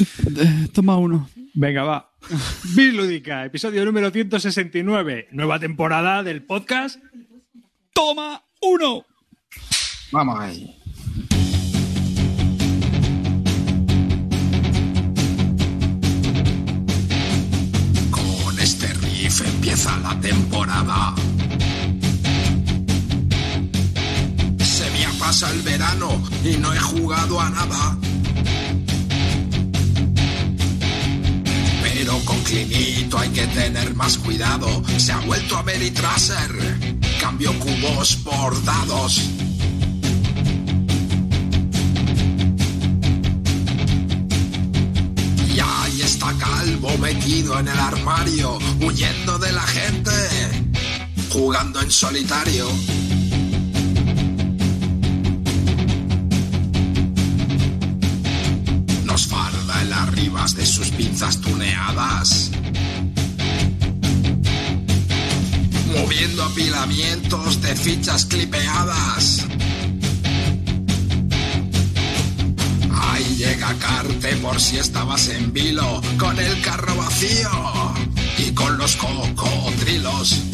Eh, Toma uno. Venga, va. Bilúdica, episodio número 169. Nueva temporada del podcast. Toma uno. Vamos ahí. Con este riff empieza la temporada. Se me pasa el verano y no he jugado a nada. Con Clinito hay que tener más cuidado. Se ha vuelto a Meritraser. Cambio cubos por dados. Y ahí está Calvo metido en el armario, huyendo de la gente, jugando en solitario. Sus pinzas tuneadas. Moviendo apilamientos de fichas clipeadas. Ahí llega Carte por si estabas en vilo, con el carro vacío y con los cocodrilos.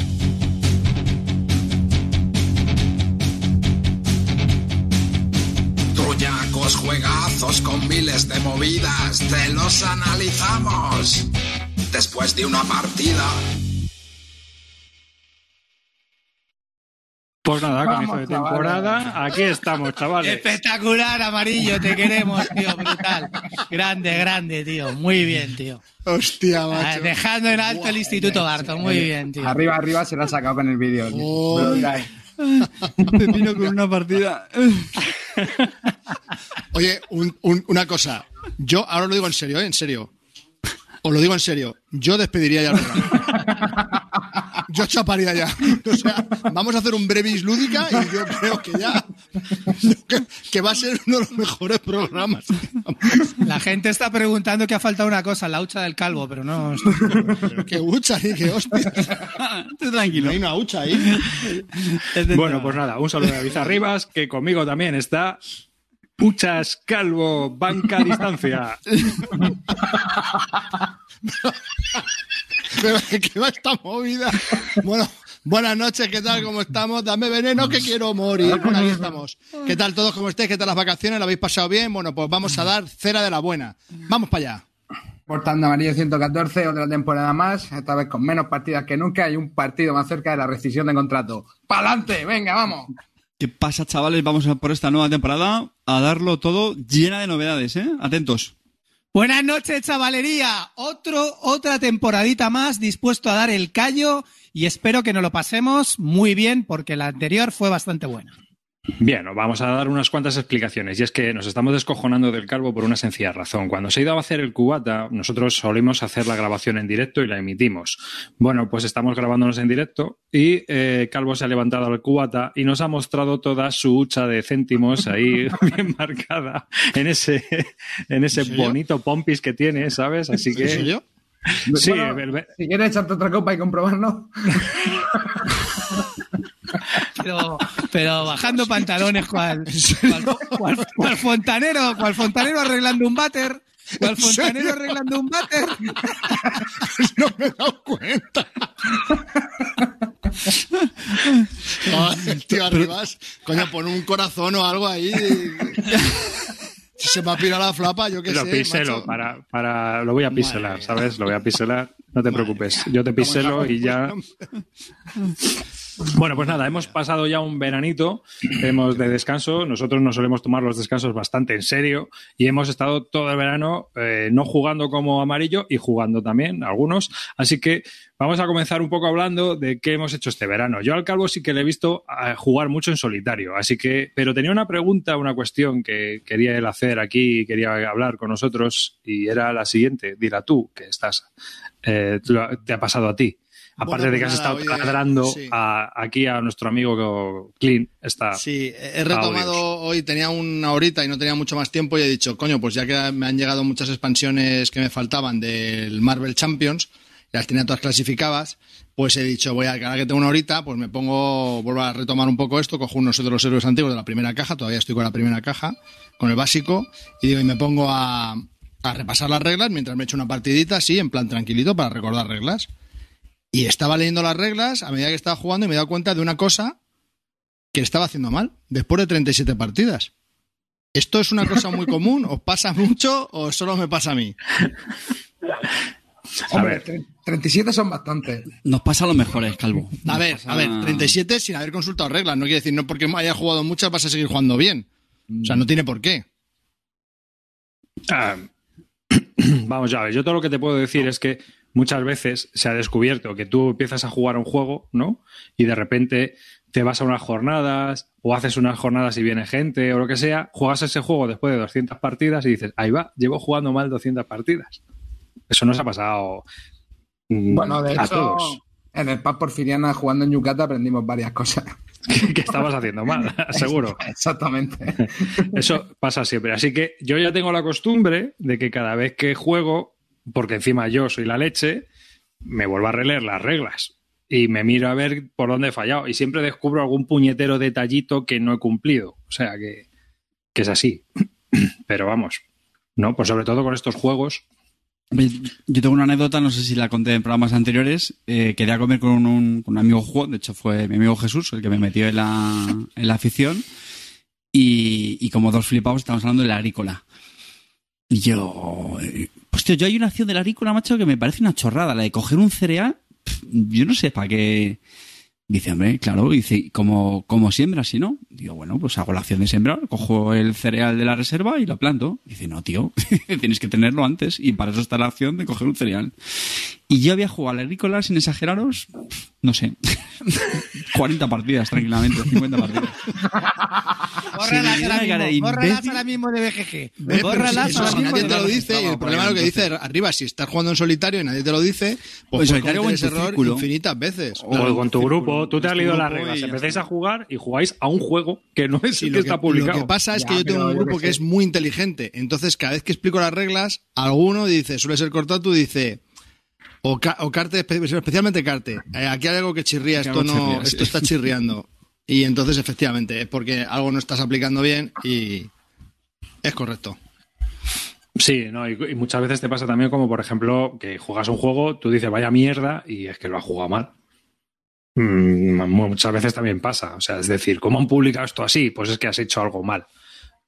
Truñacos juegazos con miles de movidas, te los analizamos después de una partida. Pues nada, Vamos, comienzo de chavales. temporada. Aquí estamos, chavales. Espectacular, amarillo, te queremos, tío, brutal. Grande, grande, tío. Muy bien, tío. Hostia, Ah, macho. Dejando en alto el Instituto Barton, muy bien, tío. Arriba, arriba se lo ha sacado con el vídeo. Pepino con una partida. Oye, un- una cosa. Yo ahora lo digo en serio, ¿eh? En serio. Os lo digo en serio. Yo despediría ya el programa. Yo chaparía ya. O sea, vamos a hacer un brevis lúdica y yo creo que ya. que, que va a ser uno de los mejores programas. La gente está preguntando que ha faltado una cosa, la hucha del calvo, pero no. Que hucha y que hostia. Tú tranquilo. Hay una hucha ahí. Bueno, pues nada, un saludo de David Arribas, que conmigo también está Puchas Calvo, banca a distancia. Pero que va esta movida. Bueno, buenas noches, ¿qué tal? ¿Cómo estamos? Dame veneno que quiero morir. Bueno, aquí estamos. ¿Qué tal todos? ¿Cómo estáis? ¿Qué tal las vacaciones? ¿Lo habéis pasado bien? Bueno, pues vamos a dar cera de la buena. Vamos para allá. Portando amarillo 114, otra temporada más, esta vez con menos partidas que nunca y un partido más cerca de la rescisión de contrato. ¡Pa'lante! ¡Venga, vamos! ¿Qué pasa, chavales? Vamos a por esta nueva temporada a darlo todo llena de novedades, ¿eh? Atentos. Buenas noches, chavalería. Otro, otra temporadita más dispuesto a dar el callo y espero que nos lo pasemos muy bien porque la anterior fue bastante buena. Bien, os vamos a dar unas cuantas explicaciones. Y es que nos estamos descojonando del calvo por una sencilla razón. Cuando se ha ido a hacer el cubata, nosotros solimos hacer la grabación en directo y la emitimos. Bueno, pues estamos grabándonos en directo y eh, Calvo se ha levantado al cubata y nos ha mostrado toda su hucha de céntimos ahí bien marcada en ese, en ese bonito pompis que tiene, ¿sabes? Así que. ¿En serio? Sí, Bueno, Si quieres echarte otra copa y comprobarlo. Pero, pero bajando pantalones cual, cual, cual- cual fontanero, cual fontanero arreglando un váter. Cual fontanero arreglando un váter. No me he dado cuenta. Joder, tío, Arribas, coño, pon un corazón o algo ahí. Si se me ha pirado la flapa, yo qué Lo sé. piselo, para, para, lo voy a piselar, Madre ¿sabes? Lo voy a piselar, no te Madre preocupes. Yo te piselo y ya. Bueno, pues nada, hemos pasado ya un veranito, hemos de descanso. Nosotros nos solemos tomar los descansos bastante en serio y hemos estado todo el verano eh, no jugando como amarillo y jugando también algunos. Así que vamos a comenzar un poco hablando de qué hemos hecho este verano. Yo al calvo sí que le he visto eh, jugar mucho en solitario, así que, pero tenía una pregunta, una cuestión que quería él hacer aquí, quería hablar con nosotros y era la siguiente. Dila tú, que estás, eh, te ha pasado a ti. Aparte de que pues has nada, estado oye, ladrando sí. a- aquí a nuestro amigo Clint, está. Sí, he retomado hoy, tenía una horita y no tenía mucho más tiempo y he dicho, coño, pues ya que me han llegado muchas expansiones que me faltaban del Marvel Champions, las tenía todas clasificadas, pues he dicho, voy a, ahora que tengo una horita, pues me pongo, vuelvo a retomar un poco esto, cojo unos de los héroes antiguos de la primera caja, todavía estoy con la primera caja, con el básico, y digo, y me pongo a, a repasar las reglas mientras me echo una partidita así, en plan tranquilito, para recordar reglas. Y estaba leyendo las reglas a medida que estaba jugando y me he dado cuenta de una cosa que estaba haciendo mal, después de 37 partidas. ¿Esto es una cosa muy común? ¿Os pasa mucho o solo me pasa a mí? A Hombre, ver. tre- 37 son bastantes. Nos pasa a los mejores, Calvo. A ver, pasa- a ver, 37 sin haber consultado reglas. No quiere decir, no porque haya jugado muchas vas a seguir jugando bien. O sea, no tiene por qué. Ah, vamos ya, a ver, yo todo lo que te puedo decir es que muchas veces se ha descubierto que tú empiezas a jugar un juego, ¿no? Y de repente te vas a unas jornadas o haces unas jornadas y viene gente o lo que sea, juegas ese juego después de 200 partidas y dices, ahí va, llevo jugando mal 200 partidas. Eso nos ha pasado mm, Bueno, de a hecho, todos. en el Paz Porfiriana jugando en Yucata aprendimos varias cosas. que estabas haciendo mal, seguro. Exactamente. Eso pasa siempre. Así que yo ya tengo la costumbre de que cada vez que juego, porque encima yo soy la leche, me vuelvo a releer las reglas y me miro a ver por dónde he fallado. Y siempre descubro algún puñetero detallito que no he cumplido. O sea que, que es así. Pero vamos, ¿no? Pues sobre todo con estos juegos. Yo tengo una anécdota, no sé si la conté en programas anteriores. Eh, quería comer con un, un amigo juego, de hecho fue mi amigo Jesús el que me metió en la, en la afición. Y, y como dos flipados estamos hablando de la agrícola. Y yo, tío, yo hay una acción de la agrícola, macho, que me parece una chorrada, la de coger un cereal, yo no sé para qué. Dice, hombre, claro, dice, como, como siembras, si no? Digo, bueno, pues hago la acción de sembrar, cojo el cereal de la reserva y lo planto. Dice, no, tío, tienes que tenerlo antes y para eso está la acción de coger un cereal. Y yo había jugado a la agrícola, sin exageraros, no sé, 40 partidas tranquilamente, 50 partidas. Bórralas ahora mismo, bórralas ahora mismo de BGG. Eh, Bórralas si- ahora si mismo nadie de te lo BGG. dice, y el problema es lo que dice arriba, si estás jugando en solitario y nadie te lo dice, en pues puedes solitario o en tu error círculo. infinitas veces. O Claro, con tu círculo, grupo, tú te has leído las reglas, empezáis a jugar y jugáis a un juego que no es Sí, el lo que que, está publicado. lo que pasa es Ya, que yo tengo un grupo que es muy inteligente. Entonces, cada vez que explico las reglas, alguno dice, suele ser Cortatu, dice, o, Ca- o Carte, espe- especialmente Carte, eh, aquí hay algo que chirría, esto no, chirría, sí. esto está chirriando. Y entonces, efectivamente, es porque algo no estás aplicando bien y es correcto. Sí, no, y, y muchas veces te pasa también como, por ejemplo, que juegas un juego, tú dices, vaya mierda, y es que lo has jugado mal. Mm, muchas veces también pasa. O sea, es decir, ¿cómo han publicado esto así? Pues es que has hecho algo mal.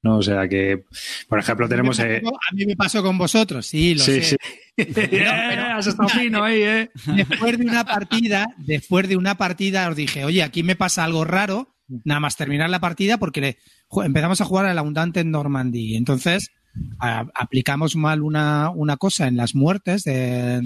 ¿No? O sea que, por ejemplo, tenemos... eh, A mí me pasó con vosotros, sí, lo sí, sé. sí. Eh, has estado fino ahí, ¿eh? Después de una partida, después de una partida os dije, oye, aquí me pasa algo raro, nada más terminar la partida porque le- empezamos a jugar al Abundante en Normandy. Entonces, aplicamos mal una, una cosa en las muertes de,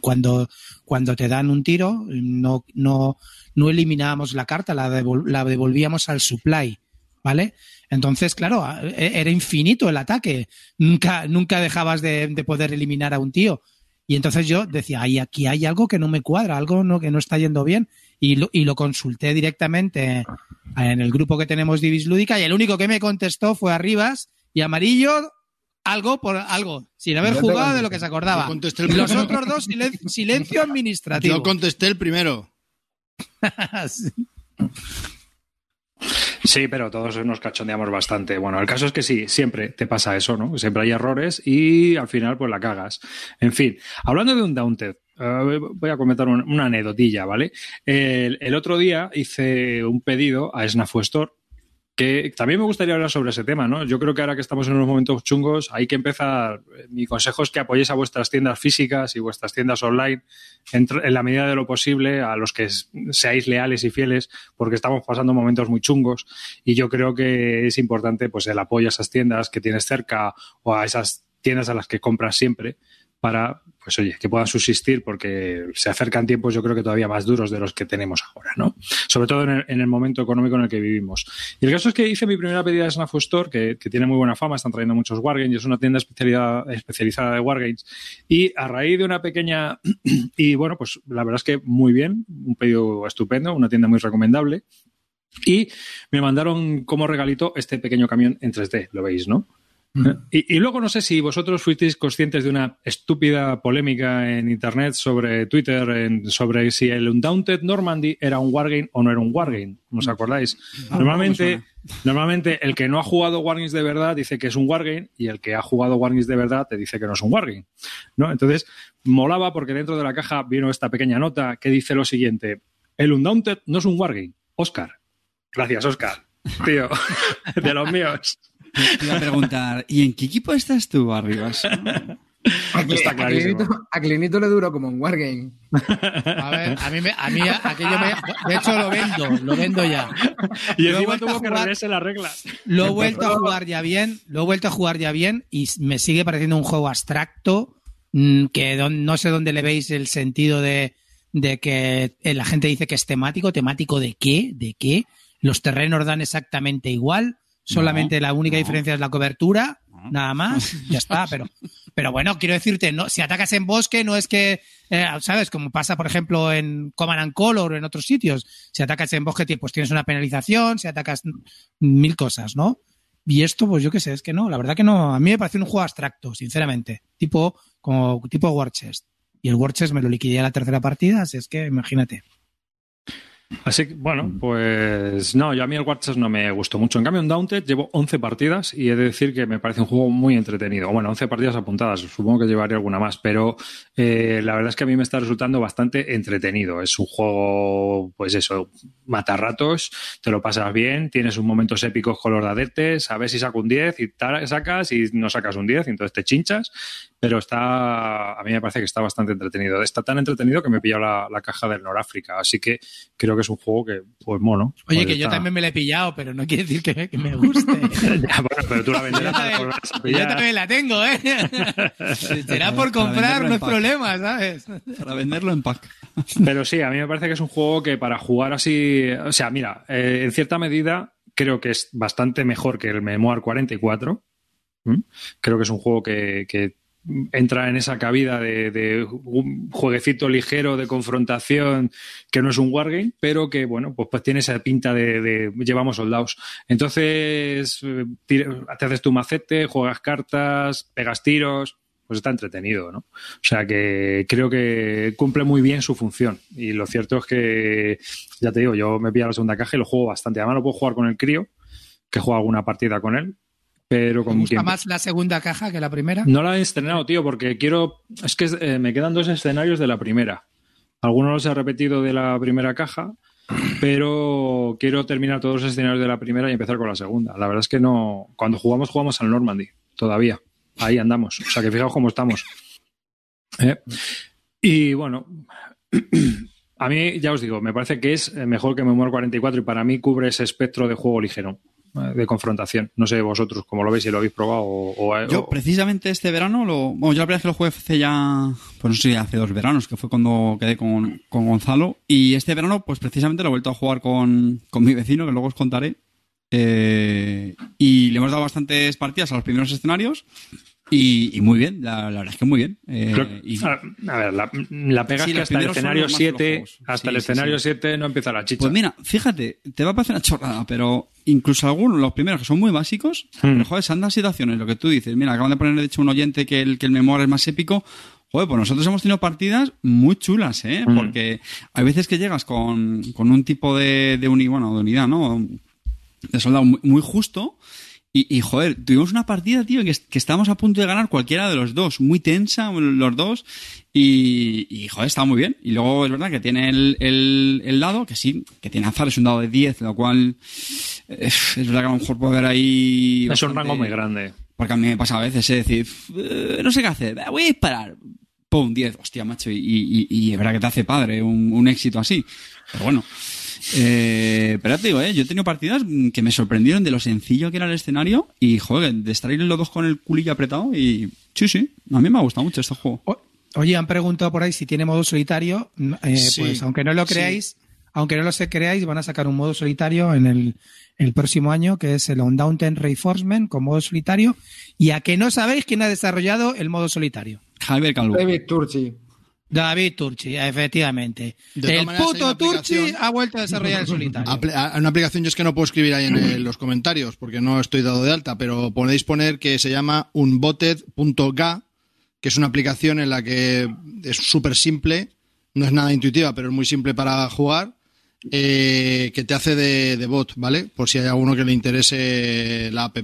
cuando, cuando te dan un tiro, no, no, no eliminábamos la carta, la, devol- la devolvíamos al supply, ¿vale? Entonces, claro, e- era infinito el ataque. Nunca, nunca dejabas de, de poder eliminar a un tío. Y entonces yo decía, ay, aquí hay algo que no me cuadra, algo no, que no está yendo bien. Y lo, y lo consulté directamente en el grupo que tenemos Divis Lúdica y el único que me contestó fue Arribas y Amarillo algo por algo, sin haber jugado de lo que se acordaba. Yo contesté el Y los otros dos, silen- silencio administrativo. Yo contesté el primero. Sí, pero todos nos cachondeamos bastante. Bueno, el caso es que sí, siempre te pasa eso, ¿no? Siempre hay errores y al final pues la cagas. En fin, hablando de un Daunted, eh, voy a comentar un- una anecdotilla, ¿vale? El, el otro día hice un pedido a Snafu Store que también me gustaría hablar sobre ese tema, ¿no? Yo creo que ahora que estamos en unos momentos chungos, hay que empezar. Mi consejo es que apoyéis a vuestras tiendas físicas y vuestras tiendas online en, la medida de lo posible, a los que seáis leales y fieles, porque estamos pasando momentos muy chungos. Y yo creo que es importante, pues, el apoyo a esas tiendas que tienes cerca o a esas tiendas a las que compras siempre para, pues oye, que puedan subsistir porque se acercan tiempos yo creo que todavía más duros de los que tenemos ahora, ¿no? Sobre todo en el, en el momento económico en el que vivimos. Y el caso es que hice mi primera pedida de Snafu Store, que, que tiene muy buena fama, están trayendo muchos Wargames es una tienda especialidad- especializada de Wargames. Y a raíz de una pequeña, y bueno, pues la verdad es que muy bien, un pedido estupendo, una tienda muy recomendable. Y me mandaron como regalito este pequeño camión en 3D, lo veis, ¿no? Y, y luego no sé si vosotros fuisteis conscientes de una estúpida polémica en internet sobre Twitter en- sobre si el Undaunted Normandy era un wargame o no era un wargame. ¿No os acordáis? Ah, Normalmente, no me normalmente el que no ha jugado wargames de verdad dice que es un wargame y el que ha jugado wargames de verdad te dice que no es un wargame. ¿no? Entonces, molaba porque dentro de la caja vino esta pequeña nota que dice lo siguiente: El Undaunted no es un wargame. Oscar. Gracias, Oscar. Tío, de los míos. Te iba a preguntar, ¿y en qué equipo estás tú, Arribas? A, Cli- Está a clarísimo. Clinito, a Clinito le duró como un Wargame. A ver, a mí, me, a mí aquello me. De hecho, lo vendo, lo vendo ya. Y encima vuelto a tuvo que jugar. releerse las reglas. Lo he vuelto a jugar ya bien, lo he vuelto a jugar ya bien y me sigue pareciendo un juego abstracto mm, que don- no sé dónde le veis el sentido de, de que eh, la gente dice que es temático. ¿Temático de qué? ¿De qué? Los terrenos dan exactamente igual, solamente la única no. diferencia es la cobertura, No. nada más, ya está. Pero, pero bueno, quiero decirte, no, si atacas en bosque no es que, eh, ¿sabes? Como pasa, por ejemplo, en Command and Color o en otros sitios. Si atacas en bosque, pues tienes una penalización, si atacas mil cosas, ¿no? Y esto, pues yo qué sé, es que no, la verdad que no. A mí me parece un juego abstracto, sinceramente. Tipo, como tipo War Chest. Y el War Chest me lo liquidé a la tercera partida, así es que imagínate. Así que, bueno, pues no, yo a mí el Watchers no me gustó mucho. En cambio, en Daunted llevo 11 partidas y he de decir que me parece un juego muy entretenido. Bueno, 11 partidas apuntadas, supongo que llevaré alguna más, pero eh, la verdad es que a mí me está resultando bastante entretenido. Es un juego, pues eso, mata ratos, te lo pasas bien, tienes un momentos épicos con los dadetes, a ver si saco un 10 y sacas y no sacas un 10, y entonces te chinchas, pero está, a mí me parece que está bastante entretenido. Está tan entretenido que me he pillado la, la caja del Noráfrica, así que creo que es un juego que, pues mono. Oye, Pues que yo también me lo he pillado, pero no quiere decir que, que me guste. Ya, bueno, pero tú la yo, venderás también, volverás a yo también la tengo, ¿eh? Será por comprar, no es problema, ¿sabes? Para venderlo en pack. Pero sí, a mí me parece que es un juego que para jugar así, o sea, mira, eh, en cierta medida creo que es bastante mejor que el Memoir 44. ¿Mm? Creo que es un juego que, que entra en esa cabida de, un jueguecito ligero de confrontación que no es un wargame, pero que, bueno, pues, pues tiene esa pinta de, llevamos soldados. Entonces, te haces tu macete, juegas cartas, pegas tiros, pues está entretenido, ¿no? O sea que creo que cumple muy bien su función. Y lo cierto es que, ya te digo, yo me pillo la segunda caja y lo juego bastante. Además, lo puedo jugar con el crío, que juega alguna partida con él, pero ¿Me con gusta quien- más la segunda caja que la primera? no la he estrenado, tío, porque quiero. Es que eh, me quedan dos escenarios de la primera. Algunos los he repetido de la primera caja, pero quiero terminar todos los escenarios de la primera y empezar con la segunda. La verdad es que no. Cuando jugamos, jugamos al Normandy, todavía. Ahí andamos. O sea que fijaos cómo estamos. ¿Eh? Y bueno. A mí, ya os digo, me parece que es eh, mejor que Memoir 44 y para mí cubre ese espectro de juego ligero, de confrontación. No sé vosotros cómo lo veis, si lo habéis probado o... o- Yo, o- precisamente este verano, lo, bueno, yo la primera vez que lo jugué hace ya, pues no sé, hace dos veranos, que fue cuando quedé con, con Gonzalo. Y este verano, pues precisamente lo he vuelto a jugar con, con mi vecino, que luego os contaré. Eh, y le hemos dado bastantes partidas a los primeros escenarios. Y, y muy bien, la, la verdad es que muy bien. Eh, Creo- y- a, a ver, la, la pega Sí, es que hasta el escenario los más 7, flojos. hasta Sí, el escenario sí. 7 no empieza la chicha. Pues mira, fíjate, te va a parecer una chorrada, pero incluso algunos, los primeros que son muy básicos, Hmm. pero joder, se han dado situaciones, lo que tú dices. Mira, acaban de poner de hecho un oyente que el, que el memoria es más épico. Joder, pues nosotros hemos tenido partidas muy chulas, ¿eh? Hmm. Porque hay veces que llegas con, con un tipo de, de, uni- bueno, de unidad, ¿no? De soldado muy, muy justo. Y, y, joder, tuvimos una partida, tío, que, que estábamos a punto de ganar cualquiera de los dos. Muy tensa, los dos. Y, y, joder, estaba muy bien. Y luego es verdad que tiene el, el, el dado, que sí, que tiene azar, es un dado de 10, lo cual eh, es verdad que a lo mejor puede haber ahí... es un rango muy grande. Porque a mí me pasa a veces, es decir, eh, no sé qué hacer, voy a disparar. Pum, 10, hostia, macho, y es verdad que te hace padre un, un éxito así. Pero bueno. Eh, pero te digo, eh, yo he tenido partidas que me sorprendieron de lo sencillo que era el escenario y, joder, de estar ahí los dos con el culillo apretado y... Sí, sí, a mí me ha gustado mucho este juego. O- Oye, han preguntado por ahí si tiene modo solitario. Mm, eh, Sí, pues aunque no lo sí. creáis, aunque no lo se creáis, van a sacar un modo solitario en el, el próximo año, que es el Undaunted Reinforcement con modo solitario. Y a que no sabéis quién ha desarrollado el modo solitario. Javier Calvo. David Turchi. David Turchi, efectivamente. De el puto Turchi ha vuelto a desarrollar el solitario. Apl- a- Una aplicación yo es que no puedo escribir ahí en el- los comentarios porque no estoy dado de alta, pero podéis poner que se llama unboted.ga, que es una aplicación en la que es súper simple, no es nada intuitiva, pero es muy simple para jugar, eh, que te hace de, de bot, ¿vale? Por si hay alguno que le interese la app,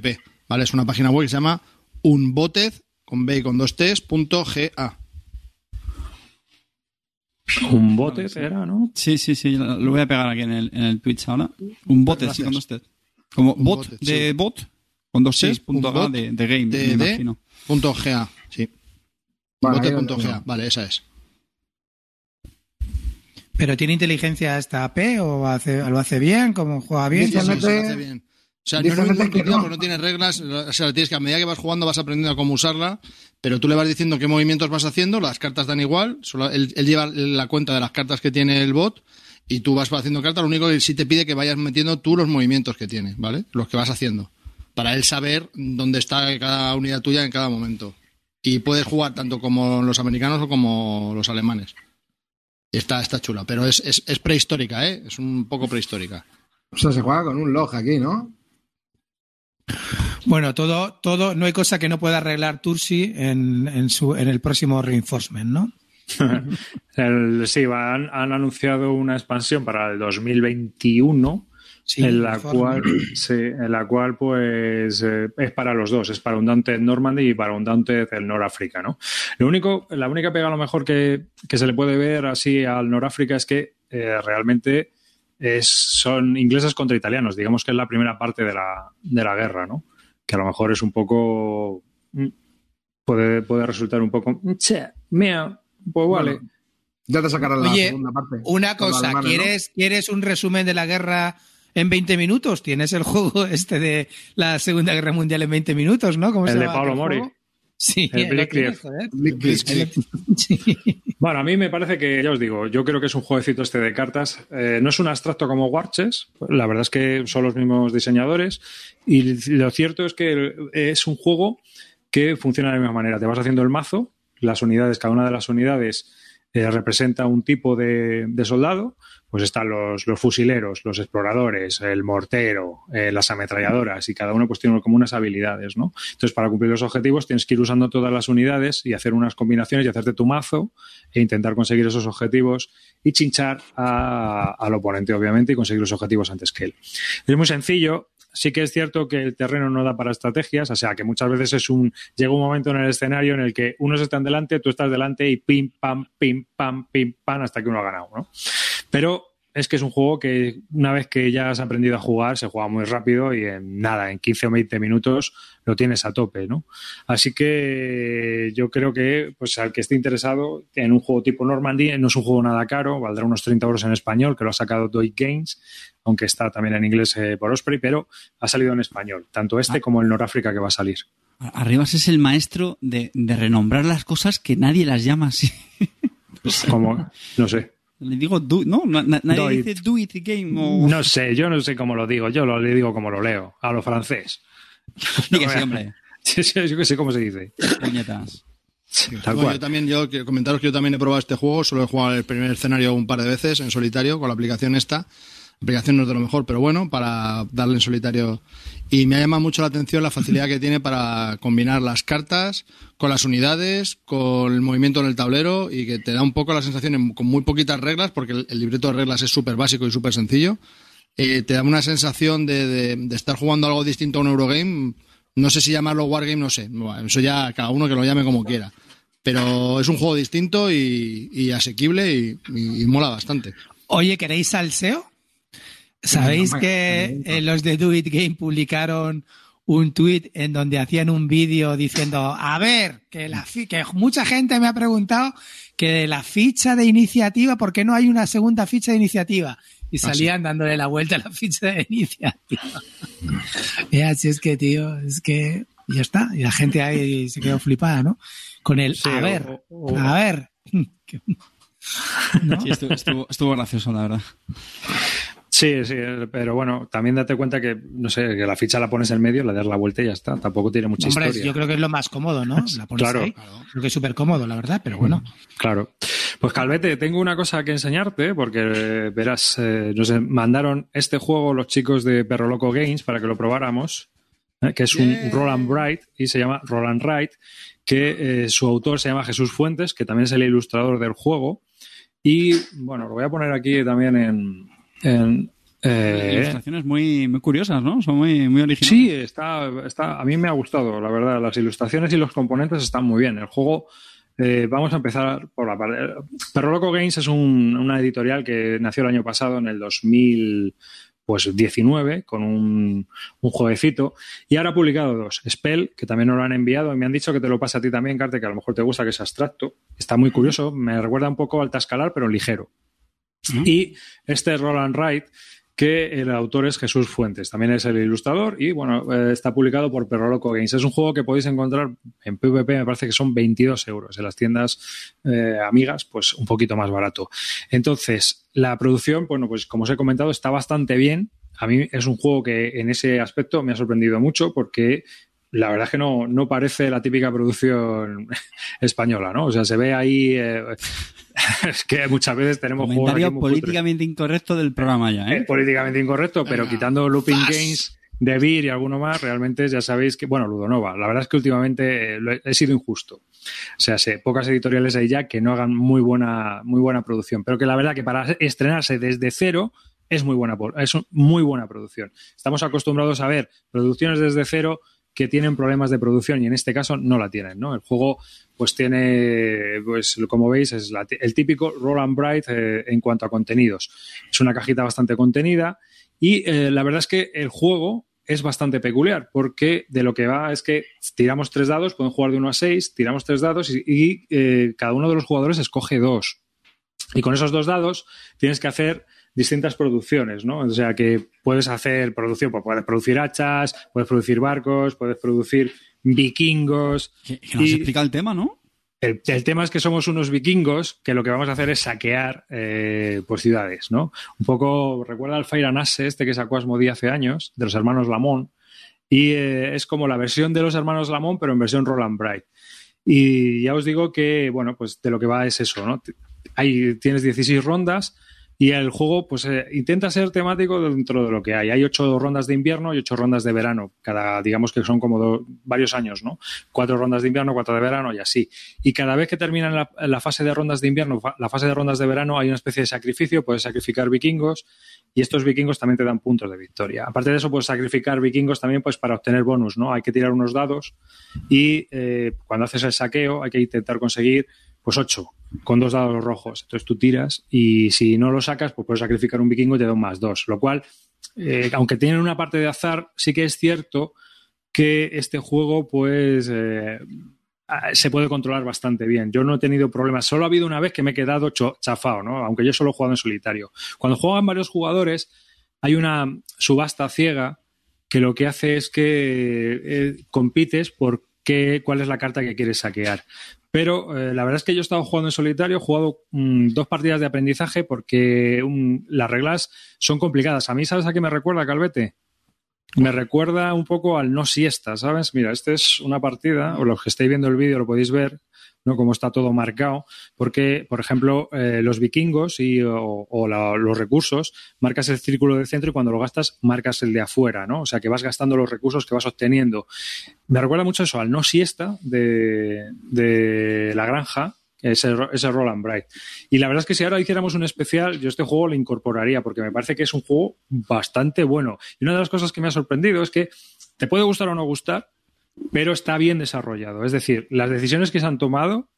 ¿vale? Es una página web que se llama unboted, con B y con dos T's, punto GA. Un bote era, ¿no? Sí, sí, sí, lo lo voy a pegar aquí en el, en el Twitch ahora. Un bot, sí, Gracias. con dos T. Como Un bot de sí. bot, con dos Sí, punto un A bot de, de game, de- me de- imagino. Punto GA, sí. Bueno, donde- vale, esa es. ¿Pero tiene inteligencia esta AP o hace, lo hace bien? ¿Cómo juega bien? Sí, sí, Mete- se hace bien. O sea, no es que tiene reglas. O sea, tienes que a medida que vas jugando vas aprendiendo a cómo usarla, pero tú le vas diciendo qué movimientos vas haciendo, las cartas dan igual, solo él, él lleva la cuenta de las cartas que tiene el bot y tú vas haciendo cartas, lo único que sí te pide que vayas metiendo tú los movimientos que tiene, ¿vale? Los que vas haciendo, para él saber dónde está cada unidad tuya en cada momento. Y puedes jugar tanto como los americanos o como los alemanes. Está, está chula, pero es, es, es prehistórica, ¿eh? Es un poco prehistórica. O sea, se juega con un log aquí, ¿no? Bueno, todo, todo, no hay cosa que no pueda arreglar Tursi en, en, su, en el próximo reinforcement, ¿no? El- sí, han, han anunciado una expansión para el 2021 Sí, en la cual sí, en la cual pues eh, es para los dos, es para un Dante Normandy y para un Dante del Noráfrica, ¿no? Lo único, la única pega a lo mejor que, que se le puede ver así al Noráfrica es que eh, realmente es, son ingleses contra italianos, digamos que es la primera parte de la, de la guerra, ¿no? Que a lo mejor es un poco mm, puede, puede resultar un poco che, mía, pues vale. Bueno, ya te sacarán la Oye, segunda parte. Una cosa, alemanes, ¿no? ¿quieres, ¿quieres un resumen de la guerra en 20 minutos? Tienes el juego este de la Segunda Guerra Mundial en 20 minutos, ¿no? ¿Cómo El se de llama Pablo Mori. juego? Sí, El Blitzkrieg. Bueno, a mí me parece que, ya os digo, yo creo que es un jueguecito este de cartas. Eh, no es un abstracto como Warches, la verdad es que son los mismos diseñadores. Y lo cierto es que es un juego que funciona de la misma manera. Te vas haciendo el mazo, las unidades, cada una de las unidades eh, representa un tipo de, de soldado. Pues están los, los fusileros, los exploradores, el mortero, eh, las ametralladoras y cada uno pues tiene como unas habilidades, ¿no? Entonces, para cumplir los objetivos tienes que ir usando todas las unidades y hacer unas combinaciones y hacerte tu mazo e intentar conseguir esos objetivos y chinchar a- al oponente, obviamente, y conseguir los objetivos antes que él. Es muy sencillo. Sí que es cierto que el terreno no da para estrategias, o sea que muchas veces es un llega un momento en el escenario en el que unos están delante, tú estás delante y pim pam pim pam pim pam hasta que uno ha ganado, ¿no? Pero es que es un juego que una vez que ya has aprendido a jugar, se juega muy rápido y en nada, en 15 o 20 minutos lo tienes a tope, ¿no? Así que yo creo que, pues al que esté interesado en un juego tipo Normandy, no es un juego nada caro, valdrá unos 30 euros en español, que lo ha sacado Doig Games, aunque está también en inglés eh, por Osprey, pero ha salido en español, tanto este como el Noráfrica que va a salir. Arribas es el maestro de, de renombrar las cosas que nadie las llama así. Como, no sé. Le digo, do, no, na- na- nadie Do it. dice do it game o... No sé, yo no sé cómo lo digo, yo lo le digo como lo leo, a lo francés. Hombre. Sí, yo que sé cómo se dice. Puñetas. Tal Bueno, cual. yo también, yo quiero comentaros que yo también he probado este juego, solo he jugado el primer escenario un par de veces en solitario con la aplicación esta. Aplicación no es de lo mejor, pero bueno, para darle en solitario. Y me ha llamado mucho la atención la facilidad que tiene para combinar las cartas con las unidades, con el movimiento en el tablero y que te da un poco la sensación, en- con muy poquitas reglas, porque el, el libreto de reglas es súper básico y súper sencillo, eh, te da una sensación de, estar jugando algo distinto a un Eurogame. No sé si llamarlo Wargame, no sé. Eso ya cada uno que lo llame como quiera. Pero es un juego distinto y, asequible y, y- y mola bastante. Oye, ¿queréis salseo? ¿Sabéis que eh, los de Do It Game publicaron un tweet en donde hacían un vídeo diciendo, a ver, que, la fi- que mucha gente me ha preguntado que de la ficha de iniciativa, ¿por qué no hay una segunda ficha de iniciativa? Y salían dándole la vuelta a la ficha de iniciativa. y así es que, tío, es que ya está. Y la gente ahí se quedó flipada, ¿no? Con el, Sí, a o- ver, o- a ver. ¿No? Sí, estuvo, estuvo, estuvo gracioso, la verdad. Sí, sí, pero bueno, también date cuenta que, no sé, que la ficha la pones en medio, le das la vuelta y ya está. Tampoco tiene mucha Hombre, historia. yo creo que es lo más cómodo, ¿no? La pones Claro. ahí. Creo que es súper cómodo, la verdad, pero bueno. Claro. Pues Calvete, tengo una cosa que enseñarte, porque eh, verás, eh, nos mandaron este juego los chicos de Perro Loco Games para que lo probáramos, eh, que es un. Roland Bright y se llama Roland Wright, que eh, su autor se llama Jesús Fuentes, que también es el ilustrador del juego. Y bueno, lo voy a poner aquí también en. En, eh, Ilustraciones muy, muy curiosas, ¿no? Son muy, muy originales. Sí, está, está, a mí me ha gustado, la verdad. Las ilustraciones y los componentes están muy bien. El juego, eh, vamos a empezar por la parte. Perro Loco Games es un- una editorial que nació el año pasado, en el 2019, con un, un jueguecito. Y ahora ha publicado dos. Spell, que también nos lo han enviado, y me han dicho que te lo pasa a ti también, Carte, que a lo mejor te gusta, que es abstracto. Está muy curioso, me recuerda un poco al Tascalar, pero ligero. Y este Roland Wright, que el autor es Jesús Fuentes, también es el ilustrador y bueno, eh, está publicado por Perro Loco Games. Es un juego que podéis encontrar en PvP, me parece que son 22 euros. En las tiendas eh, amigas, pues un poquito más barato. Entonces, la producción, bueno, pues como os he comentado, está bastante bien. A mí es un juego que en ese aspecto me ha sorprendido mucho porque la verdad es que no, no parece la típica producción española, ¿no? O sea, se ve ahí. eh, es que muchas veces tenemos juegos. Comentario cutres. políticamente incorrecto del programa ya, Es ¿eh? políticamente incorrecto, pero Venga, quitando Looping zas. Games, De Beer y alguno más, realmente ya sabéis que, bueno, Ludonova, la verdad es que últimamente eh, lo he, he sido injusto. O sea, sé, pocas editoriales hay ya que no hagan muy buena, muy buena producción, pero que la verdad que para estrenarse desde cero es muy buena, por- es muy buena producción. Estamos acostumbrados a ver producciones desde cero que tienen problemas de producción y en este caso no la tienen, ¿no? El juego pues tiene, pues como veis, es la- el típico Roll and Bright eh, en cuanto a contenidos. Es una cajita bastante contenida y eh, la verdad es que el juego es bastante peculiar porque de lo que va es que tiramos tres dados, pueden jugar de uno a seis, tiramos tres dados y, eh, cada uno de los jugadores escoge dos. Y con esos dos dados tienes que hacer distintas producciones, ¿no? O sea, que puedes hacer producción, pues puedes producir hachas, puedes producir barcos, puedes producir vikingos. Que, que nos Y- explica el tema, ¿no? El, el tema es que somos unos vikingos que lo que vamos a hacer es saquear eh, pues ciudades, ¿no? Un poco, recuerda al Fire and este que sacó Asmodee hace años, de los hermanos Lamont, y eh, es como la versión de los hermanos Lamont, pero en versión Roland Bright. Y ya os digo que, bueno, pues de lo que va es eso, ¿no? Hay, tienes 16 rondas y el juego pues eh, intenta ser temático dentro de lo que hay. Hay ocho rondas de invierno y ocho rondas de verano, cada, digamos que son como do- varios años, ¿no? Cuatro rondas de invierno, cuatro de verano y así. Y cada vez que terminan la, fase de rondas de invierno, fa- la fase de rondas de verano, hay una especie de sacrificio, puedes sacrificar vikingos y estos vikingos también te dan puntos de victoria. Aparte de eso, puedes sacrificar vikingos también pues para obtener bonus, ¿no? Hay que tirar unos dados y eh, cuando haces el saqueo hay que intentar conseguir pues ocho con dos dados rojos. Entonces tú tiras y si no lo sacas, pues puedes sacrificar un vikingo y te da un más dos. Lo cual, eh, aunque tienen una parte de azar, sí que es cierto que este juego, pues, eh, se puede controlar bastante bien. Yo no he tenido problemas. Solo ha habido una vez que me he quedado chafado, ¿no? Aunque yo solo he jugado en solitario. Cuando juegan varios jugadores, hay una subasta ciega que lo que hace es que eh, compites por qué, cuál es la carta que quieres saquear. Pero eh, la verdad es que yo he estado jugando en solitario, he jugado mm, dos partidas de aprendizaje porque mm, las reglas son complicadas. A mí, ¿sabes a qué me recuerda, Calvete? Me recuerda un poco al no siesta, ¿sabes? Mira, esta es una partida, o los que estáis viendo el vídeo lo podéis ver, ¿no? Cómo está todo marcado, porque, por ejemplo, eh, los vikingos y, o, los recursos, marcas el círculo de centro y cuando lo gastas, marcas el de afuera, ¿no? O sea, que vas gastando los recursos que vas obteniendo. Me recuerda mucho eso al no siesta de, de la granja, ese, ese Roland Bright. Y la verdad es que si ahora hiciéramos un especial, yo este juego lo incorporaría porque me parece que es un juego bastante bueno. Y una de las cosas que me ha sorprendido es que te puede gustar o no gustar, pero está bien desarrollado. Es decir, las decisiones que se han tomado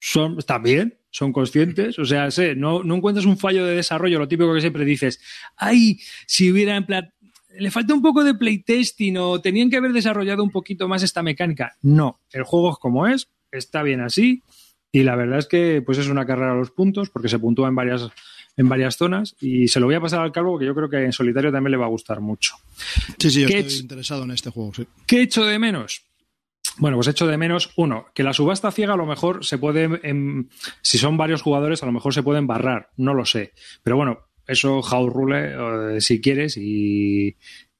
son, están bien, son conscientes. O sea, sé, no, no encuentras un fallo de desarrollo, lo típico que siempre dices, ay, si hubiera en plan, le falta un poco de playtesting o tenían que haber desarrollado un poquito más esta mecánica. No, el juego es como es, está bien así. Y la verdad es que pues es una carrera a los puntos porque se puntúa en varias, en varias zonas y se lo voy a pasar al calvo porque yo creo que en solitario también le va a gustar mucho. Sí, sí, yo ¿Qué estoy interesado en este juego, sí. ¿Qué echo de menos? Bueno, pues echo de menos, uno, que la subasta ciega a lo mejor se puede, em, si son varios jugadores, a lo mejor se pueden barrar, no lo sé. Pero bueno, eso house rule eh, si quieres y,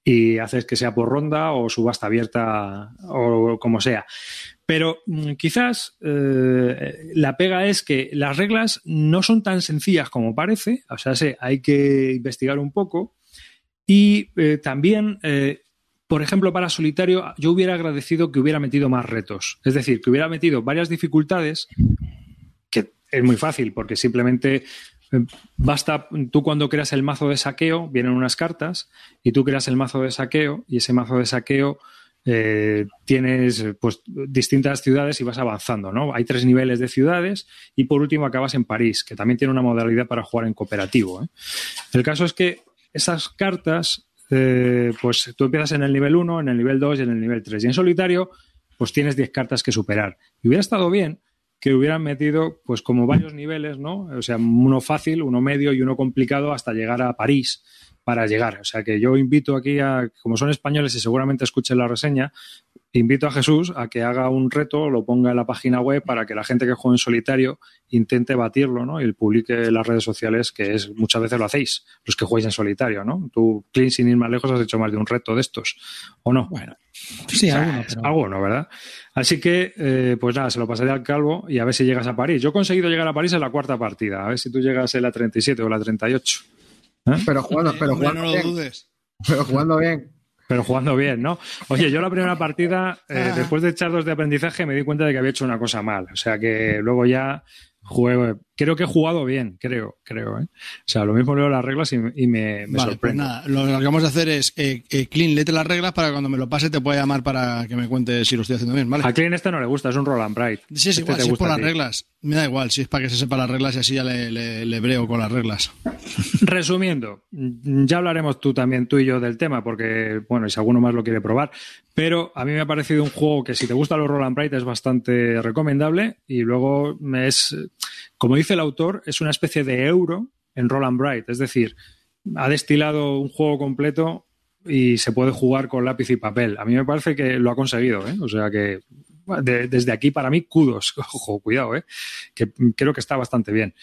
y haces que sea por ronda o subasta abierta o como sea. Pero mm, quizás eh, la pega es que las reglas no son tan sencillas como parece, o sea, sí, hay que investigar un poco. Y eh, también, eh, por ejemplo, para solitario, yo hubiera agradecido que hubiera metido más retos. Es decir, que hubiera metido varias dificultades, que es muy fácil, porque simplemente Basta, tú cuando creas el mazo de saqueo, vienen unas cartas, y tú creas el mazo de saqueo, y ese mazo de saqueo eh, tienes pues distintas ciudades y vas avanzando, ¿no? Hay tres niveles de ciudades y por último acabas en París, que también tiene una modalidad para jugar en cooperativo. ¿eh? El caso es que esas cartas, eh, pues tú empiezas en el nivel 1, en el nivel 2 y en el nivel 3. Y en solitario, pues tienes 10 cartas que superar. Y hubiera estado bien que hubieran metido, pues como varios niveles, ¿no? O sea, uno fácil, uno medio y uno complicado hasta llegar a París para llegar. O sea que yo invito aquí a, como son españoles y seguramente escuchen la reseña, invito a Jesús a que haga un reto, lo ponga en la página web para que la gente que juega en solitario intente batirlo, ¿no? Y publique en las redes sociales, que es muchas veces lo hacéis, los que jugáis en solitario, ¿no? Tú, Clint, sin ir más lejos, has hecho más de un reto de estos, ¿o no? Bueno, sí, alguno, pero... alguno, ¿verdad? Así que, eh, pues nada, se lo pasaré al calvo y a ver si llegas a París. Yo he conseguido llegar a París en la cuarta partida, a ver si tú llegas en la 37 o la 38. ¿Eh? Pero jugando, pero jugando no lo dudes. Pero jugando bien. Pero jugando bien, ¿no? Oye, yo la primera partida, eh, después de echar dos de aprendizaje, me di cuenta de que había hecho una cosa mal. O sea que luego ya juego. Creo que he jugado bien, creo, creo. ¿eh? O sea, lo mismo leo las reglas y, y me, me Vale, pues sorprende. nada, lo que vamos a hacer es, eh, eh, Clean, léete las reglas para que cuando me lo pase te pueda llamar para que me cuentes si lo estoy haciendo bien, ¿vale? A Clean este no le gusta, es un Roll and Bright. Sí, es Este igual, si es gusta por las reglas. Me da igual, si es para que se sepa las reglas y así ya le, le- le breo con las reglas. Resumiendo, ya hablaremos tú también, tú y yo, del tema, porque, bueno, y si alguno más lo quiere probar, pero a mí me ha parecido un juego que si te gustan los Roll and Bright es bastante recomendable y luego me es, como dice el autor, es una especie de euro en Roll and Bright, es decir, ha destilado un juego completo y se puede jugar con lápiz y papel. A mí me parece que lo ha conseguido, ¿eh? O sea que desde aquí para mí kudos, ojo, cuidado, ¿eh? que creo que está bastante bien.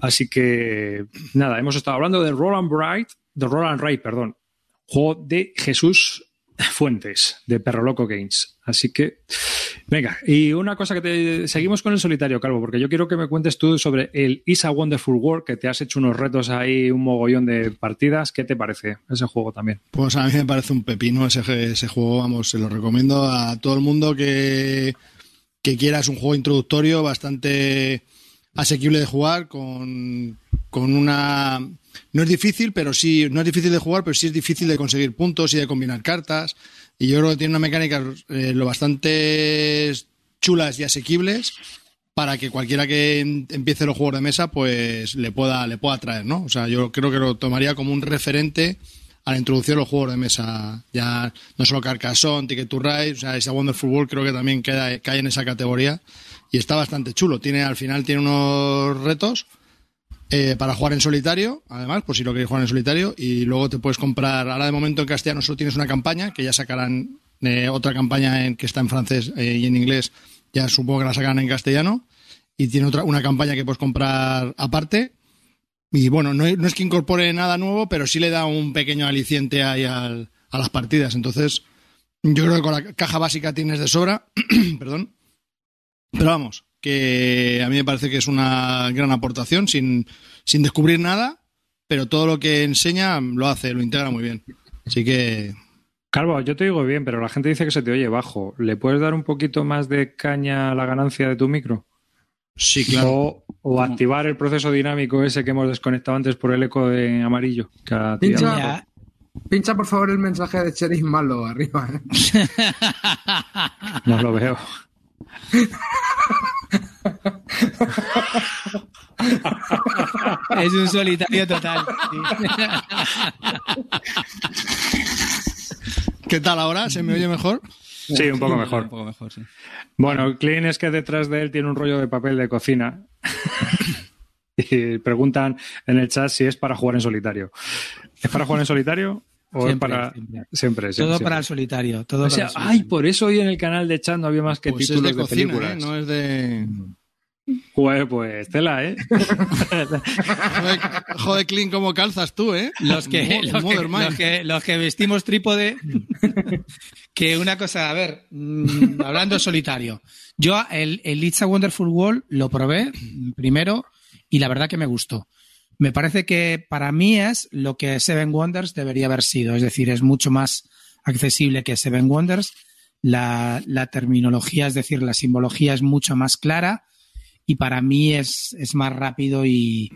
Así que nada, hemos estado hablando de Roland Bright, de Roland Wright, perdón, juego de Jesús Fuentes, de Perro Loco Games. Así que, venga, y una cosa que te seguimos con el solitario, Calvo, porque yo quiero que me cuentes tú sobre el Is a Wonderful World, que te has hecho unos retos ahí, un mogollón de partidas. ¿Qué te parece ese juego también? Pues a mí me parece un pepino ese, ese juego, vamos, se lo recomiendo a todo el mundo que, que quiera. Es un juego introductorio bastante asequible de jugar, con, con una... No es difícil, pero sí, no es difícil de jugar, pero sí es difícil de conseguir puntos y de combinar cartas. Y yo creo que tiene una mecánica eh, lo bastante chulas y asequibles para que cualquiera que em- empiece los juegos de mesa pues le pueda le pueda atraer, ¿no? O sea, yo creo que lo tomaría como un referente a la introducción de los juegos de mesa. Ya no solo Carcassonne, Ticket to Ride, o sea, esa Wonderful World creo que también queda, cae en esa categoría y está bastante chulo. Tiene al final tiene unos retos eh, para jugar en solitario, además, por si lo queréis jugar en solitario, y luego te puedes comprar, ahora de momento en castellano solo tienes una campaña, que ya sacarán eh, otra campaña en, que está en francés eh, y en inglés, ya supongo que la sacarán en castellano, y tiene otra una campaña que puedes comprar aparte. Y bueno, no, es que incorpore nada nuevo, pero sí le da un pequeño aliciente ahí al- a las partidas. Entonces, yo creo que con la caja básica tienes de sobra. Perdón. Pero vamos, que a mí me parece que es una gran aportación sin, sin descubrir nada, pero todo lo que enseña lo hace, lo integra muy bien. Así que Calvo, yo te digo bien, pero la gente dice que se te oye bajo. ¿Le puedes dar un poquito más de caña a la ganancia de tu micro? sí, claro. O, o activar el proceso dinámico ese que hemos desconectado antes por el eco de amarillo. que ha Pincha. Pincha por favor el mensaje de Sheriff Malo arriba. ¿eh? No lo veo. es un solitario total. sí. ¿Qué tal ahora? ¿Se me oye mejor? Sí, un poco mejor. Un poco mejor, sí. Bueno, Clean es que detrás de él tiene un rollo de papel de cocina. y preguntan en el chat si es para jugar en solitario. ¿Es para jugar en solitario o es Siempre, para siempre. siempre? siempre, Todo siempre. para el solitario. Todo O sea, para el solitario. ay, por eso hoy en el canal de chat no había más que Pues es títulos de de, cocina, películas. ¿eh? No es de... Joder, pues tela, ¿eh? Joder, joder, Clint, cómo calzas tú, ¿eh? Los que, los, que, los que- los que vestimos trípode, que una cosa, a ver, mm, hablando solitario. Yo el, el It's a Wonderful World lo probé primero y la verdad que me gustó. Me parece que para mí es lo que Seven Wonders debería haber sido, es decir, es mucho más accesible que Seven Wonders. La, terminología, es decir, la simbología es mucho más clara y para mí es, es más rápido y,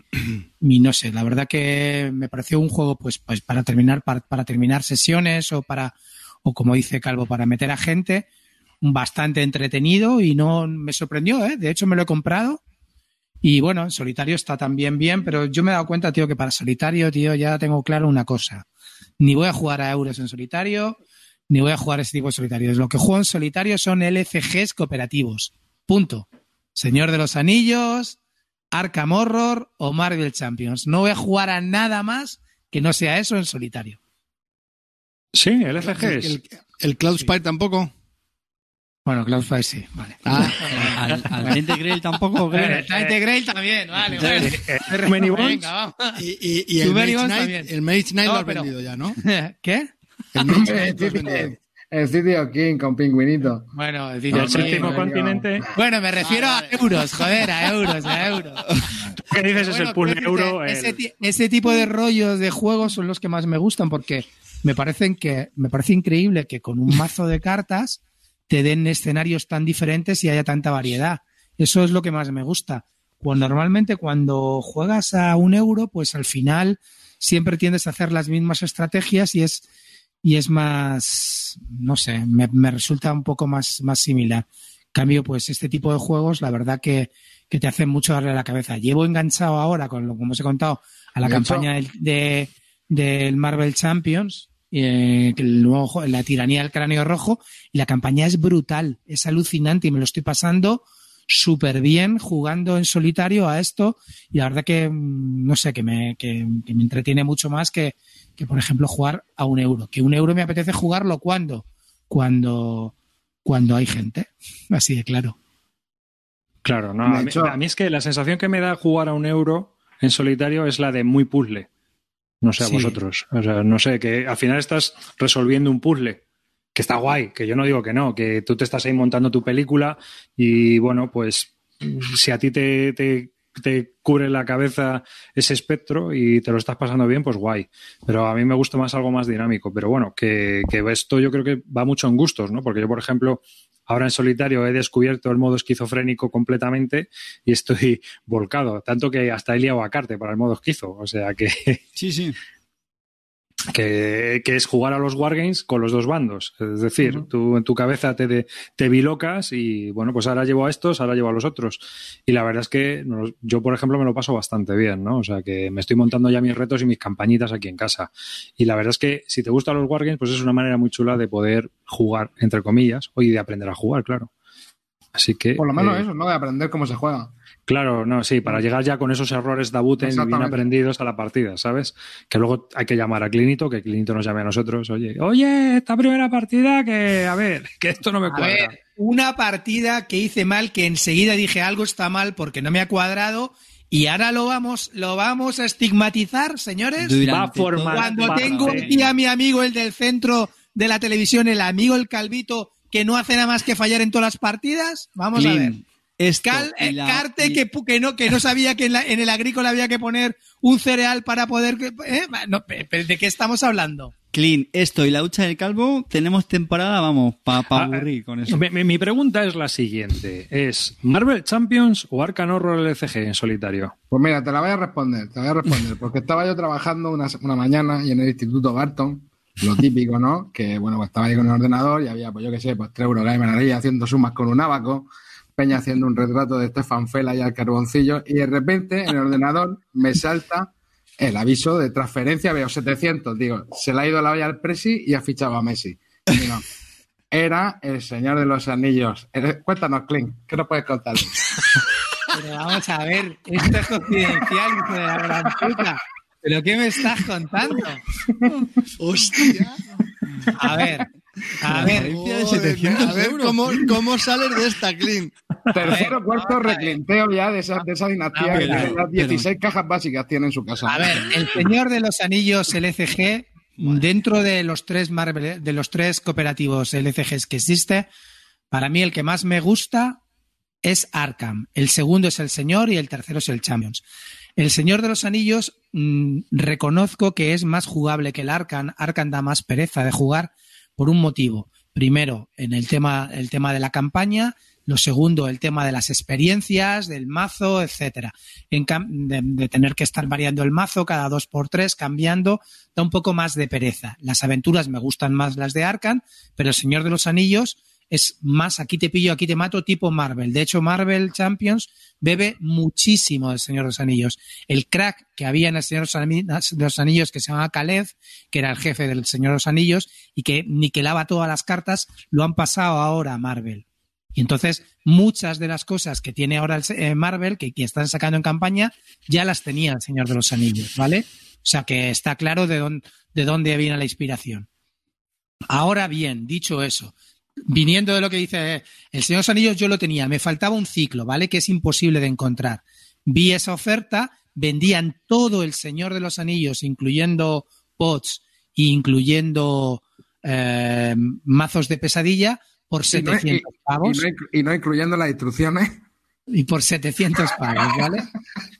y no sé, la verdad que me pareció un juego pues, pues para terminar para, para terminar sesiones o para o como dice Calvo para meter a gente bastante entretenido y no me sorprendió, ¿eh? de hecho me lo he comprado y bueno, en solitario está también bien, pero yo me he dado cuenta, tío, que para solitario, tío, ya tengo claro una cosa. Ni voy a jugar a euros en solitario, ni voy a jugar a ese tipo de solitarios. Lo que juego en solitario son LCGs cooperativos. Punto. Señor de los Anillos, Arkham Horror o Marvel Champions. No voy a jugar a nada más que no sea eso en solitario. Sí, el FG El, el- el Cloud Spire tampoco. Bueno, Cloudfire sí, vale. Ah, Al, al Tente Grail tampoco, Grail. Grail también, vale, vale. Many Bones. Venga, vamos. y, y- y el Mage Bones Knight, el Mage Knight No, lo has pero- vendido ya, ¿no? ¿Qué? El Mage El Knight lo has vendido. el sitio King con pingüinito. Bueno, el sí, séptimo no, continente. Bueno, me refiero a euros, joder, a euros, a euros. ¿Qué dices? es Bueno, el pool quiero euro. el- Ese, ti- ese tipo de rollos de juegos son los que más me gustan porque me parecen que me parece increíble que con un mazo de cartas te den escenarios tan diferentes y haya tanta variedad. Eso es lo que más me gusta. Pues normalmente cuando juegas a un euro, pues al final siempre tiendes a hacer las mismas estrategias y es y es más, no sé, me, me resulta un poco más, más similar. En cambio, pues este tipo de juegos, la verdad que, que te hacen mucho darle a la cabeza. Llevo enganchado ahora, con lo como os he contado, a la campaña del, de, del Marvel Champions, eh, que el nuevo juego- la tiranía del cráneo rojo, y la campaña es brutal, es alucinante y me lo estoy pasando súper bien jugando en solitario a esto y la verdad que mm, no sé que me, que, que me entretiene mucho más que, que por ejemplo jugar a un euro que un euro me apetece jugarlo cuando cuando cuando hay gente así de claro Claro, no. A mí, a mí es que la sensación que me da jugar a un euro en solitario es la de muy puzzle. No sé a Sí. vosotros. O sea, no sé, que al final estás resolviendo un puzzle. Que está guay, que yo no digo que no, que tú te estás ahí montando tu película y bueno, pues si a ti te, te, te cubre la cabeza ese espectro y te lo estás pasando bien, pues guay. Pero a mí me gusta más algo más dinámico. Pero bueno, que, que esto yo creo que va mucho en gustos, ¿no? Porque yo, por ejemplo, ahora en solitario he descubierto el modo esquizofrénico completamente y estoy volcado. Tanto que hasta he liado a Carte para el modo esquizo. O sea que, Sí, sí. que, que es jugar a los wargames con los dos bandos. Es decir, tú en tu cabeza te, de- te bilocas y bueno, pues ahora llevo a estos, ahora llevo a los otros. Y la verdad es que yo, por ejemplo, me lo paso bastante bien, ¿no? O sea que me estoy montando ya mis retos y mis campañitas aquí en casa. Y la verdad es que si te gustan los wargames, pues es una manera muy chula de poder jugar, entre comillas, y de aprender a jugar, claro. Así que. Por lo menos eh, eso, ¿no? De aprender cómo se juega. Claro, no, sí, para llegar ya con esos errores de Abuten bien aprendidos a la partida, ¿sabes? Que luego hay que llamar a Clinito, que Clinito nos llame a nosotros, oye, oye, esta primera partida que, a ver, que esto no me a cuadra. ver una partida que hice mal que enseguida dije algo está mal porque no me ha cuadrado y ahora lo vamos lo vamos a estigmatizar señores Va a formar Cuando tengo aquí a mi amigo, el del centro de la televisión, el amigo el calvito, que no hace nada más que fallar en todas las partidas, vamos a ver. Esto Cal- eh, la- Carte y- que, que no que no sabía que en, la- en el agrícola había que poner un cereal para poder ¿eh? No, ¿de qué estamos hablando? Clean, esto y la hucha del calvo, tenemos temporada, vamos, para Ah, aburrir con eso. Mi, mi- mi pregunta es la siguiente: ¿es Marvel Champions o Arcan Horror LCG en solitario? Pues mira, te la voy a responder, te la voy a responder, porque estaba yo trabajando una, una mañana y en el Instituto Barton, lo típico, ¿no? Que bueno, pues estaba ahí con el ordenador y había, pues yo qué sé, pues tres Eurogamer ahí haciendo sumas con un abaco, Peña haciendo un retrato de Stefan Fela y al carboncillo, y de repente en el ordenador me salta el aviso de transferencia, veo 700, digo, se le ha ido la olla al Presi y ha fichado a Messi. Y no, era el señor de los anillos. Eh, Cuéntanos, Clint, ¿qué nos puedes contar? Pero vamos a ver, esto es confidencial, hijo de la gran puta. ¿Pero qué me estás contando? ¡Hostia! A ver, a ver, Diferencia de Joder, 700 a ver euros. cómo, cómo sales de esta, Clint. Tercero, cuarto reclinteo ya de esa, de esa dinastía que ver, tiene las 16 cajas básicas tiene en su casa. A ver, el Señor de los Anillos LCG, dentro de los tres Marvel, de los tres cooperativos LCGs que existe, para mí el que más me gusta es Arkham. El segundo es el Señor y el tercero es el Champions. El Señor de los Anillos mm, reconozco que es más jugable que el Arkham. Arkham da más pereza de jugar por un motivo. Primero, en el tema, el tema de la campaña. Lo segundo, el tema de las experiencias, del mazo, etcétera. En de, de tener que estar variando el mazo cada dos por tres, cambiando, da un poco más de pereza. Las aventuras me gustan más las de Arkham, pero el Señor de los Anillos es más aquí te pillo, aquí te mato, tipo Marvel. De hecho, Marvel Champions bebe muchísimo del Señor de los Anillos. El crack que había en el Señor de los Anillos, que se llamaba Caleb, que era el jefe del Señor de los Anillos, y que niquelaba todas las cartas, lo han pasado ahora a Marvel. Y entonces, muchas de las cosas que tiene ahora el eh, Marvel, que, están sacando en campaña, ya las tenía el Señor de los Anillos, ¿vale? O sea que está claro de dónde viene la inspiración. Ahora bien, dicho eso, viniendo de lo que dice el Señor de los Anillos, yo lo tenía, me faltaba un ciclo, ¿vale? Que es imposible de encontrar. Vi esa oferta, vendían todo el Señor de los Anillos, incluyendo pots e incluyendo eh, mazos de pesadilla, por Y no- y- 700 y, pavos no, inclu- y no incluyendo las instrucciones. y por 700 pavos, ¿vale?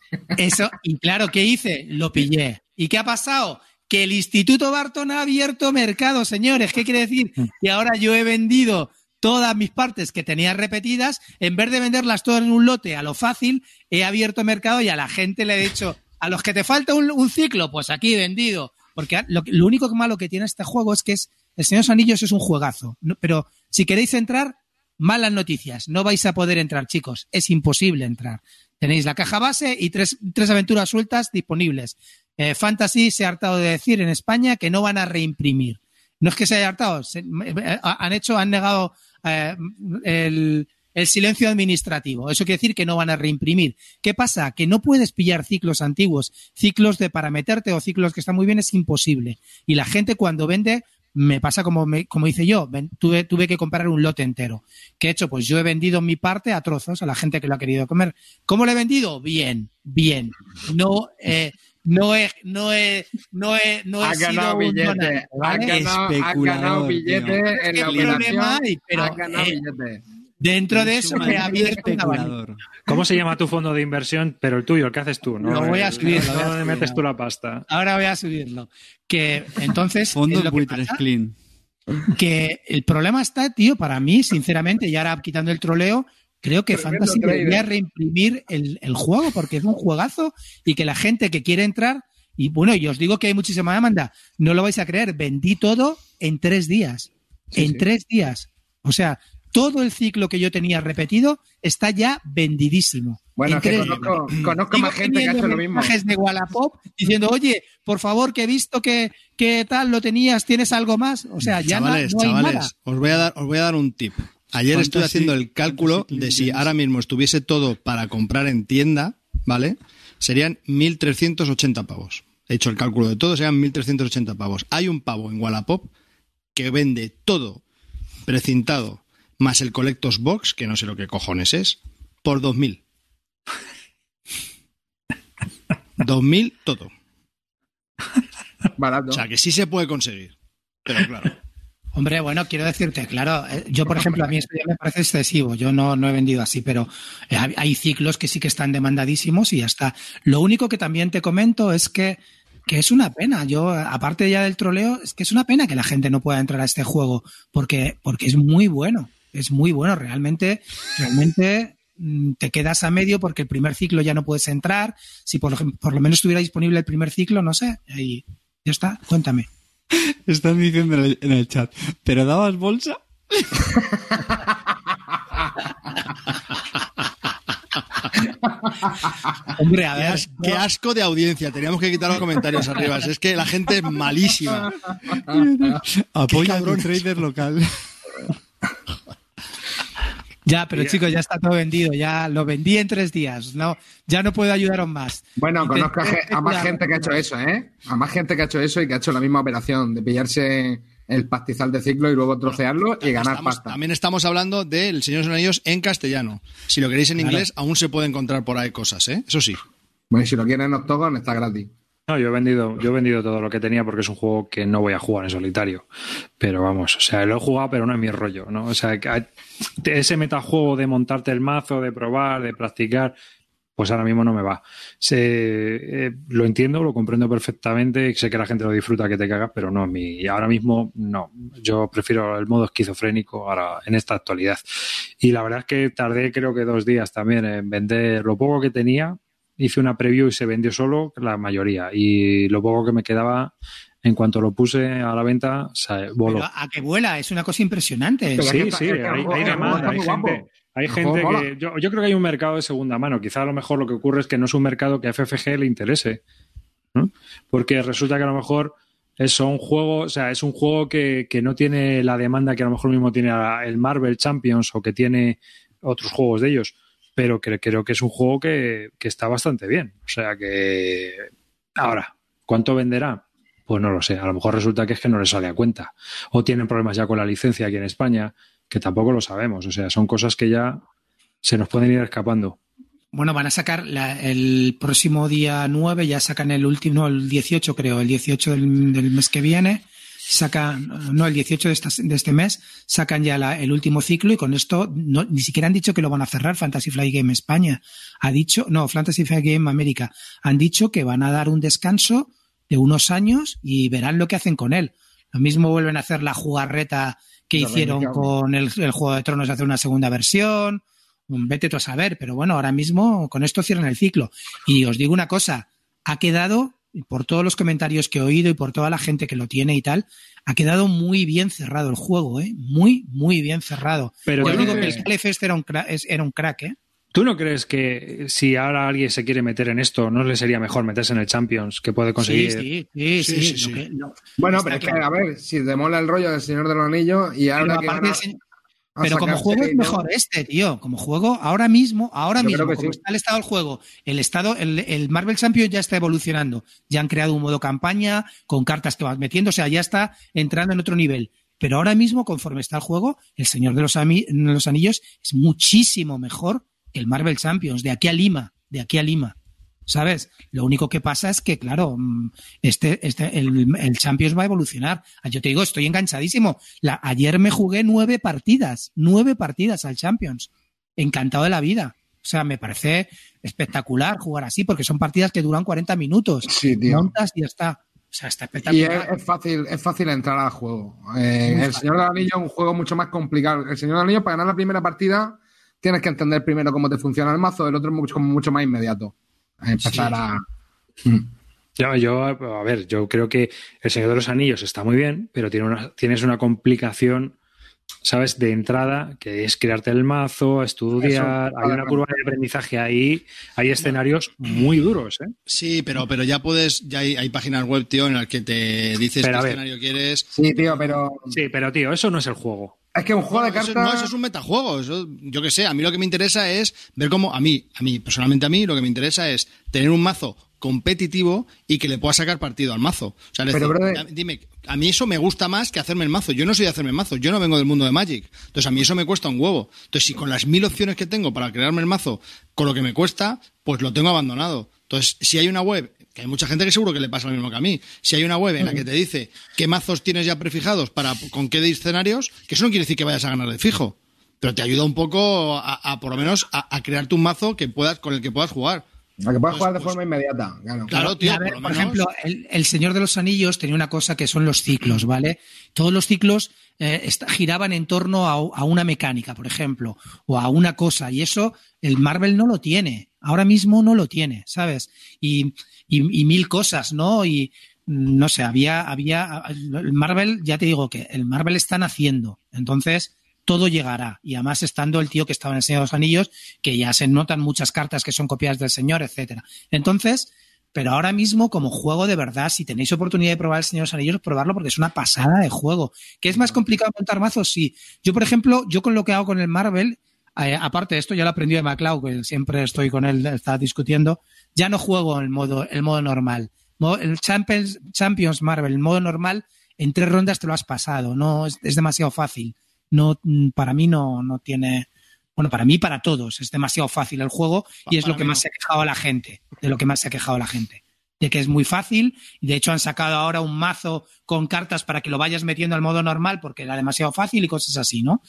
Eso, y claro, ¿qué hice? Lo pillé. ¿Y qué ha pasado? Que el Instituto Barton ha abierto mercado, señores. ¿Qué quiere decir? Que ahora yo he vendido todas mis partes que tenía repetidas, en vez de venderlas todas en un lote a lo fácil, he abierto mercado y a la gente le he dicho, a los que te falta un, un ciclo, pues aquí vendido. Porque lo, lo único malo que tiene este juego es que es, el Señor de los Anillos es un juegazo. No- pero si queréis entrar, malas noticias. No vais a poder entrar, chicos. Es imposible entrar. Tenéis la caja base y tres, tres aventuras sueltas disponibles. Eh, Fantasy se ha hartado de decir en España que no van a reimprimir. No es que se haya hartado, se- eh, han hecho, han negado eh, el, silencio administrativo. Eso quiere decir que no van a reimprimir. ¿Qué pasa? Que no puedes pillar ciclos antiguos, ciclos de para meterte o ciclos que están muy bien, es imposible. Y la gente cuando vende, me pasa como, me- como hice yo, tuve, tuve que comprar un lote entero. ¿Qué he hecho? Pues yo he vendido mi parte a trozos a la gente que lo ha querido comer. ¿Cómo lo he vendido? Bien, bien. No, no he, no he, no he, no sido ganado un billete. donante, Has ¿vale? ganado, has Especulador, ganado tío. billete en la ¿Qué operación. problema hay? Pero, has ganado eh, billete. Dentro de eso me ha abierto un abanico. especulador. ¿Cómo se llama tu fondo de inversión? Pero el tuyo, el que haces tú, ¿no? Lo voy a escribir, ¿Dónde metes tú la pasta? Ahora voy a subirlo. Que entonces Fondos es lo que pasa, clean. que el problema está, tío, para mí, sinceramente, y ahora quitando el troleo, creo que Tremendo Fantasy trader. debería reimprimir el, el juego porque es un juegazo y que la gente que quiere entrar, y bueno, y os digo que hay muchísima demanda, no lo vais a creer, vendí todo en tres días. Sí, en sí. tres días. O sea, todo el ciclo que yo tenía repetido está ya vendidísimo. Bueno, En es que tres conozco, más gente que ha hecho lo mismo. mensajes de Wallapop diciendo, oye, por favor, que he visto que, que tal lo tenías, ¿tienes algo más? O sea, ya no- chavales, no, hay chavales, nada. os voy a dar, os voy a dar un tip. Ayer estuve haciendo el cálculo de si ahora mismo estuviese todo para comprar en tienda, ¿vale? Serían 1.380 pavos. He hecho el cálculo de todo, serían 1.380 pavos. Hay un pavo en Wallapop que vende todo precintado, más el Collectors Box, que no sé lo que cojones es, por 2.000. 2.000 todo. Barato. O sea, que sí se puede conseguir. Pero claro. Hombre, bueno, quiero decirte, claro, eh, yo por ejemplo, a mí esto ya me parece excesivo, yo no, no he vendido así, pero eh, hay- ciclos que sí que están demandadísimos y ya está. Lo único que también te comento es que, que es una pena, yo, aparte ya del troleo, es que es una pena que la gente no pueda entrar a este juego, porque, porque es muy bueno, es muy bueno, realmente, realmente mm, te quedas a medio porque el primer ciclo ya no puedes entrar, si por, por lo menos estuviera disponible el primer ciclo, no sé, ahí ya está, cuéntame. Están diciendo en el, en el chat, ¿pero dabas bolsa? Hombre, a ver, qué asco de audiencia. Teníamos que quitar los comentarios arriba. Es que la gente es malísima. Apoya a cabrones. trader local. Ya, pero chicos, ya está todo vendido, ya lo vendí en tres días, no, ya no puedo ayudaros más. Bueno, Intenté conozco a, más gente que ha hecho eso, ¿eh? A más gente que ha hecho eso y que ha hecho la misma operación de pillarse el pastizal de ciclo y luego trocearlo y ganar Estamos- pasta. También estamos hablando del Señor de los Anillos en castellano. Si lo queréis en inglés, aún se puede encontrar por ahí cosas, ¿eh? Eso sí. Bueno, y si lo quieren en Octogon, está gratis. No, yo he vendido, yo he vendido todo lo que tenía porque es un juego que no voy a jugar en solitario. Pero vamos, o sea, lo he jugado, pero no es mi rollo, ¿no? O sea, ese metajuego de montarte el mazo, de probar, de practicar, pues ahora mismo no me va. Se- eh, lo entiendo, lo comprendo perfectamente, sé que la gente lo disfruta que te cagas, pero no es mi. Ahora mismo no. Yo prefiero el modo esquizofrénico ahora en esta actualidad. Y la verdad es que tardé creo que dos días también en vender lo poco que tenía. Hice una preview y se vendió solo la mayoría. Y lo poco que me quedaba, en cuanto lo puse a la venta, se voló. Pero a que vuela, es una cosa impresionante. Pero Sí, está- sí, hay, demanda, hay gente, hay gente que yo, yo creo que hay un mercado de segunda mano. Quizá a lo mejor lo que ocurre es que no es un mercado que a FFG le interese, ¿no? porque resulta que a lo mejor es un juego, o sea, es un juego que, que no tiene la demanda que a lo mejor mismo tiene el Marvel Champions o que tiene otros juegos de ellos, pero que, creo que es un juego que, está bastante bien. O sea que ahora, ¿cuánto venderá? Pues no lo sé. A lo mejor resulta que es que no le sale a cuenta. O tienen problemas ya con la licencia aquí en España, que tampoco lo sabemos. O sea, son cosas que ya se nos pueden ir escapando. Bueno, van a sacar el próximo día 9, ya sacan el último, el 18 creo, el 18 del, del mes que viene, sacan, no, el 18 de, esta- de este mes, sacan ya la- el último ciclo y con esto no, ni siquiera han dicho que lo van a cerrar Fantasy Flight Game España. Ha dicho, no, Fantasy Flight Game América. Han dicho que van a dar un descanso de unos años y verán lo que hacen con él. Lo mismo vuelven a hacer la jugarreta que hicieron con el, el Juego de Tronos de hacer una segunda versión. Un Vete tú a saber, pero bueno, ahora mismo con esto cierran el ciclo. Y os digo una cosa, ha quedado, y por todos los comentarios que he oído y por toda la gente que lo tiene y tal, ha quedado muy bien cerrado el juego, ¿eh? Muy, muy bien cerrado. Pero Yo digo que el Clefest era un, era un crack, ¿eh? ¿Tú no crees que si ahora alguien se quiere meter en esto, no le sería mejor meterse en el Champions, que puede conseguir? Sí, sí, sí, Sí, sí, sí, lo sí. que- lo- Bueno, está pero es que, a ver, si te mola el rollo del Señor de los Anillos y ahora Pero que aparte a- el señor- a Pero como juego es mejor este, tío. Como juego, ahora mismo, ahora Yo mismo, como sí. está el estado del juego, el estado, el, el Marvel Champions ya está evolucionando. Ya han creado un modo campaña con cartas que vas metiendo, o sea, ya está entrando en otro nivel. Pero ahora mismo, conforme está el juego, el Señor de los, Ami- los Anillos es muchísimo mejor que el Marvel Champions, de aquí a Lima, de aquí a Lima. ¿Sabes? Lo único que pasa es que, claro, mm, este, este, el, el Champions va a evolucionar. Ah, Yo te digo, estoy enganchadísimo. La, ayer me jugué nueve partidas, nueve partidas al Champions. Encantado de la vida. O sea, me parece espectacular jugar así, porque son partidas que duran 40 minutos. Sí, tío. Montas y ya está. O sea, está Y es, espectacular. es fácil, es fácil entrar al juego. Eh, el Señor de los Anillos es un juego mucho más complicado. El Señor de los Anillos, para ganar la primera partida, tienes que entender primero cómo te funciona el mazo, el otro es mucho, como mucho más inmediato. Empezar a. Yo, yo, a ver, yo creo que El Señor de los Anillos está muy bien, pero tiene una, tienes una complicación, ¿sabes? De entrada, que es crearte el mazo, estudiar, Eso, hay una curva de aprendizaje ahí, hay escenarios muy duros, ¿eh? Sí, pero, pero ya puedes, ya hay, hay páginas web, tío, en las que te dices Pero, qué a escenario quieres. Sí, tío, pero. Sí, pero tío, eso no es el juego. Es que un juego de cartas. no, eso es un metajuego. Eso, yo qué sé, a mí lo que me interesa es ver cómo, a mí, a mí, personalmente a mí, lo que me interesa es tener un mazo competitivo y que le pueda sacar partido al mazo. O sea, Pero, decir, brother- dime, a mí eso me gusta más que hacerme el mazo. Yo no soy de hacerme el mazo, yo no vengo del mundo de Magic. Entonces a mí eso me cuesta un huevo. Entonces si con las mil opciones que tengo para crearme el mazo, con lo que me cuesta, pues lo tengo abandonado. Entonces, si hay una web, que hay mucha gente que seguro que le pasa lo mismo que a mí, si hay una web en la que te dice qué mazos tienes ya prefijados para con qué de escenarios, que eso no quiere decir que vayas a ganar de fijo. Pero te ayuda un poco a, a, por lo menos a, a crearte un mazo que puedas, con el que puedas jugar. A que puedas Pues- jugar de pues- forma inmediata. Claro. Tío, ver, por lo por, menos- ejemplo, el, el Señor de los Anillos tenía una cosa que son los ciclos, ¿vale? Todos los ciclos eh, giraban en torno a, a una mecánica, por ejemplo, o a una cosa, y eso el Marvel no lo tiene. Ahora mismo no lo tiene, ¿sabes? Y, y- y mil cosas, ¿no? Y mm, no sé, había, había, el Marvel, ya te digo que el Marvel están haciendo, entonces todo llegará. Y además estando el tío que estaba en el Señor de los Anillos, que ya se notan muchas cartas que son copias del Señor, etcétera. Entonces, pero ahora mismo, como juego de verdad, si tenéis oportunidad de probar el Señor de los Anillos, probarlo porque es una pasada de juego. ¿Que es más complicado montar mazos? Sí. Yo, por ejemplo, yo con lo que hago con el Marvel, eh, aparte de esto, ya lo aprendí de MacLeod, que siempre estoy con él, está discutiendo, ya no juego el modo, el modo normal. El Champions, Champions Marvel, el modo normal, en tres rondas te lo has pasado, no es, es demasiado fácil. No, mm, para mí no, no tiene, bueno, para mí para todos, es demasiado fácil el juego y es Para lo que más no. se ha quejado a la gente, de lo que más se ha quejado a la gente. De que es muy fácil, y de hecho han sacado ahora un mazo con cartas para que lo vayas metiendo al modo normal porque era demasiado fácil y cosas así, ¿no?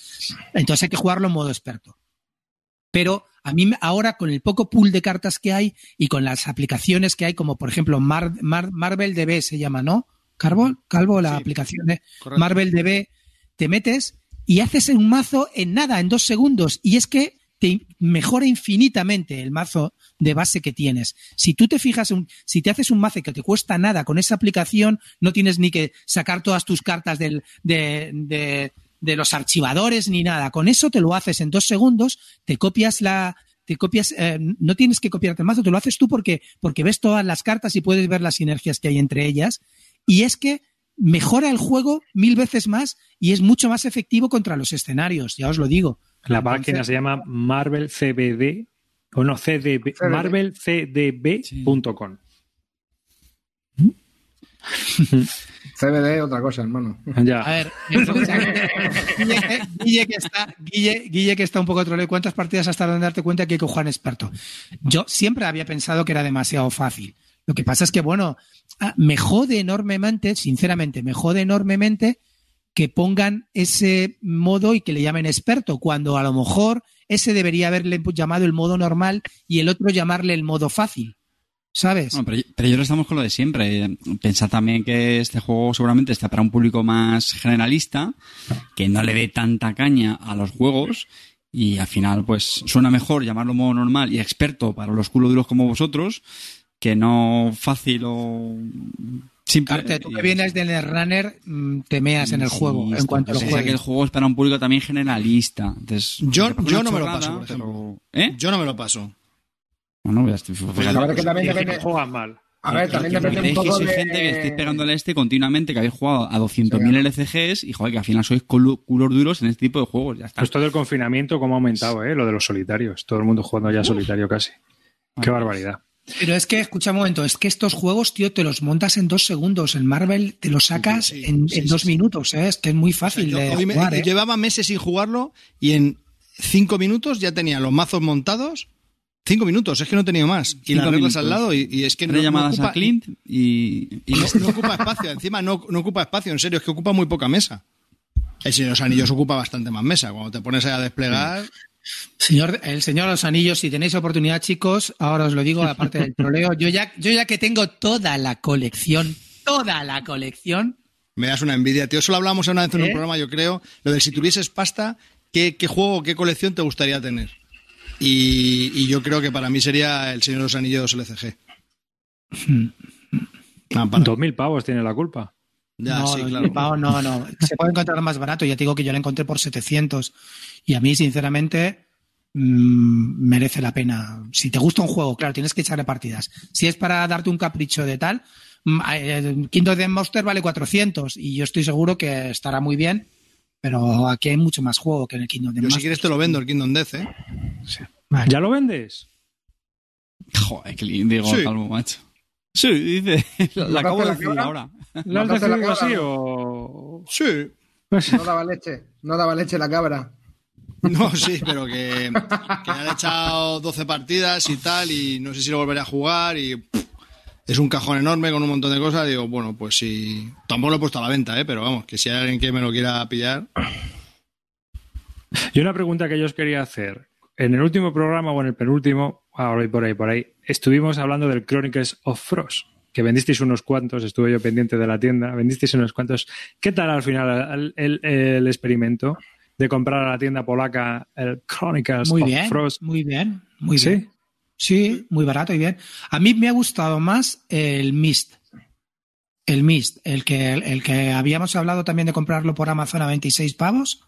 Entonces hay que jugarlo en modo experto. Pero a mí ahora con el poco pool de cartas que hay y con las aplicaciones que hay, como por ejemplo Mar- Mar- Marvel DB se llama, ¿no? Carbo, Calvo, la Sí, aplicación de correcto. Marvel DB, te metes y haces un mazo en nada, en dos segundos. Y es que te mejora infinitamente el mazo de base que tienes. Si tú te fijas, un- si te haces un mazo que te cuesta nada con esa aplicación, no tienes ni que sacar todas tus cartas del, de, de- de los archivadores ni nada. Con eso te lo haces en dos segundos, te copias la, te copias, eh, no tienes que copiarte el mazo, te lo haces tú porque, porque ves todas las cartas y puedes ver las sinergias que hay entre ellas. Y es que mejora el juego mil veces más y es mucho más efectivo contra los escenarios, ya os lo digo. La Entonces- página se llama Marvel CBD o no CDB, CBD. marvelcdb.com. CBD, otra cosa, hermano. Ya. A ver, Guille, Guille que está, Guille, Guille que está un poco troleo. ¿Cuántas partidas hasta donde darte cuenta que hay que jugar experto? Yo siempre había pensado que era demasiado fácil. Lo que pasa es que, bueno, ah, me jode enormemente, sinceramente, me jode enormemente que pongan ese modo y que le llamen experto, cuando a lo mejor ese debería haberle llamado el modo normal y el otro llamarle el modo fácil. ¿Sabes? Pero, pero yo lo estamos con lo de siempre. Pensad también que este juego seguramente está para un público más generalista, que no le dé tanta caña a los juegos y al final pues suena mejor llamarlo modo normal y experto para los culos duros como vosotros que no fácil o simple. Carte, tú Y- que vienes del Netrunner, mm, te meas en el Sí, juego en está- cuanto lo o sea, que el juego es para un público también generalista. Entonces, Yo- yo no me lo paso, por ejemplo. pero- ¿Eh? Yo no me lo paso. Bueno, ya estoy, fíjate. A ver, que también Y que depende. juegan mal. A ver, también Que depende un veréis que poco soy de. gente que estáis pegándole a este continuamente, que habéis jugado a 200.000 LCGs y joder, que al final sois culo- culos duros en este tipo de juegos. Ya está. Pues todo el confinamiento, cómo ha aumentado, ¿eh? Lo de los solitarios. Todo el mundo jugando ya solitario casi. Qué barbaridad. Pero es que, escucha un momento, es que estos juegos, tío, te los montas en dos segundos. En Marvel te los sacas Sí, sí, en, sí, en sí, dos sí. minutos, ¿eh? Es que es muy fácil Yo de me- jugar, ¿eh? Llevaba meses sin jugarlo y en cinco minutos ya tenía los mazos montados. Cinco minutos, es que no he tenido más. Y las reglas al lado y, y es que no, no llamadas ocupa, a Clint y, y no, no ocupa espacio. Encima no, no ocupa espacio, en serio, es que ocupa muy poca mesa. El Señor de los Anillos ocupa bastante más mesa. Cuando te pones ahí a desplegar, Señor, el Señor de los Anillos, si tenéis oportunidad, chicos, ahora os lo digo, aparte del troleo, yo ya, yo ya que tengo toda la colección, toda la colección, me das una envidia, tío. Eso lo hablamos una vez en un ¿Eh? programa, yo creo. Lo de si tuvieses pasta, ¿qué, qué juego, qué colección te gustaría tener? Y, y yo creo que para mí sería el Señor de los Anillos LCG. Ah, para- Dos mil pavos tiene la culpa. Ya, no, sí, no, claro. no, no, se puede encontrar más barato, ya te digo que yo lo encontré por 700 y a mí, sinceramente, mm, merece la pena. Si te gusta un juego, claro, tienes que echarle partidas. Si es para darte un capricho de tal, mm, eh, Kingdom Death Monster vale 400 y yo estoy seguro que estará muy bien, pero aquí hay mucho más juego que en el Kingdom Death Yo si quieres te lo vendo, el Kingdom Death, ¿eh? Vale. ¿Ya lo vendes? Joder, Clint, digo, Sí. macho. Sí, dice. ¿Lo acabo de la decir ahora. ¿Lo has ¿Mataste la decidido cabra, así no? o...? Sí. No daba leche. No daba leche la cabra. No, sí, pero que, que han echado 12 partidas y tal, y no sé si lo volveré a jugar, y pff, es un cajón enorme con un montón de cosas. Digo, bueno, pues sí. Tampoco lo he puesto a la venta, ¿eh? pero vamos, que si hay alguien que me lo quiera pillar. Y una pregunta que yo os quería hacer. En el último programa o en el penúltimo, ahora y por ahí, por ahí, estuvimos hablando del Chronicles of Frost, que vendisteis unos cuantos, estuve yo pendiente de la tienda, vendisteis unos cuantos. ¿Qué tal al final el, el- el experimento de comprar a la tienda polaca el Chronicles Muy of bien, Frost? muy bien, muy ¿Sí? bien. Sí, muy barato y bien. A mí me ha gustado más el Mist. El Mist, el que, el que habíamos hablado también de comprarlo por Amazon a 26 pavos,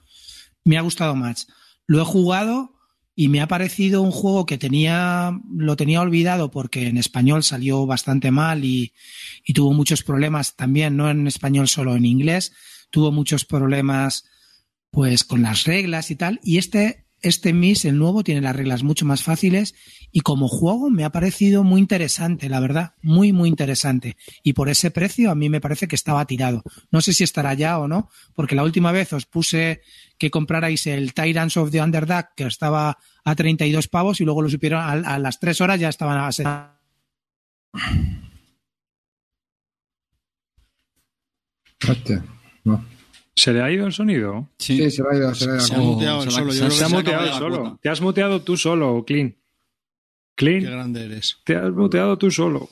me ha gustado más. Lo he jugado y me ha parecido un juego que tenía, lo tenía olvidado porque en español salió bastante mal y, y tuvo muchos problemas también, no en español solo en inglés, tuvo muchos problemas pues con las reglas y tal. Y este, este Mist, el nuevo, tiene las reglas mucho más fáciles y como juego me ha parecido muy interesante, la verdad, muy, muy interesante. Y por ese precio a mí me parece que estaba tirado. No sé si estará ya o no, porque la última vez os puse que comprarais el Tyrants of the Underdark, que estaba a 32 pavos, y luego lo supieron a, a las 3 horas ya estaban a 60. Hostia, no. ¿Se le ha ido el sonido? Sí, se. Se ha muteado el se solo, se creo que ha se ha muteado la solo. Te has muteado tú solo, Clean. Qué Clean, grande eres. te has muteado tú solo.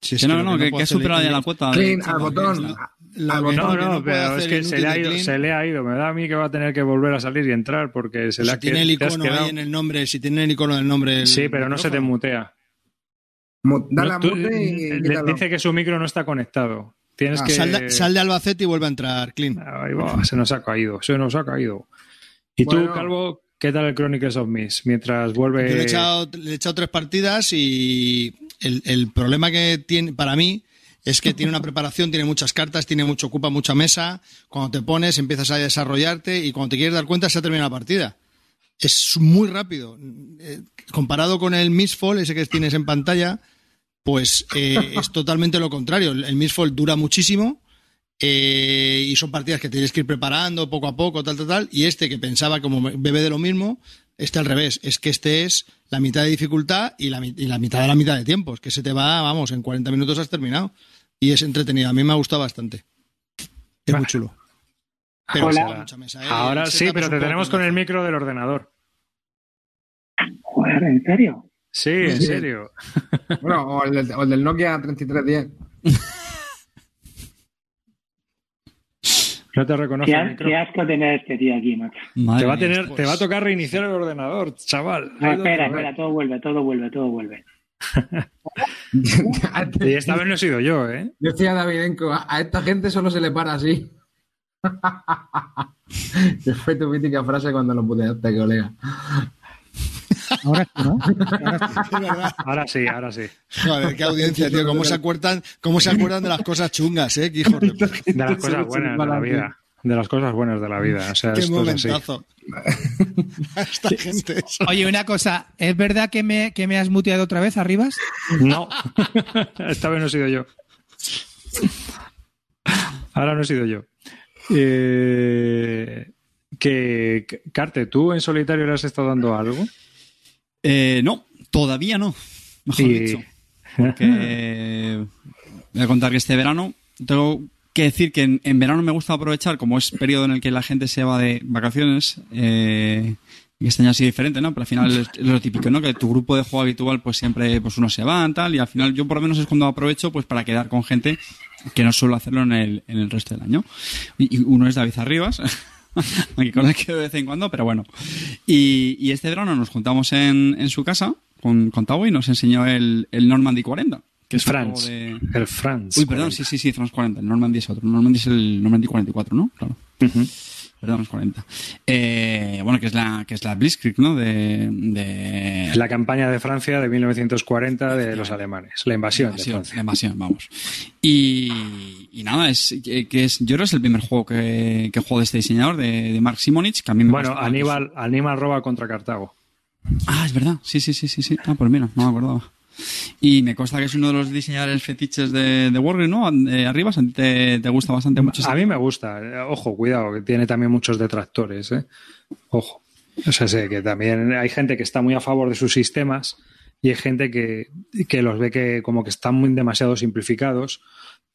Si es Que no, no, que, puedo que ha superado ya Clean- la cuota. Clean, de- al botón. No, no, no, pero es el que se le, ha ido, Clean. se le ha ido. Me da a mí que va a tener que volver a salir y entrar porque se le si ha tiene el te has icono quedado- ahí en el nombre, si tiene el icono del nombre. el Sí, pero no se te mutea. Mu- Dale a No, mute y le- quítalo. dice que su micro no está conectado. Tienes Ah, que. Sal, de, sal de Albacete y vuelve a entrar, Clean. Ahí va, se nos ha caído, se nos ha caído. ¿Y tú. Calvo, qué tal el Chronicles of Mist? Mientras vuelve. Yo le he, echado, le he echado tres partidas y el, el problema que tiene para mí es que tiene una preparación, tiene muchas cartas, tiene mucho, ocupa mucha mesa. Cuando te pones, empiezas a desarrollarte y cuando te quieres dar cuenta, se ha terminado la partida. Es muy rápido. Eh, comparado con el Mistfall, ese que tienes en pantalla, pues eh, es totalmente lo contrario. El, Mistfall dura muchísimo. Eh, y son partidas que tienes que ir preparando poco a poco, tal, tal, tal. Y este que pensaba como bebe de lo mismo, este al revés. Es que este es la mitad de dificultad y la, mi- y la mitad de la mitad de tiempo. Es que se te va, vamos, en 40 minutos has terminado. Y es entretenido. A mí me ha gustado bastante. Es muy chulo. Pero Hola. será mucha mesa, ¿eh? Ahora El sí, pero te tenemos con el micro del ordenador. Joder, ¿en serio? Sí, en serio. Bueno, o el, del, o el del Nokia 3310. No te reconozco Qué, qué asco tener este tío aquí, macho. Madre Te va, a tener, te va a tocar reiniciar el ordenador, chaval. No, espera, espera, todo vuelve, todo vuelve, todo vuelve. Y esta vez no he sido yo, ¿eh? Decía Davidenko, a, a esta gente solo se le para así. Que fue tu mítica frase cuando lo puteaste, colega. Ahora sí, ¿no? Ahora sí. Ahora sí, ahora sí. Joder, qué audiencia, tío. ¿Cómo se acuerdan, cómo se acuerdan de las cosas chungas, eh? Qué hijos de. De las cosas buenas de la vida. De las cosas buenas de la vida. O sea, Qué esto es así. momentazo. Esta gente. eso. Oye, una cosa, ¿es verdad que me, que me has muteado otra vez, Arribas? No. Esta vez no he sido yo. Ahora no he sido yo. Eh, que, que- Carte, ¿tú en solitario le has estado dando algo? Eh, no, todavía no. Mejor dicho. Porque voy a contar que este verano tengo que decir que en, en verano me gusta aprovechar, como es periodo en el que la gente se va de vacaciones, eh, y este año ha sido diferente, ¿no? Pero al final es, es lo típico, ¿no? Que tu grupo de juego habitual, pues siempre pues uno se va, tal, y al final yo por lo menos es cuando aprovecho pues para quedar con gente que no suelo hacerlo en el, en el resto del año. Y, y uno es David Arribas, con el que de vez en cuando, pero bueno. Y, y este verano nos juntamos en, en su casa con, con Tavo y nos enseñó el, el Normandy 40. Que es juego de... El Franz. Uy, perdón, sí, sí, sí, France 40. El Normandy es otro. El Normandy es el Normandy 44, ¿no? Claro. Ujú. Perdón, es 40. Eh, bueno, que es la, que es la Blitzkrieg, ¿no? De, de... La campaña de Francia de 1940 de los alemanes. La invasión, de invasión, Francia. la invasión, vamos. Y, y nada, es que que es, yo creo que es el primer juego que, que juego de este diseñador, de, de Mark Simonich, que a mí me Bueno. Aníbal, Aníbal roba contra Cartago. Ah, es verdad. Sí, sí, sí, sí, sí. Ah, pues mira, no me acordaba. Y me consta que es uno de los diseñadores fetiches de, de Wargame, ¿no? Eh, arriba, te, te gusta bastante mucho. A mí me gusta. Eh, Ojo, cuidado, que tiene también muchos detractores. ¿eh? Ojo. O sea, sé que también hay gente que está muy a favor de sus sistemas y hay gente que, que los ve que como que están muy demasiado simplificados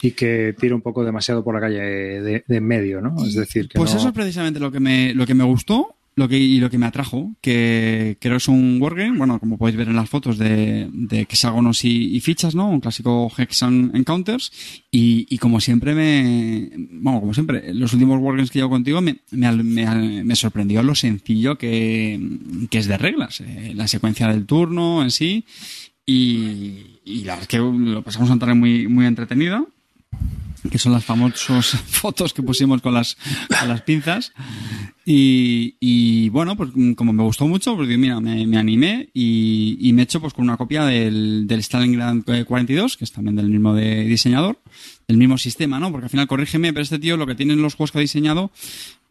y que tira un poco demasiado por la calle de, de en medio, ¿no? Es decir, que Pues no- eso es precisamente lo que me, lo que me gustó lo que, y lo que me atrajo, que creo que es un wargame, bueno, como podéis ver en las fotos de, de hexágonos y, y fichas, ¿no? Un clásico Hexagon Encounters. Y, y como siempre me, bueno, como siempre, los últimos wargames que llevo contigo me, me, me- me sorprendió lo sencillo que, que es de reglas, eh, la secuencia del turno en sí. Y, y la verdad es que lo pasamos a entrar muy, muy entretenida. Que son las famosas fotos que pusimos con las, con las pinzas. Y, y bueno, pues como me gustó mucho, pues mira, me, me animé y, me he hecho pues con una copia del, del Stalingrad 42, que es también del mismo de diseñador, del mismo sistema, ¿no? Porque al final, corrígeme, pero este tío lo que tienen los juegos que ha diseñado,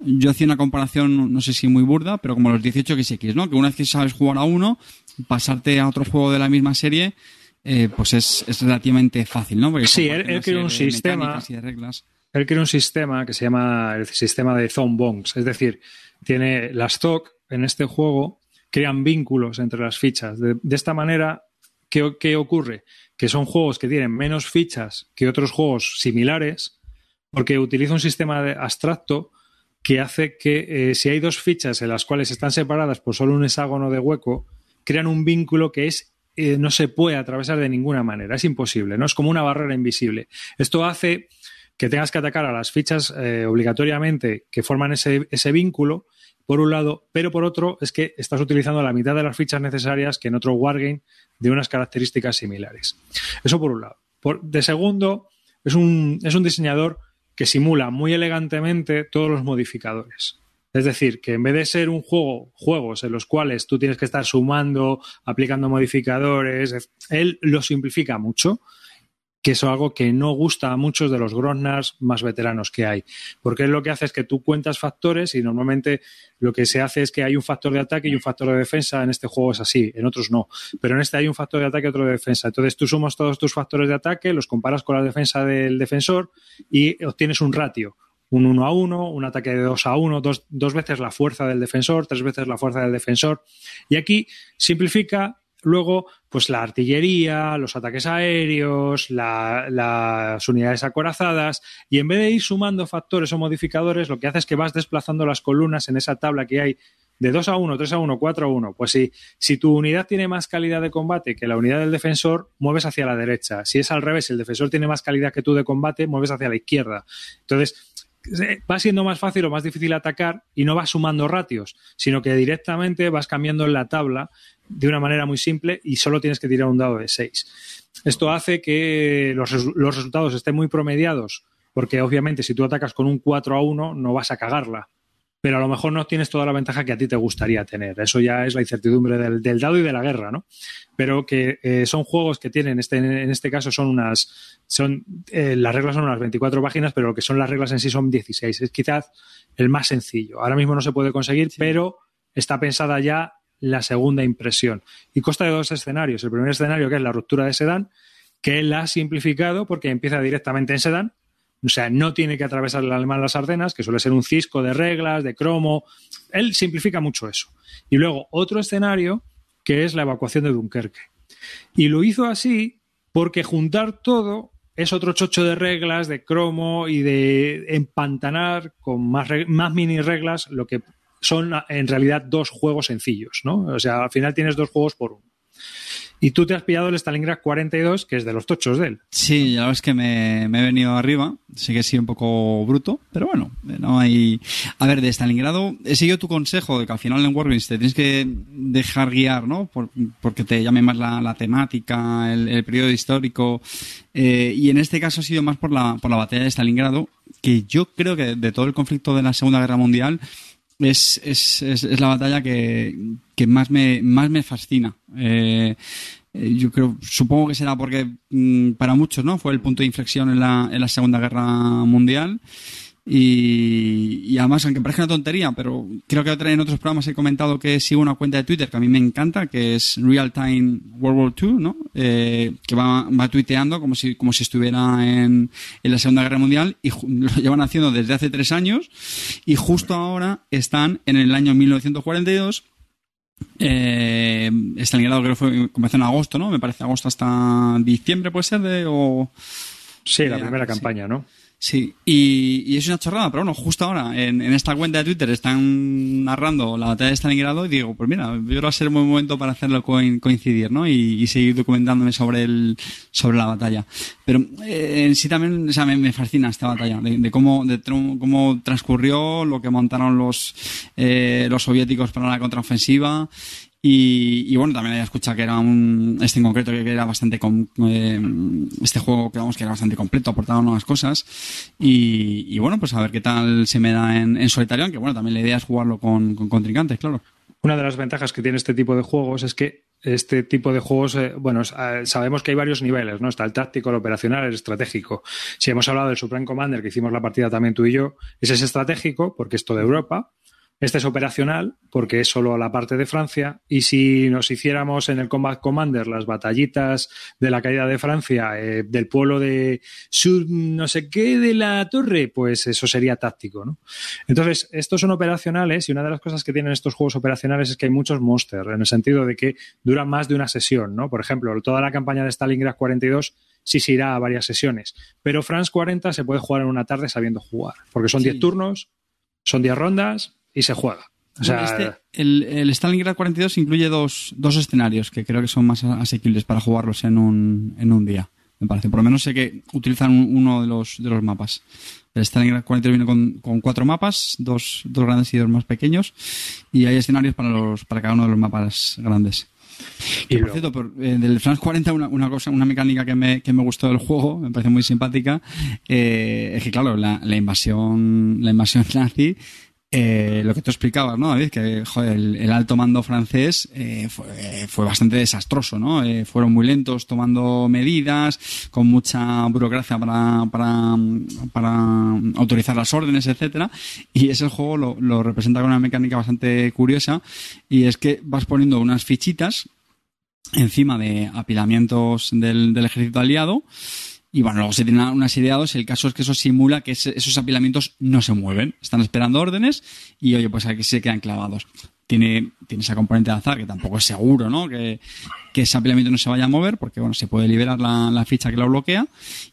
yo hacía una comparación, no sé si muy burda, pero como los 18 XX, ¿no? Que una vez que sabes jugar a uno, pasarte a otro juego de la misma serie, eh, pues es, es relativamente fácil, ¿no? Porque Sí, él- él creó un sistema- mecánicas y de reglas. Él crea un sistema que se llama el sistema de zone bonds, es decir, tiene las TOC en este juego, crean vínculos entre las fichas. De, de esta manera, ¿qué, qué ocurre? Que son juegos que tienen menos fichas que otros juegos similares, porque utiliza un sistema de- abstracto que hace que eh, si hay dos fichas en las cuales están separadas por solo un hexágono de hueco, crean un vínculo que es eh, no se puede atravesar de ninguna manera, es imposible, ¿no? Es como una barrera invisible. Esto hace que tengas que atacar a las fichas eh, obligatoriamente que forman ese, ese vínculo, por un lado, pero por otro es que estás utilizando la mitad de las fichas necesarias que en otro wargame de unas características similares. Eso por un lado. Por- de segundo, es un, es un diseñador que simula muy elegantemente todos los modificadores. Es decir, que en vez de ser un juego, juegos en los cuales tú tienes que estar sumando, aplicando modificadores, es- él lo simplifica mucho, que es algo que no gusta a muchos de los Grosnars más veteranos que hay. Porque él lo que hace es que tú cuentas factores y normalmente lo que se hace es que hay un factor de ataque y un factor de defensa. En este juego es así, en otros no. Pero en este hay un factor de ataque y otro de defensa. Entonces tú sumas todos tus factores de ataque, los comparas con la defensa del defensor y obtienes un ratio un 1 a 1, un ataque de 2 a 1, dos, dos veces la fuerza del defensor, tres veces la fuerza del defensor. Y aquí simplifica luego pues la artillería, los ataques aéreos, la- las unidades acorazadas, y en vez de ir sumando factores o modificadores, lo que hace es que vas desplazando las columnas en esa tabla que hay de 2 a 1, 3 a 1, 4 a 1. Pues si, si tu unidad tiene más calidad de combate que la unidad del defensor, mueves hacia la derecha. Si es al revés, el defensor tiene más calidad que tú de combate, mueves hacia la izquierda. Entonces, va siendo más fácil o más difícil atacar y no vas sumando ratios, sino que directamente vas cambiando la tabla de una manera muy simple y solo tienes que tirar un dado de 6. Esto hace que los, los resultados estén muy promediados, porque obviamente si tú atacas con un 4 a 1 no vas a cagarla, pero a lo mejor no tienes toda la ventaja que a ti te gustaría tener. Eso ya es la incertidumbre del, del dado y de la guerra, ¿no? Pero que eh, son juegos que tienen, este, en este caso son unas, son, eh, las reglas son unas 24 páginas, pero lo que son las reglas en sí son 16. Es quizás el más sencillo. Ahora mismo no se puede conseguir, pero está pensada ya la segunda impresión. Y consta de dos escenarios. El primer escenario, que es la ruptura de Sedán, que él ha simplificado porque empieza directamente en Sedán. O sea, no tiene que atravesar el alemán las Ardenas, que suele ser un cisco de reglas, de cromo. Él simplifica mucho eso. Y luego otro escenario, que es la evacuación de Dunkerque. Y lo hizo así porque juntar todo es otro chocho de reglas, de cromo y de empantanar con más, más mini reglas lo que son en realidad dos juegos sencillos, ¿no? O sea, al final tienes dos juegos por uno. Y tú te has pillado el Stalingrad 42, que es de los tochos de él. Sí, la verdad es que me, me he venido arriba. Sí que sido un poco bruto, pero bueno, no hay. A ver, de Stalingrado, he seguido tu consejo de que al final en Wargames te tienes que dejar guiar, ¿no? Por- porque te llame más la, la temática, el, el periodo histórico. Eh, y en este caso ha sido más por la, por la batalla de Stalingrado, que yo creo que de todo el conflicto de la Segunda Guerra Mundial es, es, es, es la batalla que, que más, me, más me fascina. Eh, eh, yo creo, supongo que será porque mm, para muchos, ¿no? Fue el punto de inflexión en la, en la Segunda Guerra Mundial. Y, y además, aunque parezca una tontería, pero creo que en otros programas he comentado que sigo una cuenta de Twitter que a mí me encanta, que es Real Time World War II, ¿no? Eh, que va, va tuiteando como si, como si estuviera en, en la Segunda Guerra Mundial y lo llevan haciendo desde hace tres años y justo ahora están en el año 1942 eh, Stalingrado creo que fue, comenzó en agosto, ¿no? Me parece agosto hasta diciembre puede ser de o Sí, la Eh, primera sí. campaña, ¿no? Sí y, y es una chorrada, pero bueno, justo ahora en, en esta cuenta de Twitter están narrando la batalla de Stalingrado y digo, pues mira, yo creo va a ser un buen momento para hacerlo coin- coincidir, ¿no? Y, y seguir documentándome sobre el sobre la batalla. Pero eh, en sí también, o sea, me, me fascina esta batalla de, de cómo de cómo transcurrió, lo que montaron los eh, los soviéticos para la contraofensiva Y, bueno, también había escuchado que era un, este en concreto que era bastante, com- eh, este juego que que era bastante completo, aportaba nuevas cosas. Y, bueno, pues a ver qué tal se me da en, solitario, aunque bueno, también la idea es jugarlo con, con contrincantes, claro. Una de las ventajas que tiene este tipo de juegos es que este tipo de juegos, eh, bueno, eh, sabemos que hay varios niveles, ¿no? Está el táctico, el operacional, el estratégico. Si hemos hablado del Supreme Commander, que hicimos la partida también tú y yo, ese es estratégico porque es todo Europa. Este es operacional porque es solo la parte de Francia. Y si nos hiciéramos en el Combat Commander las batallitas de la caída de Francia, eh, del pueblo de Sur no sé qué de la torre, pues eso sería táctico, ¿no? Entonces, estos son operacionales y una de las cosas que tienen estos juegos operacionales es que hay muchos monsters, en el sentido de que duran más de una sesión, ¿no? Por ejemplo, toda la campaña de Stalingrad 42 sí se irá a varias sesiones, pero France 40 se puede jugar en una tarde sabiendo jugar, porque son Sí. 10 turnos, son 10 rondas y se juega. O sea, este, el, el Stalingrad 42 incluye dos, dos escenarios que creo que son más asequibles para jugarlos en un, en un día, me parece. Por lo menos sé que utilizan un- uno de los, de los mapas. El Stalingrad 42 viene con, con cuatro mapas, dos, dos grandes y dos más pequeños, y hay escenarios para, los, para cada uno de los mapas grandes. y por cierto, por- eh, del France 40, una, una cosa, una mecánica que me, que me gustó del juego, me parece muy simpática, eh, es que claro, la, la invasión, la invasión nazi, eh, lo que tú explicabas, ¿no, David? Que el, alto mando francés eh, fue, fue bastante desastroso, ¿no? Eh, fueron muy lentos tomando medidas, con mucha burocracia para, para, para autorizar las órdenes, etcétera. Y ese juego lo, lo representa con una mecánica bastante curiosa, y es que vas poniendo unas fichitas encima de apilamientos del, del ejército aliado. Y bueno, luego se tienen unas ideados. El caso es que eso simula que esos apilamientos no se mueven. Están esperando órdenes y, oye, pues aquí se quedan clavados. Tiene, tiene esa componente de azar que tampoco es seguro, ¿no? Que, que ese apilamiento no se vaya a mover porque, bueno, se puede liberar la, la ficha que lo bloquea.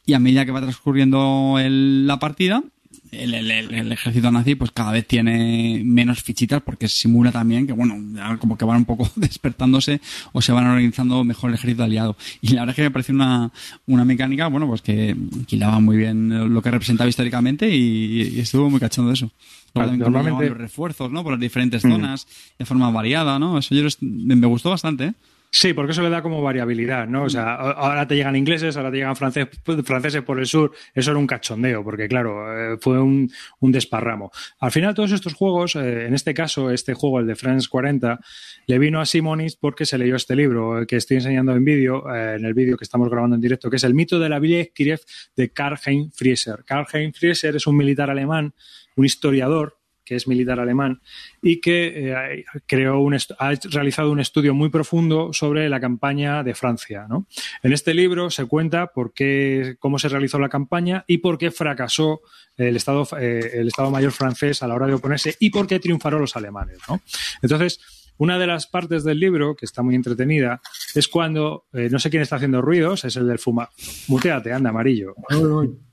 Y a medida que va transcurriendo el- la partida, el, el- el- ejército nazi pues cada vez tiene menos fichitas porque simula también que bueno como que van un poco despertándose o se van organizando mejor el ejército aliado y la verdad es que me parece una, una mecánica bueno pues que, hilaba muy bien lo que representaba históricamente y, y estuvo muy cachondo eso normalmente- los refuerzos no por las diferentes Mm. zonas de forma variada no eso yo me gustó bastante ¿eh? Sí, porque eso le da como variabilidad, ¿no? O sea, a- ahora te llegan ingleses, ahora te llegan frances- franceses por el sur. Eso era un cachondeo, porque claro, eh, fue un, un desparramo. Al final, todos estos juegos, eh, en este caso, este juego, el de France 40, le vino a Simonis porque se leyó este libro eh, que estoy enseñando en vídeo, en el vídeo que estamos grabando en directo, que es El mito de la Ville Kiriev de Karl-Heinz Frieser. Karl-Heinz Frieser es un militar alemán, un historiador que es militar alemán y que eh, creó un ha realizado un estudio muy profundo sobre la campaña de Francia. ¿no? En este libro se cuenta por qué, cómo se realizó la campaña y por qué fracasó el Estado, eh, el Estado Mayor francés a la hora de oponerse y por qué triunfaron los alemanes. ¿no? Entonces, una de las partes del libro, que está muy entretenida, es cuando, eh, no sé quién está haciendo ruidos, es el del fuma. Muteate, anda, amarillo.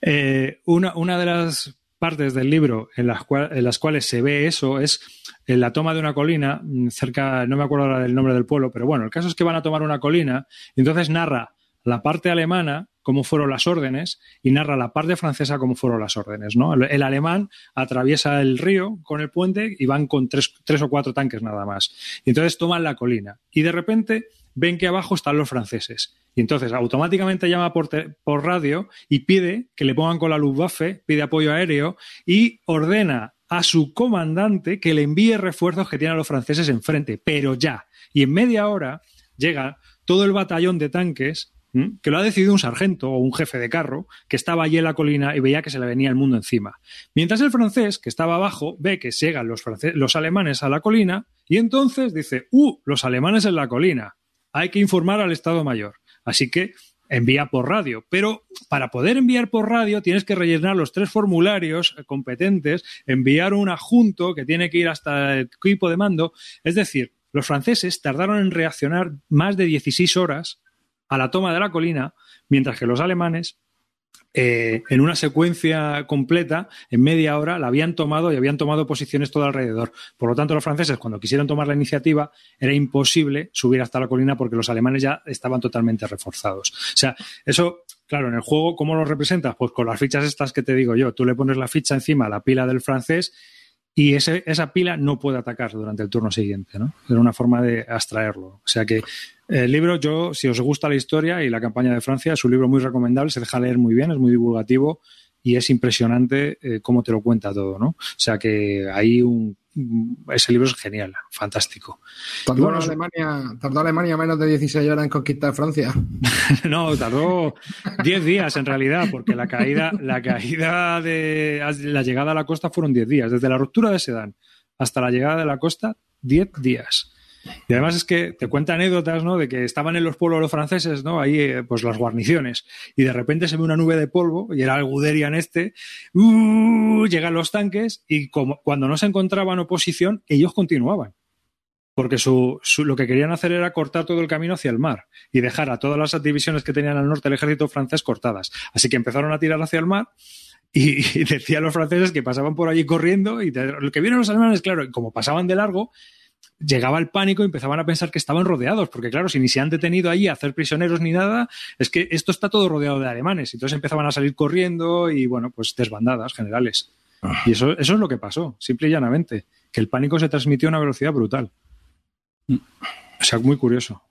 Eh, una, una de las partes del libro en las, en las cuales se ve eso es en la toma de una colina mm, cerca, no me acuerdo ahora del nombre del pueblo, pero bueno, el caso es que van a tomar una colina y entonces narra la parte alemana cómo fueron las órdenes y narra la parte francesa cómo fueron las órdenes. ¿no? El, el alemán atraviesa el río con el puente y van con tres, tres o cuatro tanques nada más. Y entonces toman la colina y de repente ven que abajo están los franceses. Y entonces automáticamente llama por, radio y pide que le pongan con la Luftwaffe, pide apoyo aéreo y ordena a su comandante que le envíe refuerzos que tienen los franceses enfrente, pero ya. Y en media hora llega todo el batallón de tanques que lo ha decidido un sargento o un jefe de carro que estaba allí en la colina y veía que se le venía el mundo encima. Mientras el francés, que estaba abajo, ve que llegan los, los alemanes a la colina y entonces dice, ¡uh! Los alemanes en la colina. Hay que informar al Estado Mayor. Así que envía por radio. Pero para poder enviar por radio tienes que rellenar los tres formularios competentes, enviar un adjunto que tiene que ir hasta el equipo de mando. Es decir, los franceses tardaron en reaccionar más de 16 horas a la toma de la colina, mientras que los alemanes eh, en una secuencia completa, en media hora, la habían tomado y habían tomado posiciones todo alrededor. Por lo tanto, los franceses, cuando quisieron tomar la iniciativa, era imposible subir hasta la colina porque los alemanes ya estaban totalmente reforzados. O sea, eso, claro, en el juego, ¿cómo lo representas? Pues con las fichas estas que te digo yo. Tú le pones la ficha encima a la pila del francés y esa pila no puede atacar durante el turno siguiente, ¿no? Era una forma de abstraerlo. O sea que el libro, yo, si os gusta la historia y la campaña de Francia, es un libro muy recomendable, se deja leer muy bien, es muy divulgativo y es impresionante eh, cómo te lo cuenta todo, ¿no? O sea que ahí un, ese libro es genial, fantástico. Tardó, bueno, Alemania, tardó Alemania menos de 16 horas en conquistar Francia. No, tardó 10 días en realidad, porque la caída, la caída de la llegada a la costa fueron 10 días. Desde la ruptura de Sedán hasta la llegada de la costa, 10 días. Y además es que te cuenta anécdotas, ¿no? De que estaban en los pueblos los franceses, ¿no? Ahí, eh, pues las guarniciones. Y de repente se ve una nube de polvo, y era el Guderian este. ¡uh! llegan los tanques, y como, cuando no se encontraban oposición, ellos continuaban porque su, su- lo que querían hacer era cortar todo el camino hacia el mar y dejar a todas las divisiones que tenían al norte del ejército francés cortadas. Así que empezaron a tirar hacia el mar y, y decían los franceses que pasaban por allí corriendo y lo que vieron los alemanes, claro, como pasaban de largo, llegaba el pánico y empezaban a pensar que estaban rodeados, porque claro, si ni se han detenido allí a hacer prisioneros ni nada, es que esto está todo rodeado de alemanes. Entonces empezaban a salir corriendo y bueno, pues desbandadas generales. Y eso, eso es lo que pasó, simple y llanamente, que el pánico se transmitió a una velocidad brutal. O sea, muy curioso.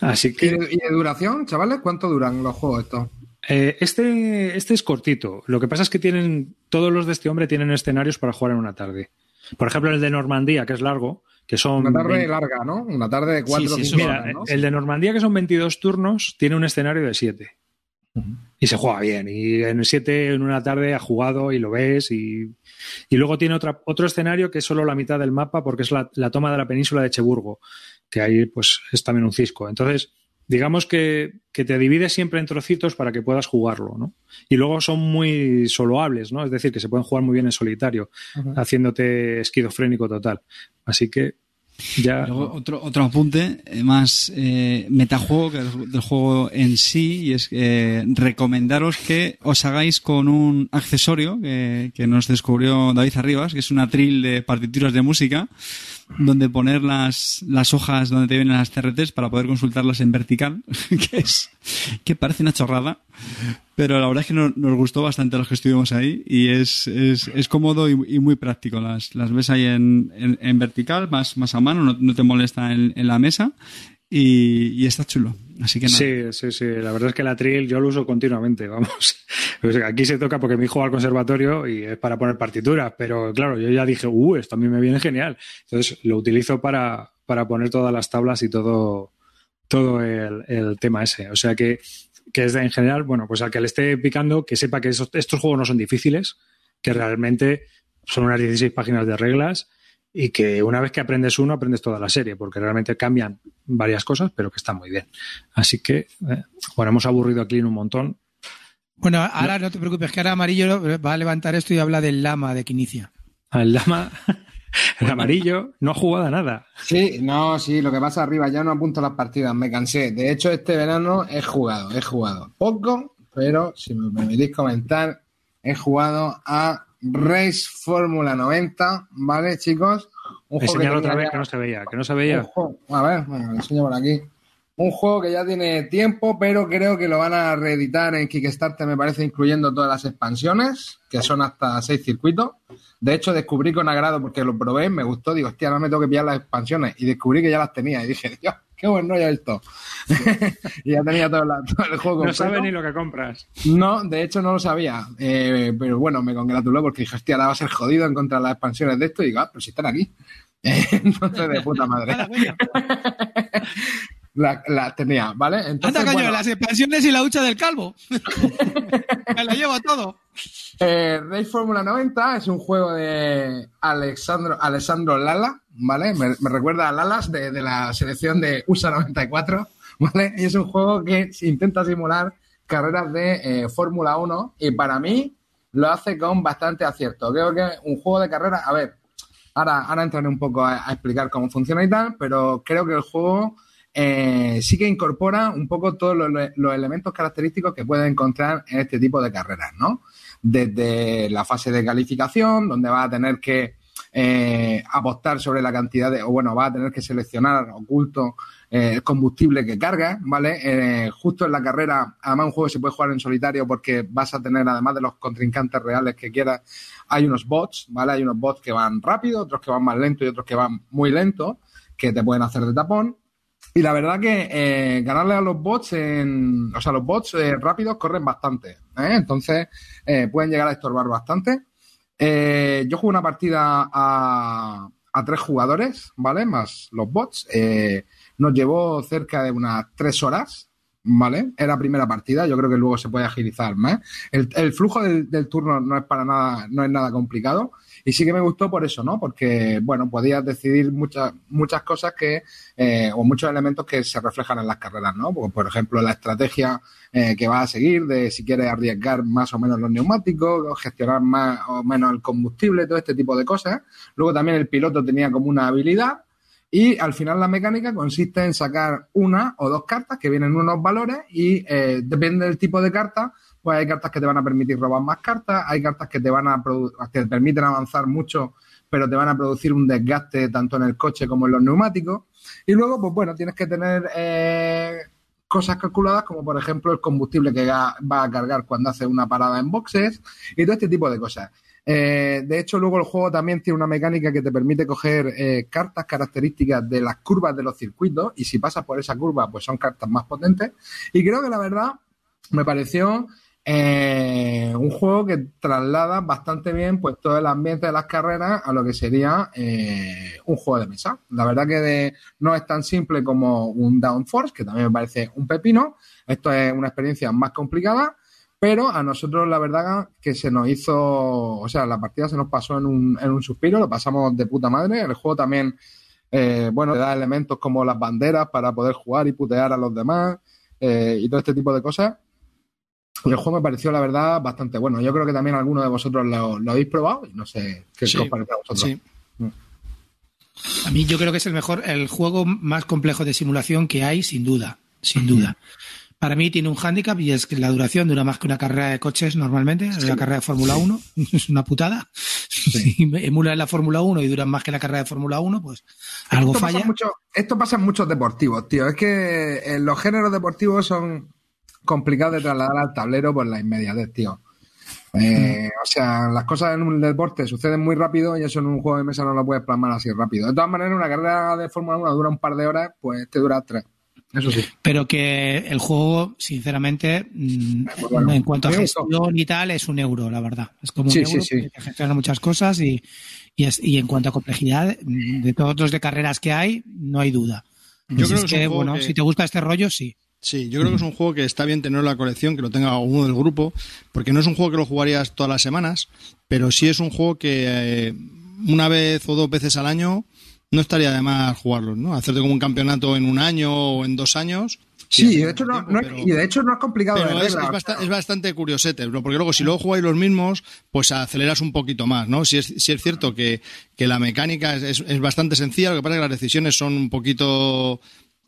Así ¿Y que de, y de duración, chavales? ¿Cuánto duran los juegos estos? eh, este, este es cortito. Lo que pasa es que tienen, todos los de este hombre tienen escenarios para jugar en una tarde. Por ejemplo, el de Normandía, que es largo, que son... Una tarde 20 larga, ¿no? Una tarde de 4 Sí, sí, 5 Mira, horas, ¿no? el de Normandía, que son 22 turnos, tiene un escenario de 7. Y se juega bien. Y en el 7, en una tarde, ha jugado y lo ves. Y, y luego tiene otra, otro escenario que es solo la mitad del mapa, porque es la, la toma de la península de Cheburgo, que ahí pues es también un cisco. Entonces, digamos que, que te divide siempre en trocitos para que puedas jugarlo, ¿no? Y luego son muy soloables, ¿no? Es decir, que se pueden jugar muy bien en solitario, haciéndote esquizofrénico total. Así que ya... Luego otro, otro apunte eh, más eh, metajuego que del, del juego en sí y es eh, recomendaros que os hagáis con un accesorio que, que nos descubrió David Arribas, que es un atril de partituras de música donde poner las, las hojas donde te vienen las TRTs para poder consultarlas en vertical, que es que parece una chorrada, pero la verdad es que no- nos gustó bastante los que estuvimos ahí y es, es, es cómodo y, y muy práctico. Las, las ves ahí en, en, en vertical, más, más a mano, no, no te molesta en, en la mesa y, está chulo. Así que. Sí, sí, sí. La verdad es que el atril yo lo uso continuamente, vamos. Aquí se toca porque mi hijo va al conservatorio y es para poner partituras, pero claro, yo ya dije, uh, esto a mí me viene genial. Entonces lo utilizo para, para poner todas las tablas y todo, todo el, tema ese. O sea que, que es en general, bueno, pues al que le esté picando, que sepa que estos juegos no son difíciles, que realmente son unas 16 páginas de reglas y que una vez que aprendes uno, aprendes toda la serie, porque realmente cambian varias cosas, pero que están muy bien. Así que, eh, bueno, hemos aburrido a Clean un montón. Bueno, ahora no te preocupes, que ahora Amarillo va a levantar esto y habla del lama de Quinicia. Al Lama, el amarillo, no ha jugado a nada. Sí, no, sí, lo que pasa arriba, ya no apunto las partidas, me cansé. De hecho, este verano he jugado, he jugado poco, pero si me permitís comentar, he jugado a Race Fórmula 90, ¿vale, chicos? Un otra vez ya- que no se veía, que no se veía. juego- a ver, bueno, lo enseño por aquí. Un juego que ya tiene tiempo, pero creo que lo van a reeditar en Kickstarter, me parece, incluyendo todas las expansiones, que son hasta seis circuitos. De hecho, descubrí con agrado, porque lo probé, me gustó, digo, hostia, no me tengo que pillar las expansiones. Y descubrí que ya las tenía. Y dije, Dios, qué bueno ya esto. y ya tenía todo, la- todo el juego No completo. sabe ni lo que compras. No, de hecho no lo sabía. Eh, pero bueno, me congratuló porque dije, hostia, ahora va a ser jodido encontrar las expansiones de esto. Y digo, ah, pero si están aquí. Entonces, de puta madre. La, la tenía, ¿vale? Entonces, Anda, bueno, las expansiones y la hucha del calvo. Me lo llevo todo. eh, Race Fórmula 90 es un juego de Alexandro, Alessandro Lala, ¿vale? Me, me recuerda a Lalas de, de la selección de USA 94, ¿vale? Y es un juego que intenta simular carreras de eh, Fórmula 1 y para mí lo hace con bastante acierto. Creo que un juego de carrera, a ver, ahora, ahora entraré un poco a, a explicar cómo funciona y tal, pero creo que el juego eh, sí que incorpora un poco todos los, elementos característicos que puedes encontrar en este tipo de carreras, ¿no? Desde la fase de calificación, donde vas a tener que eh, apostar sobre la cantidad de, o bueno, vas a tener que seleccionar oculto eh, el combustible que cargas, ¿vale? Eh, justo en la carrera, además un juego se puede jugar en solitario porque vas a tener, además de los contrincantes reales que quieras, hay unos bots, ¿vale? Hay unos bots que van rápido, otros que van más lento y otros que van muy lento, que te pueden hacer de tapón. Y la verdad que eh, ganarle a los bots, en, o sea, los bots eh, rápidos corren bastante, ¿eh? entonces eh, pueden llegar a estorbar bastante. Yo jugué una partida a, a tres jugadores, ¿vale? Más los bots. Nos llevó cerca de unas tres horas, ¿vale? Era primera partida, yo creo que luego se puede agilizar más. El, el flujo del, del turno no es para nada, no es nada complicado. Y sí que me gustó por eso, ¿no? Porque, bueno, podías decidir muchas, muchas cosas que, eh, o muchos elementos que se reflejan en las carreras, ¿no? Por, por ejemplo, la estrategia eh, que vas a seguir de si quieres arriesgar más o menos los neumáticos, gestionar más o menos el combustible, todo este tipo de cosas. Luego también el piloto tenía como una habilidad y al final la mecánica consiste en sacar una o dos cartas que vienen unos valores y eh, depende del tipo de carta, pues hay cartas que te van a permitir robar más cartas, hay cartas que te van a que te permiten avanzar mucho, pero te van a producir un desgaste tanto en el coche como en los neumáticos. Y luego, pues bueno, tienes que tener eh, cosas calculadas como por ejemplo el combustible que va a cargar cuando hace una parada en boxes y todo este tipo de cosas. Eh, de hecho, luego el juego también tiene una mecánica que te permite coger eh, cartas características de las curvas de los circuitos y si pasas por esa curva, pues son cartas más potentes. Y creo que la verdad me pareció eh, un juego que traslada bastante bien pues todo el ambiente de las carreras a lo que sería eh, un juego de mesa. La verdad que no es tan simple como un Downforce, que también me parece un pepino. Esto es una experiencia más complicada, pero a nosotros la verdad que se nos hizo, o sea, la partida se nos pasó en un, en un suspiro, lo pasamos de puta madre. El juego también, eh, bueno, te da elementos como las banderas para poder jugar y putear a los demás y todo este tipo de cosas. El juego me pareció, la verdad, bastante bueno. Yo creo que también algunos de vosotros lo, lo habéis probado y no sé qué, Sí, os parece a vosotros. Sí. A mí yo creo que es el mejor, el juego más complejo de simulación que hay, sin duda, sin duda. Para mí tiene un hándicap y es que la duración dura más que una carrera de coches normalmente, una carrera de Fórmula 1, es una putada. Si emula la Fórmula 1 y duran más que la carrera de Fórmula 1, pues algo esto falla. Pasa mucho, esto pasa en muchos deportivos, tío. Es que en los géneros deportivos son complicados de trasladar al tablero por la inmediatez, tío. Eh, O sea, las cosas en un deporte suceden muy rápido y eso en un juego de mesa no lo puedes plasmar así rápido. De todas maneras, una carrera de Fórmula 1 dura un par de horas, pues te dura tres. Eso sí. Pero que el juego, sinceramente, mm, Pues bueno, en cuanto a gestión y tal, es un euro, la verdad. Es como un Sí, euro sí, sí. que gestiona muchas cosas y, y, es- y en cuanto a complejidad, mm, de todos los de carreras que hay, no hay duda. Yo Así creo es que es un bueno, que- si te gusta este rollo, sí. Sí, yo creo que es un juego que está bien tenerlo en la colección, que lo tenga uno del grupo, porque no es un juego que lo jugarías todas las semanas, pero sí es un juego que eh, una vez o dos veces al año no estaría de más jugarlo, ¿no? Hacerte como un campeonato en un año o en dos años. Sí, de hecho no, tiempo, no es, pero- y de hecho no es complicado pero de es, regla. es basta- es bastante curiosete, ¿no? porque luego si luego jugáis los mismos, pues aceleras un poquito más, ¿no? Si es, si es cierto que, que la mecánica es, es- es bastante sencilla, lo que pasa es que las decisiones son un poquito...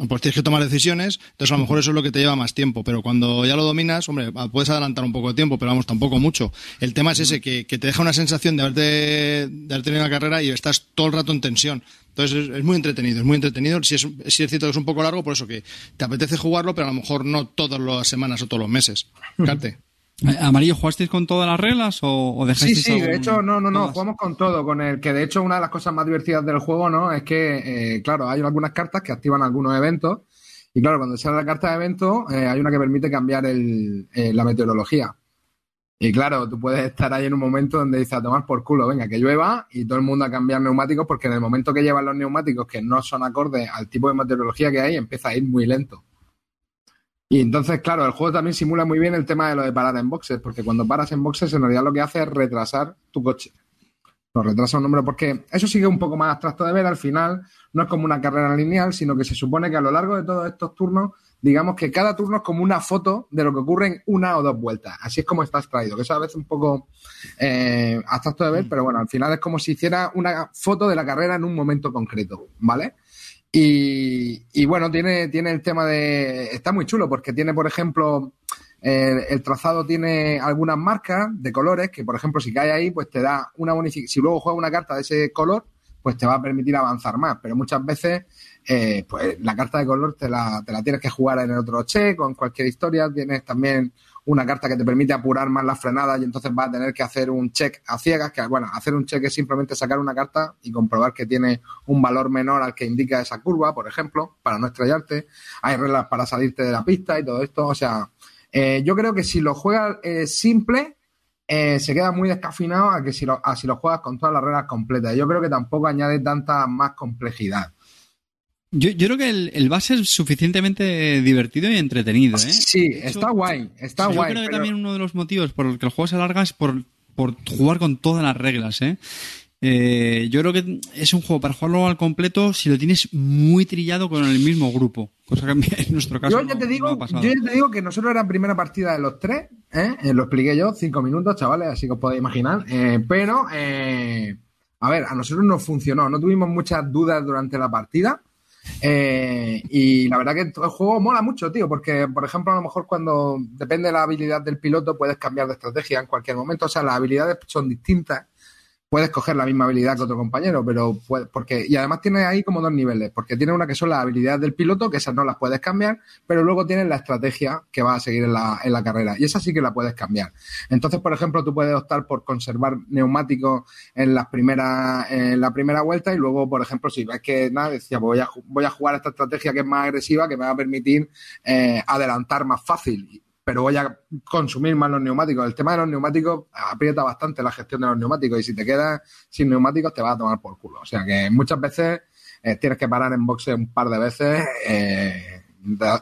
Pues tienes que tomar decisiones, entonces a lo mejor eso es lo que te lleva más tiempo, pero cuando ya lo dominas, hombre, puedes adelantar un poco de tiempo, pero vamos, tampoco mucho. El tema es ese, que, que te deja una sensación de haberte, de haber tenido una carrera y estás todo el rato en tensión. Entonces es, es muy entretenido, es muy entretenido. Si es, si es cierto que es un poco largo, por eso que te apetece jugarlo, pero a lo mejor no todas las semanas o todos los meses. Carte. Eh, ¿Amarillo jugasteis con todas las reglas o, o Sí, dejasteis sí, de algún- hecho, no, no, no, todas? jugamos con todo, con el que de hecho una de las cosas más divertidas del juego, ¿no? Es que, eh, claro, hay algunas cartas que activan algunos eventos y claro, cuando sale la carta de evento, eh, hay una que permite cambiar el, eh, la meteorología. Y claro, tú puedes estar ahí en un momento donde dices a tomar por culo, venga, que llueva y todo el mundo a cambiar neumáticos porque en el momento que llevan los neumáticos que no son acordes al tipo de meteorología que hay, empieza a ir muy lento. Y entonces, claro, el juego también simula muy bien el tema de lo de parar en boxes, porque cuando paras en boxes en realidad lo que hace es retrasar tu coche. Lo retrasa un número porque eso sigue un poco más abstracto de ver al final, no es como una carrera lineal, sino que se supone que a lo largo de todos estos turnos, digamos que cada turno es como una foto de lo que ocurre en una o dos vueltas. Así es como está extraído, que eso a veces un poco eh, abstracto de ver, pero bueno, al final es como si hiciera una foto de la carrera en un momento concreto, ¿vale? Y, y bueno, tiene, tiene el tema de. Está muy chulo porque tiene, por ejemplo, eh, el trazado tiene algunas marcas de colores que, por ejemplo, si cae ahí, pues te da una bonificación. Si luego juegas una carta de ese color, pues pues te va a permitir avanzar más. Pero muchas veces, eh, pues la carta de color te la, te la tienes que jugar en el otro check o en cualquier historia. Tienes también una carta que te permite apurar más las frenadas y entonces vas a tener que hacer un check a ciegas, que bueno, hacer un check es simplemente sacar una carta y comprobar que tiene un valor menor al que indica esa curva, por ejemplo, para no estrellarte. Hay reglas para salirte de la pista y todo esto. O sea, eh, yo creo que si lo juegas eh, simple, eh, se queda muy descafinado a que si lo, a si lo juegas con todas las reglas completas. Yo creo que tampoco añade tanta más complejidad. Yo, yo creo que el, el base es suficientemente divertido y entretenido, ¿eh? Sí, hecho, está guay, está yo guay. creo que pero- también uno de los motivos por el que el juego se alarga es por, por jugar con todas las reglas, ¿eh? Eh, yo creo que es un juego para jugarlo al completo si lo tienes muy trillado con el mismo grupo. Cosa que en nuestro caso Yo ya, no- te no digo, pasado. yo ya te digo que nosotros era primera partida de los tres, ¿eh? Eh, lo expliqué yo, cinco minutos, chavales, así que os podéis imaginar. Eh, pero, eh, a ver, a nosotros nos funcionó, no tuvimos muchas dudas durante la partida. Eh, y la verdad que el juego mola mucho, tío, porque, por ejemplo, a lo mejor cuando depende de la habilidad del piloto, puedes cambiar de estrategia en cualquier momento. O sea, las habilidades son distintas. Puedes coger la misma habilidad que otro compañero, pero puede- porque y además tienes ahí como dos niveles, porque tienes una que son las habilidades del piloto, que esas no las puedes cambiar, pero luego tienes la estrategia que vas a seguir en la, en la carrera, y esa sí que la puedes cambiar. Entonces, por ejemplo, tú puedes optar por conservar neumáticos en las primeras, en la primera vuelta, y luego, por ejemplo, si ves que nada, decía, voy a, a jugar esta estrategia que es más agresiva, que me va a permitir eh, adelantar más fácil pero voy a consumir más los neumáticos. El tema de los neumáticos aprieta bastante la gestión de los neumáticos y si te quedas sin neumáticos te vas a tomar por culo. O sea que muchas veces eh, tienes que parar en boxe un par de veces, eh,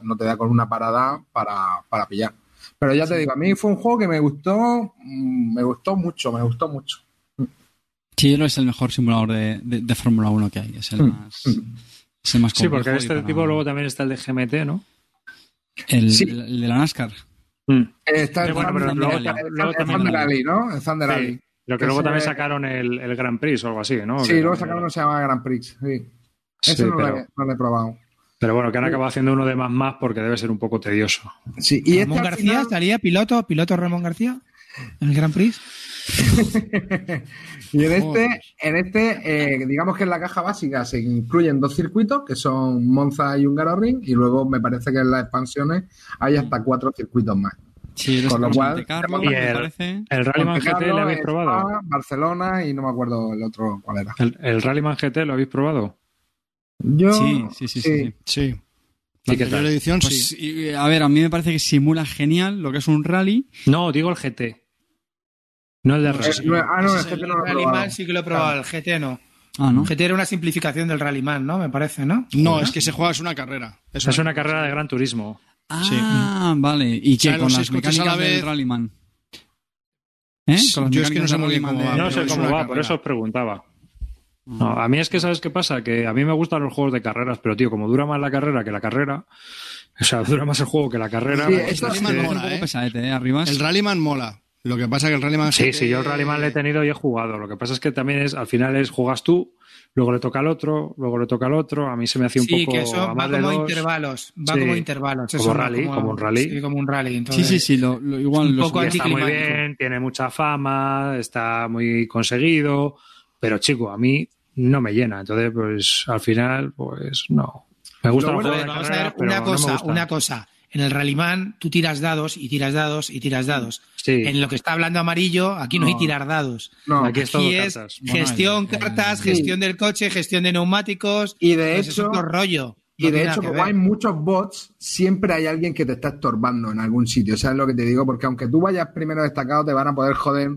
no te da- con una parada para, para pillar. Pero ya te digo, a mí fue un juego que me gustó, mm, me gustó mucho, me gustó mucho. Sí, yo creo que es el mejor simulador de, de, de Fórmula 1 que hay. Es el Mm, más, es el más Sí, porque de este para- tipo luego también está el de GMT, ¿no? El, Sí. el- el de la NASCAR. Mm. Está bueno, Thunder, luego luego también- Alley, ¿no? El Thunder Alley. Pero que Que luego se- también sacaron el, el Grand Prix o algo así, ¿no? Sí, Que luego sacaron uno que se llama Grand Prix. Sí. Sí, Ese no, lo pero, he, no lo he probado. pero bueno, que han acabado haciendo uno de más más porque debe ser un poco tedioso. Sí, y este Ramón al García final- salía piloto, piloto Ramón García en el Grand Prix. y en este, en este eh, digamos que en la caja básica se incluyen dos circuitos, que son Monza y Hungaroring, y luego me parece que en las expansiones hay hasta cuatro circuitos más. Sí, Con lo cual- Y el-. ¿El Rallyman GT lo habéis Spa, probado? Barcelona y no me acuerdo el otro cuál era. ¿El, el Rallyman GT lo habéis probado? Yo, Sí, sí, sí, sí, sí. Sí. ¿Y La edición, Pues, sí. y, a ver, a mí me parece que simula genial lo que es un rally. No, digo el GT. No el de Rally. ah, no, el no lo he Rallyman probado. sí que lo he probado, el GT no. Ah, ¿no? GT era una simplificación del Rallyman, ¿no? Me parece, ¿no? No, es que se juega es una carrera. Es una carrera de gran turismo. Ah, vale. ¿Y sea, qué? los Con seis las la mecánicas del vez. Rallyman. ¿Eh? Con Yo es que no sé del muy bien cómo va, No sé cómo va, por eso os preguntaba. No, a mí es que sabes qué pasa, que a mí me gustan los juegos de carreras, pero tío, como dura más la carrera que la carrera, o sea, dura más el juego que la carrera. Sí, esto es que- mola, poco ¿eh? pesadete, ¿eh? Arriba. El Rallyman mola. Lo que pasa que el Rallyman Sí, sí, yo el Rallyman le he tenido y he jugado. Lo que pasa es que también es, al final es juegas tú, luego le toca al otro, luego le toca al otro. A mí se me hacía un Sí, poco que eso va como dos. intervalos. Va Sí. como intervalos. Como eso rally, como un rally. Sí, como un rally. Sí, entonces- sí, sí. Lo, lo- igual Un lo poco está muy bien, tiene mucha fama, está muy conseguido, pero chico, a mí no me llena. Entonces, pues al final, pues no. Me gusta bueno de ver, vamos a carrera, ver pero una no me cosa, gusta. una cosa. En el Rallyman tú tiras dados y tiras dados y tiras dados. Sí. En lo que está hablando amarillo, aquí no, hay tirar dados. No. Aquí es todo es cartas. gestión Bueno, cartas, Sí. gestión del coche, gestión de neumáticos. Y de Pues es hecho, otro rollo. Y de hecho, como hay muchos bots, siempre hay alguien que te está estorbando en algún sitio. ¿Sabes lo que te digo? Porque aunque tú vayas primero destacado, te van a poder joder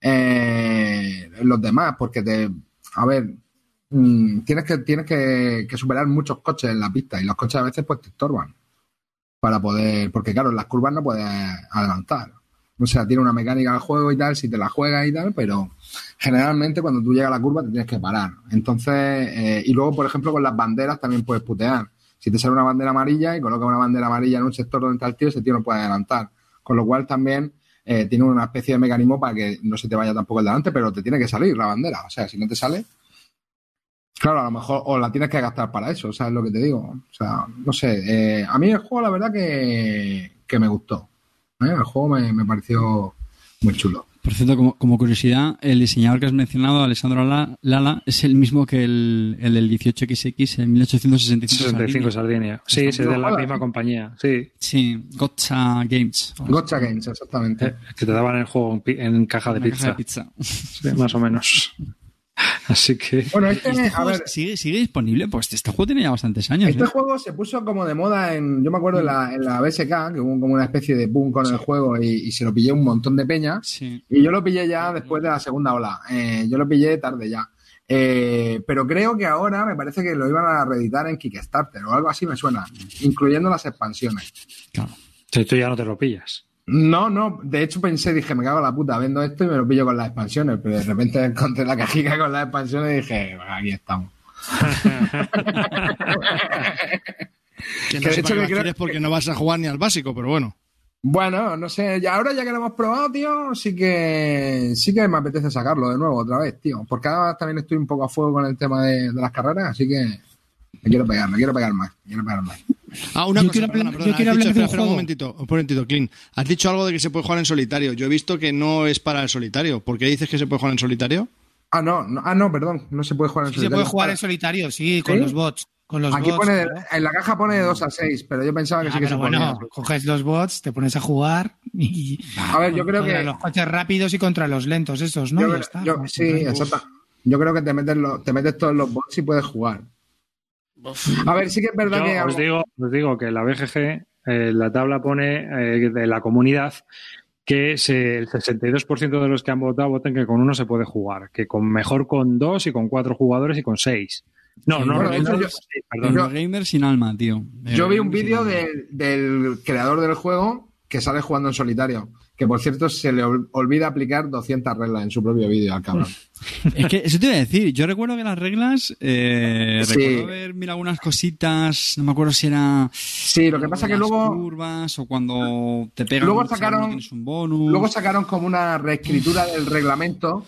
eh, los demás. Porque te. A ver. mm, tienes que, tienes que, que superar muchos coches en la pista. Y los coches a veces pues te estorban. Para poder. Porque claro, en las curvas no puedes adelantar. O sea, tiene una mecánica al juego y tal, si te la juegas y tal, pero generalmente cuando tú llegas a la curva te tienes que parar. Entonces, eh, y luego, por ejemplo, con las banderas también puedes putear. Si te sale una bandera amarilla y colocas una bandera amarilla en un sector donde está el tío, ese tío no puede adelantar. Con lo cual también eh, tiene una especie de mecanismo para que no se te vaya tampoco el delante, pero te tiene que salir la bandera. O sea, si no te sale, claro, a lo mejor o la tienes que gastar para eso, ¿sabes lo que te digo? O sea, no sé. eh, a mí el juego, la verdad, que, que me gustó. ¿eh? El juego me, me pareció muy chulo. Por cierto, como, como curiosidad, el diseñador que has mencionado, Alessandro La- Lala, es el mismo que el, el del 18XX en 1865. 65 Sardinia. Sí, es de la misma compañía. Sí. Sí, Gotcha Games. Gotcha Games, exactamente. Eh, que te daban el juego en, en caja de Una pizza. caja de pizza. Sí, más o menos. Así que. Bueno, este, ¿Este a juego ver, sigue, sigue disponible? Pues este juego tiene ya bastantes años. este ¿eh? juego se puso como de moda en, yo me acuerdo en la, en la BSK, que hubo como una especie de boom con el juego y, y se lo pillé un montón de peña. Sí. Y yo lo pillé ya después de la segunda ola. Eh, yo lo pillé tarde ya. Eh, pero creo que ahora me parece que lo iban a reeditar en Kickstarter o algo así me suena, incluyendo las expansiones. Claro. Tú ya no te lo pillas. No, no, de hecho pensé, dije, me cago en la puta, vendo esto y me lo pillo con las expansiones, pero de repente encontré la cajica con las expansiones y dije, "Bueno, aquí estamos. Que no Que de hecho que creo- quieres porque no vas a jugar ni al básico, pero bueno. Bueno, no sé, ya ahora ya que lo hemos probado, tío, sí que sí que me apetece sacarlo de nuevo otra vez, tío. Porque ahora también estoy un poco a fuego con el tema de, de las carreras, así que me quiero pegar, me quiero pegar más, me quiero pegar más. Ah, una Yo cosa, quiero hablar- perdona, yo perdona. quiero Has dicho- hablar de un momentito, un momentito, Clean. Has dicho algo de que se puede jugar en solitario. Yo he visto que no es para el solitario. ¿Por qué dices que se puede jugar en solitario? Ah, no, no, ah, no, perdón, no se puede jugar en Sí se solitario. puede jugar en solitario, sí, con ¿Sí? los bots. Con los Aquí bots. pone, claro. en la caja pone de 2 a 6, pero yo pensaba que Ah, sí que pero se bueno, podía. coges los bots, te pones a jugar y. A ver, yo creo contra que- los coches rápidos y contra los lentos, esos, ¿no? Yo Ya creo- está. yo- sí, exacto. Yo creo que te metes, lo- te metes todos los bots y puedes jugar. A ver, sí que es verdad Yo que. os digo, os digo que la BGG, eh, la tabla pone eh, de la comunidad que se- el 62% de los que han votado voten que con uno se puede jugar, que con mejor con dos y con cuatro jugadores y con seis. No, Sí, no, bueno, no, no, yo- sí, perdón. yo- Eurogamer sin alma, tío. Yo vi un Eurogamer sin vídeo del creador del juego que sale jugando en solitario. Que por cierto se le ol- olvida aplicar 200 reglas en su propio vídeo al cabrón. Es que eso te iba a decir. Yo recuerdo que las reglas. Eh, Sí. Recuerdo haber mirado algunas cositas. No me acuerdo si era. Sí, lo que pasa que luego, curvas o cuando te pegan. Luego sacaron- tienes un bonus. luego sacaron como una reescritura del reglamento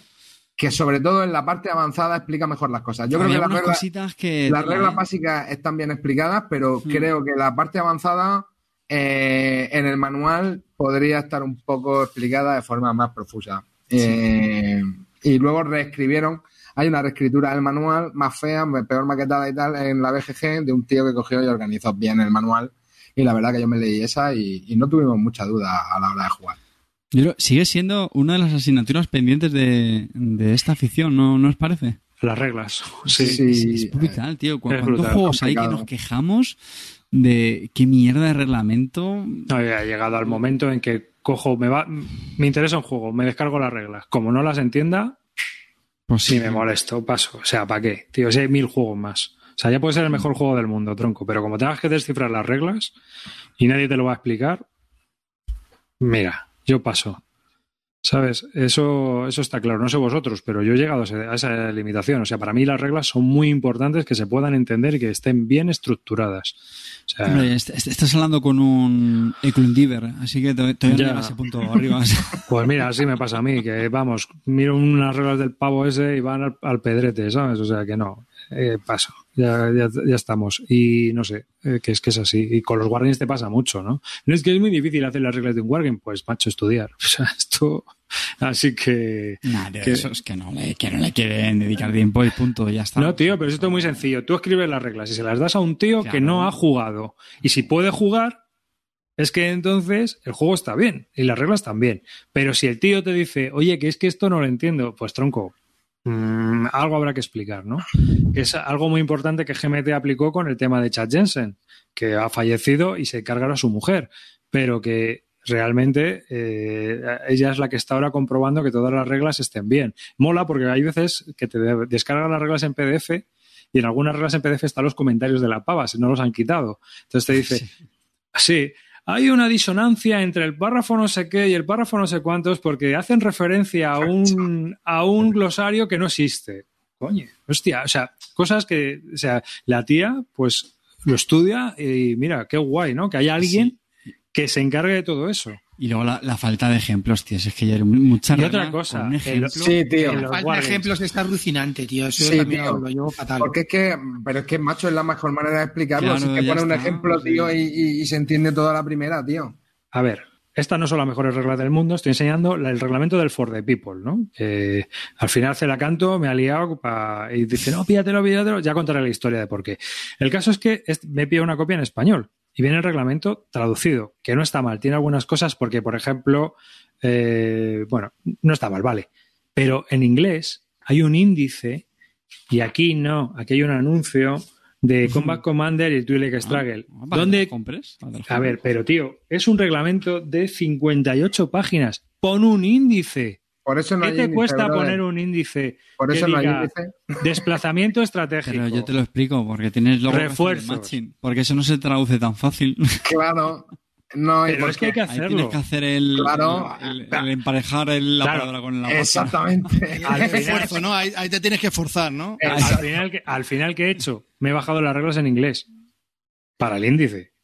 que sobre todo en la parte avanzada explica mejor las cosas. Yo creo que las reglas, que. las reglas básicas están bien explicadas, pero Hmm. creo que la parte avanzada eh, en el manual podría estar un poco explicada de forma más profusa. Eh, y luego reescribieron, hay una reescritura del manual más fea, peor maquetada y tal en la BGG de un tío que cogió y organizó bien el manual. Y la verdad que yo me leí esa y, y no tuvimos mucha duda a la hora de jugar. Yo creo- sigue siendo una de las asignaturas pendientes de, de esta afición, ¿no, ¿no os parece? Las reglas. Sí. Sí. Es, es brutal, tío. ¿Cu- es ¿Cuántos juegos hay que nos quejamos de qué mierda de reglamento? No, ha llegado al momento en que cojo, me va, me interesa un juego, me descargo las reglas. Como no las entienda, Pues sí me molesto, paso. O sea, ¿para qué? Tío, si hay mil juegos más. O sea, ya puede ser el mejor juego del mundo, tronco, pero como tengas que descifrar las reglas y nadie te lo va a explicar, mira, yo paso. ¿Sabes? Eso, eso está claro. No sé vosotros, pero yo he llegado a esa limitación. O sea, para mí las reglas son muy importantes que se puedan entender y que estén bien estructuradas. O sea, Hombre, est- est- estás hablando con un Eclundiver, así que todavía no ese punto arriba. Pues mira, así me pasa a mí, que vamos, miro unas reglas del pavo ese y van al, al pedrete, ¿sabes? O sea que no, eh, paso, ya, ya, ya estamos. Y no sé, eh, que es que es así. Y con los Guardians te pasa mucho, ¿no? No es que es muy difícil hacer las reglas de un Wargame, pues macho, estudiar. O sea, esto. Así que. Nah, tío, Que- eso es que no, le, que no le quieren dedicar tiempo y punto, ya está. No, tío, pero esto es muy sencillo. Tú escribes las reglas y se las das a un tío que no ha jugado. Y si puede jugar, es que entonces el juego está bien y las reglas también. Pero si el tío te dice, oye, que es que esto no lo entiendo, pues tronco, mm, algo habrá que explicar, ¿no? Es algo muy importante que GMT aplicó con el tema de Chad Jensen, que ha fallecido y se cargará a su mujer, pero que realmente eh, ella es la que está ahora comprobando que todas las reglas estén bien. Mola porque hay veces que te de- descargan las reglas en PDF y en algunas reglas en PDF están los comentarios de la pava, si no los han quitado. Entonces te dice, sí, hay una disonancia entre el párrafo no sé qué y el párrafo no sé cuántos porque hacen referencia a un, a un glosario que no existe. Coño, hostia, o sea, cosas que, o sea, la tía, pues lo estudia y mira, qué guay, ¿no? Que haya alguien que se encargue de todo eso. Y luego la, la falta de ejemplos, tío. Es que ya hay mucha Y otra cosa, un el- ejemplo. Sí, tío. La falta de ejemplos está alucinante, tío. Eso Sí, también tío. lo, lo llevo fatal. Porque es que, pero es que macho es la mejor manera de explicarlo. Claro, si es que pone un ejemplo, sí. tío, y, y- y se entiende toda la primera, tío. A ver, estas no son las mejores reglas del mundo, estoy enseñando el reglamento del For the People, ¿no? Que al final se la canto, me ha liado pa- y dice, no, pídatelo, pídatelo, ya contaré la historia de por qué. El caso es que me pide una copia en español y viene el reglamento traducido, que no está mal, tiene algunas cosas porque, por ejemplo, eh, bueno, no está mal, vale, pero en inglés hay un índice y aquí no, aquí hay un anuncio de Combat Commander y Struggle, Ah, que donde lo compres, a ver, pero tío, es un reglamento de 58 páginas. Pon un índice. Por eso no ¿Qué hay te índice, cuesta brother. poner un índice? Por eso que no hay diga índice. Desplazamiento estratégico. Pero yo te lo explico, porque tienes el Refuerzos. matching, porque eso no se traduce tan fácil. Claro. No, Pero es que hay que Ahí tienes hacerlo. que hacer el, Claro. el, el emparejar el- la Claro. palabra con la. Exactamente. Al esfuerzo, ¿no? Ahí, ahí te tienes que esforzar, ¿no? Al final, al final, ¿qué he hecho? Me he bajado las reglas en inglés. Para el índice.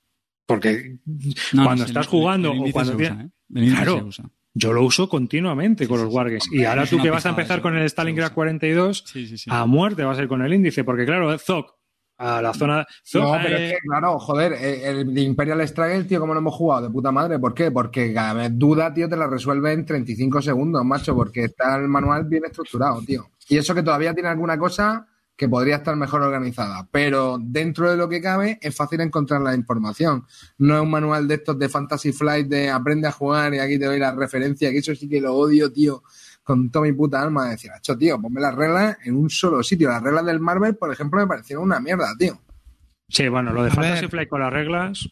Porque No, no, cuando sí, estás el- jugando el o cuando se usa, ¿eh? El índice Claro. se usa. Yo lo uso continuamente con Sí, los Wargames. sí. Y ahora tú que vas a empezar eso. con el Stalingrad usa. 42, Sí, sí, sí. a muerte vas a ir con el índice. Porque claro, Zoc, a la zona... Zoc, No, pero eh, es que, claro, joder, eh, el de Imperial Struggle, tío, como no hemos jugado de puta madre. ¿Por qué? Porque cada vez duda, tío, te la resuelve en 35 segundos, macho, porque está el manual bien estructurado, tío. Y eso que todavía tiene alguna cosa que podría estar mejor organizada, pero dentro de lo que cabe es fácil encontrar la información. No es un manual de estos de Fantasy Flight de aprende a jugar y aquí te doy la referencia, que eso sí que lo odio, tío, con toda mi puta alma. De decir, acho, tío, ponme las reglas en un solo sitio. Las reglas del Marvel, por ejemplo, me parecieron una mierda, tío. Sí, bueno, lo de A Fantasy. Flight con las reglas...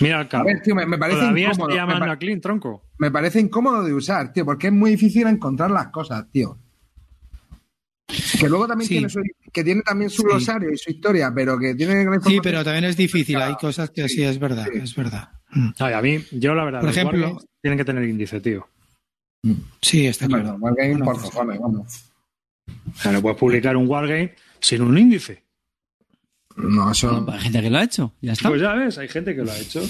Mira el A calvo. ver, tío, me, me parece Todavía incómodo. estoy Me, llamando pa- a Clint, tronco. me parece incómodo de usar, tío, porque es muy difícil encontrar las cosas, tío. Que luego también Sí. tiene su, que tiene también su Sí. glosario y su historia, pero que tiene la Sí, pero también es difícil. Hay cosas que sí, es verdad, Sí. es verdad. Mm. Ay, a mí, yo la verdad, Por los ejemplo- Wargames tienen que tener índice, tío. Sí, está Bueno, claro. Wargame Bueno, por pues- cojones, vamos. O sea, no puedes publicar un Wargame sin un índice. No, eso. Pues hay gente que lo ha hecho, ya está. Pues ya ves, hay gente que lo ha hecho.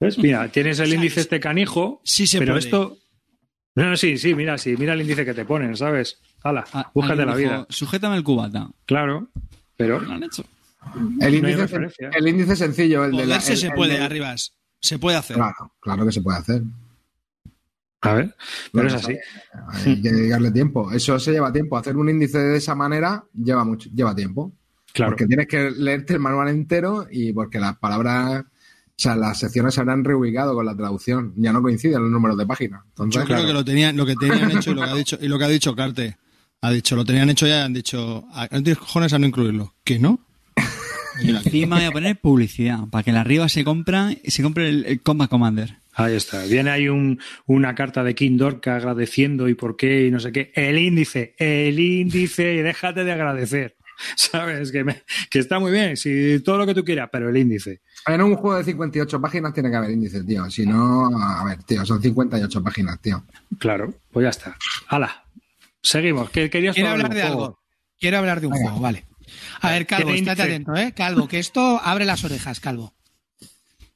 ¿Ves? Mira, tienes el índice este canijo, Sí se pero puede. esto... No, no, sí, sí, mira, sí, mira el índice que te ponen, ¿sabes? Hala, Ah, búscate la dijo, vida. Sujétame el cubata. Claro, pero... Lo han hecho. el, índice, el índice sencillo, el de la. El- se el puede, Arribas. Se puede hacer. Claro, claro que se puede hacer. A ver, pero Bueno, es así. Hay que dedicarle tiempo. Eso se lleva tiempo. Hacer un índice de esa manera lleva mucho, lleva tiempo. Claro. Porque tienes que leerte el manual entero y porque las palabras, o sea, las secciones se habrán reubicado con la traducción. Ya no coinciden los números de página. Entonces, Yo creo que lo tenían, lo que tenían hecho y lo que ha dicho, y lo que ha dicho Carte. Ha dicho, lo tenían hecho ya y han dicho, "Ah, no tienes cojones a no incluirlo. ¿Que no? Y encima voy a poner publicidad, para que en la arriba se compra se compre el, el Combat Commander. Ahí está. Viene ahí un, una carta de King Dorka agradeciendo y por qué y no sé qué. El índice, el índice, y déjate de agradecer. ¿Sabes? Que, me- que está muy bien, si todo lo que tú quieras, pero el índice. En un juego de 58 páginas tiene que haber índice, tío. Si no, a ver, tío, son 58 páginas, tío. Claro, pues ya está. Hala. Seguimos. ¿Qué querías Quiero hablar hablar de algo. Quiero hablar de un Venga. juego, vale. A ver, Calvo, ¿Qué te estate dice? atento, ¿eh? Calvo, que esto abre las orejas, Calvo.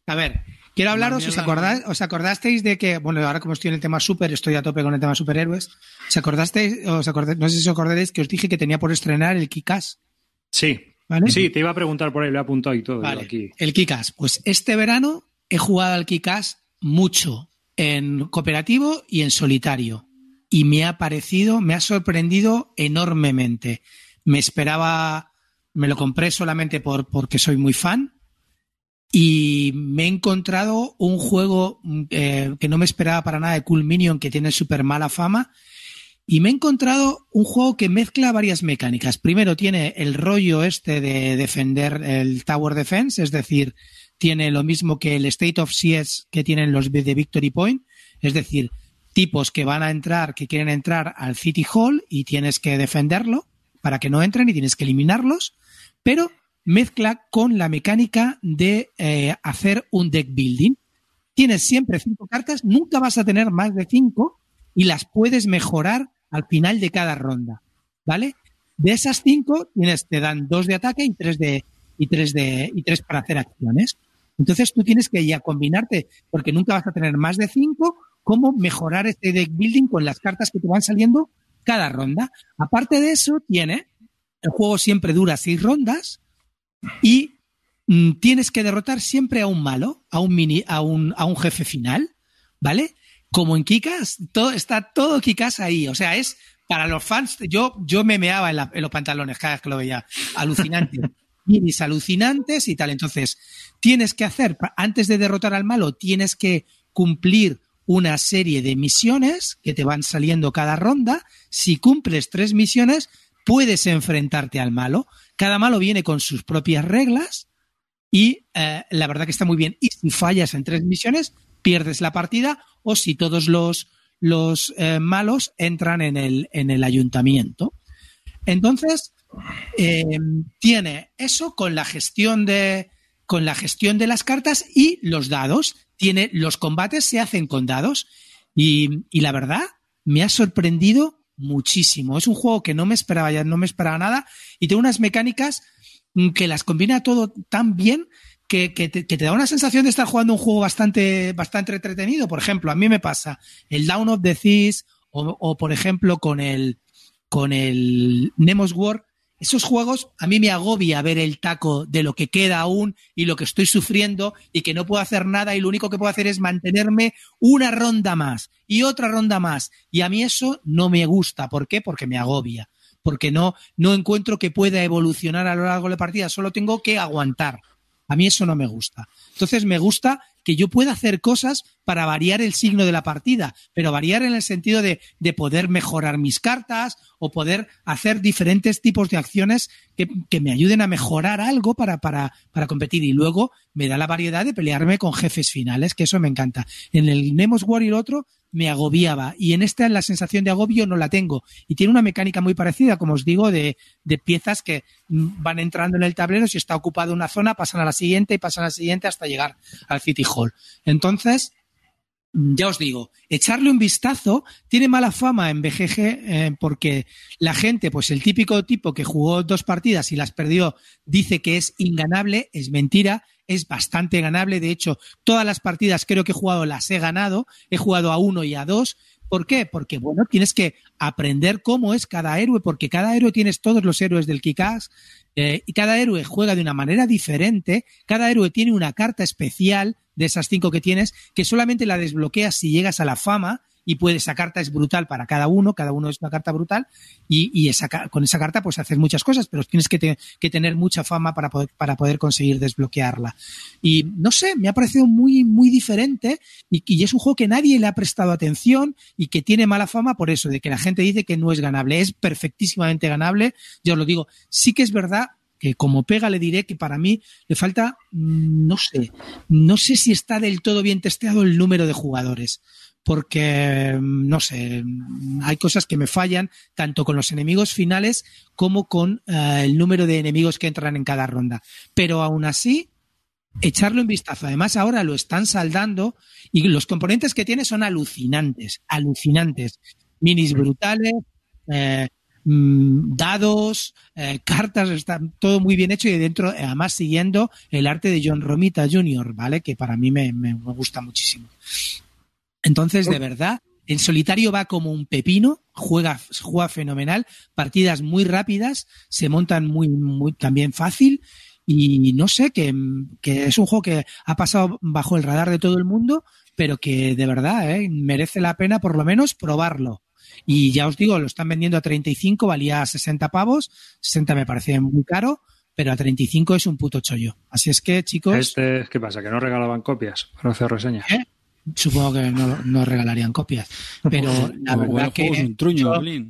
A ver, quiero hablaros, ¿os, acordáis, ¿os acordasteis de que, bueno, ahora como estoy en el tema super, estoy a tope con el tema superhéroes, ¿os acordasteis, os no sé si os acordaréis que os dije que tenía por estrenar el Kikas, Sí. ¿vale? Sí, te iba a preguntar por ahí, lo he apuntado y todo. Vale, aquí. el Kikas. Pues este verano he jugado al Kikas mucho en cooperativo y en solitario. Y me ha parecido, me ha sorprendido enormemente. Me esperaba, me lo compré solamente por, porque soy muy fan. Y me he encontrado un juego mm, eh, que no me esperaba para nada de Cool Minion, que tiene súper mala fama. Y me he encontrado un juego que mezcla varias mecánicas. Primero tiene el rollo este de defender el Tower Defense, es decir, tiene lo mismo que el State of CS que tienen los de Victory Point, es decir, tipos que van a entrar, que quieren entrar al City Hall y tienes que defenderlo para que no entren y tienes que eliminarlos, pero mezcla con la mecánica de eh, hacer un deck building. Tienes siempre cinco cartas, nunca vas a tener más de cinco y las puedes mejorar al final de cada ronda, ¿vale? De esas cinco tienes, te dan dos de ataque y tres de y tres de y tres para hacer acciones. Entonces tú tienes que ya combinarte, porque nunca vas a tener más de cinco, cómo mejorar este deck building con las cartas que te van saliendo cada ronda. Aparte de eso, tiene el juego siempre dura seis rondas y mm, tienes que derrotar siempre a un malo, a un mini, a un, a un jefe final. ¿vale? Como en Kikas, todo, está todo Kikas ahí. O sea, es para los fans, yo, yo me meaba en, la- en los pantalones cada vez que lo veía. Alucinante. Minis alucinantes y tal. Entonces, tienes que hacer, antes de derrotar al malo, tienes que cumplir una serie de misiones que te van saliendo cada ronda. Si cumples tres misiones, puedes enfrentarte al malo. Cada malo viene con sus propias reglas y eh, la verdad que está muy bien. Y si fallas en tres misiones, pierdes la partida o si todos los, los eh, malos entran en el, en el ayuntamiento. Entonces, eh, tiene eso con la gestión de con la gestión de las cartas y los dados. Tiene los combates se hacen con dados y, y la verdad me ha sorprendido muchísimo. Es un juego que no me esperaba ya, no me esperaba nada y tiene unas mecánicas mm, que las combina todo tan bien que, que te, da una sensación de estar jugando un juego bastante, bastante entretenido. Por ejemplo, a mí me pasa el Down of the Thieves o, o, por ejemplo con el con el Nemos War, esos juegos a mí me agobia ver el taco de lo que queda aún y lo que estoy sufriendo y que no puedo hacer nada y lo único que puedo hacer es mantenerme una ronda más y otra ronda más. Y a mí eso no me gusta. ¿Por qué? Porque me agobia. Porque no, no encuentro que pueda evolucionar a lo largo de la partida, solo tengo que aguantar. A mí eso no me gusta. Entonces me gusta que yo pueda hacer cosas para variar el signo de la partida, pero variar en el sentido de, de poder mejorar mis cartas o poder hacer diferentes tipos de acciones que, que me ayuden a mejorar algo para, para, para, competir. Y luego me da la variedad de pelearme con jefes finales, que eso me encanta. En el Nemos War y el otro me agobiaba. Y en esta la sensación de agobio no la tengo. Y tiene una mecánica muy parecida como os digo de, de, piezas que van entrando en el tablero. Si está ocupada una zona pasan a la siguiente y pasan a la siguiente hasta llegar al City Hall. Entonces ya os digo, echarle un vistazo tiene mala fama en BGG eh, porque la gente, pues el típico tipo que jugó dos partidas y las perdió, dice que es inganable, es mentira, es bastante ganable. De hecho, todas las partidas creo que he jugado las he ganado, he jugado a uno y a dos. ¿Por qué? Porque, bueno, tienes que aprender cómo es cada héroe, porque cada héroe tienes todos los héroes del Kikaz, eh, y cada héroe juega de una manera diferente, cada héroe tiene una carta especial de esas cinco que tienes, que solamente la desbloqueas si llegas a la fama, y puedes, esa carta es brutal para cada uno, cada uno es una carta brutal, y, y esa, con esa carta pues haces muchas cosas, pero tienes que, te, que tener mucha fama para poder, para poder conseguir desbloquearla. Y no sé, me ha parecido muy, muy diferente, y, y es un juego que nadie le ha prestado atención y que tiene mala fama por eso, de que la gente dice que no es ganable. Es perfectísimamente ganable, yo os lo digo, sí que es verdad que como pega le diré que para mí le falta, no sé, no sé si está del todo bien testeado el número de jugadores porque, no sé, hay cosas que me fallan, tanto con los enemigos finales como con uh, el número de enemigos que entran en cada ronda. Pero aún así, echarle un vistazo. Además, ahora lo están saldando y los componentes que tiene son alucinantes, alucinantes. Minis brutales, eh, dados, eh, cartas, está todo muy bien hecho y dentro, además siguiendo el arte de John Romita Jr., ¿vale? Que para mí me, me, me gusta muchísimo. Entonces, de verdad, en solitario va como un pepino, juega, juega fenomenal, partidas muy rápidas, se montan muy, muy también fácil y no sé, que, que es un juego que ha pasado bajo el radar de todo el mundo, pero que de verdad ¿eh? merece la pena por lo menos probarlo. Y ya os digo, lo están vendiendo a 35, valía 60 pavos, 60 me parece muy caro, pero a 35 es un puto chollo. Así es que, chicos... Este, ¿Qué pasa? ¿Que no regalaban copias para hacer reseñas? ¿Eh? Supongo que no, no, regalarían copias. Pero la verdad que. Es un truño, yo,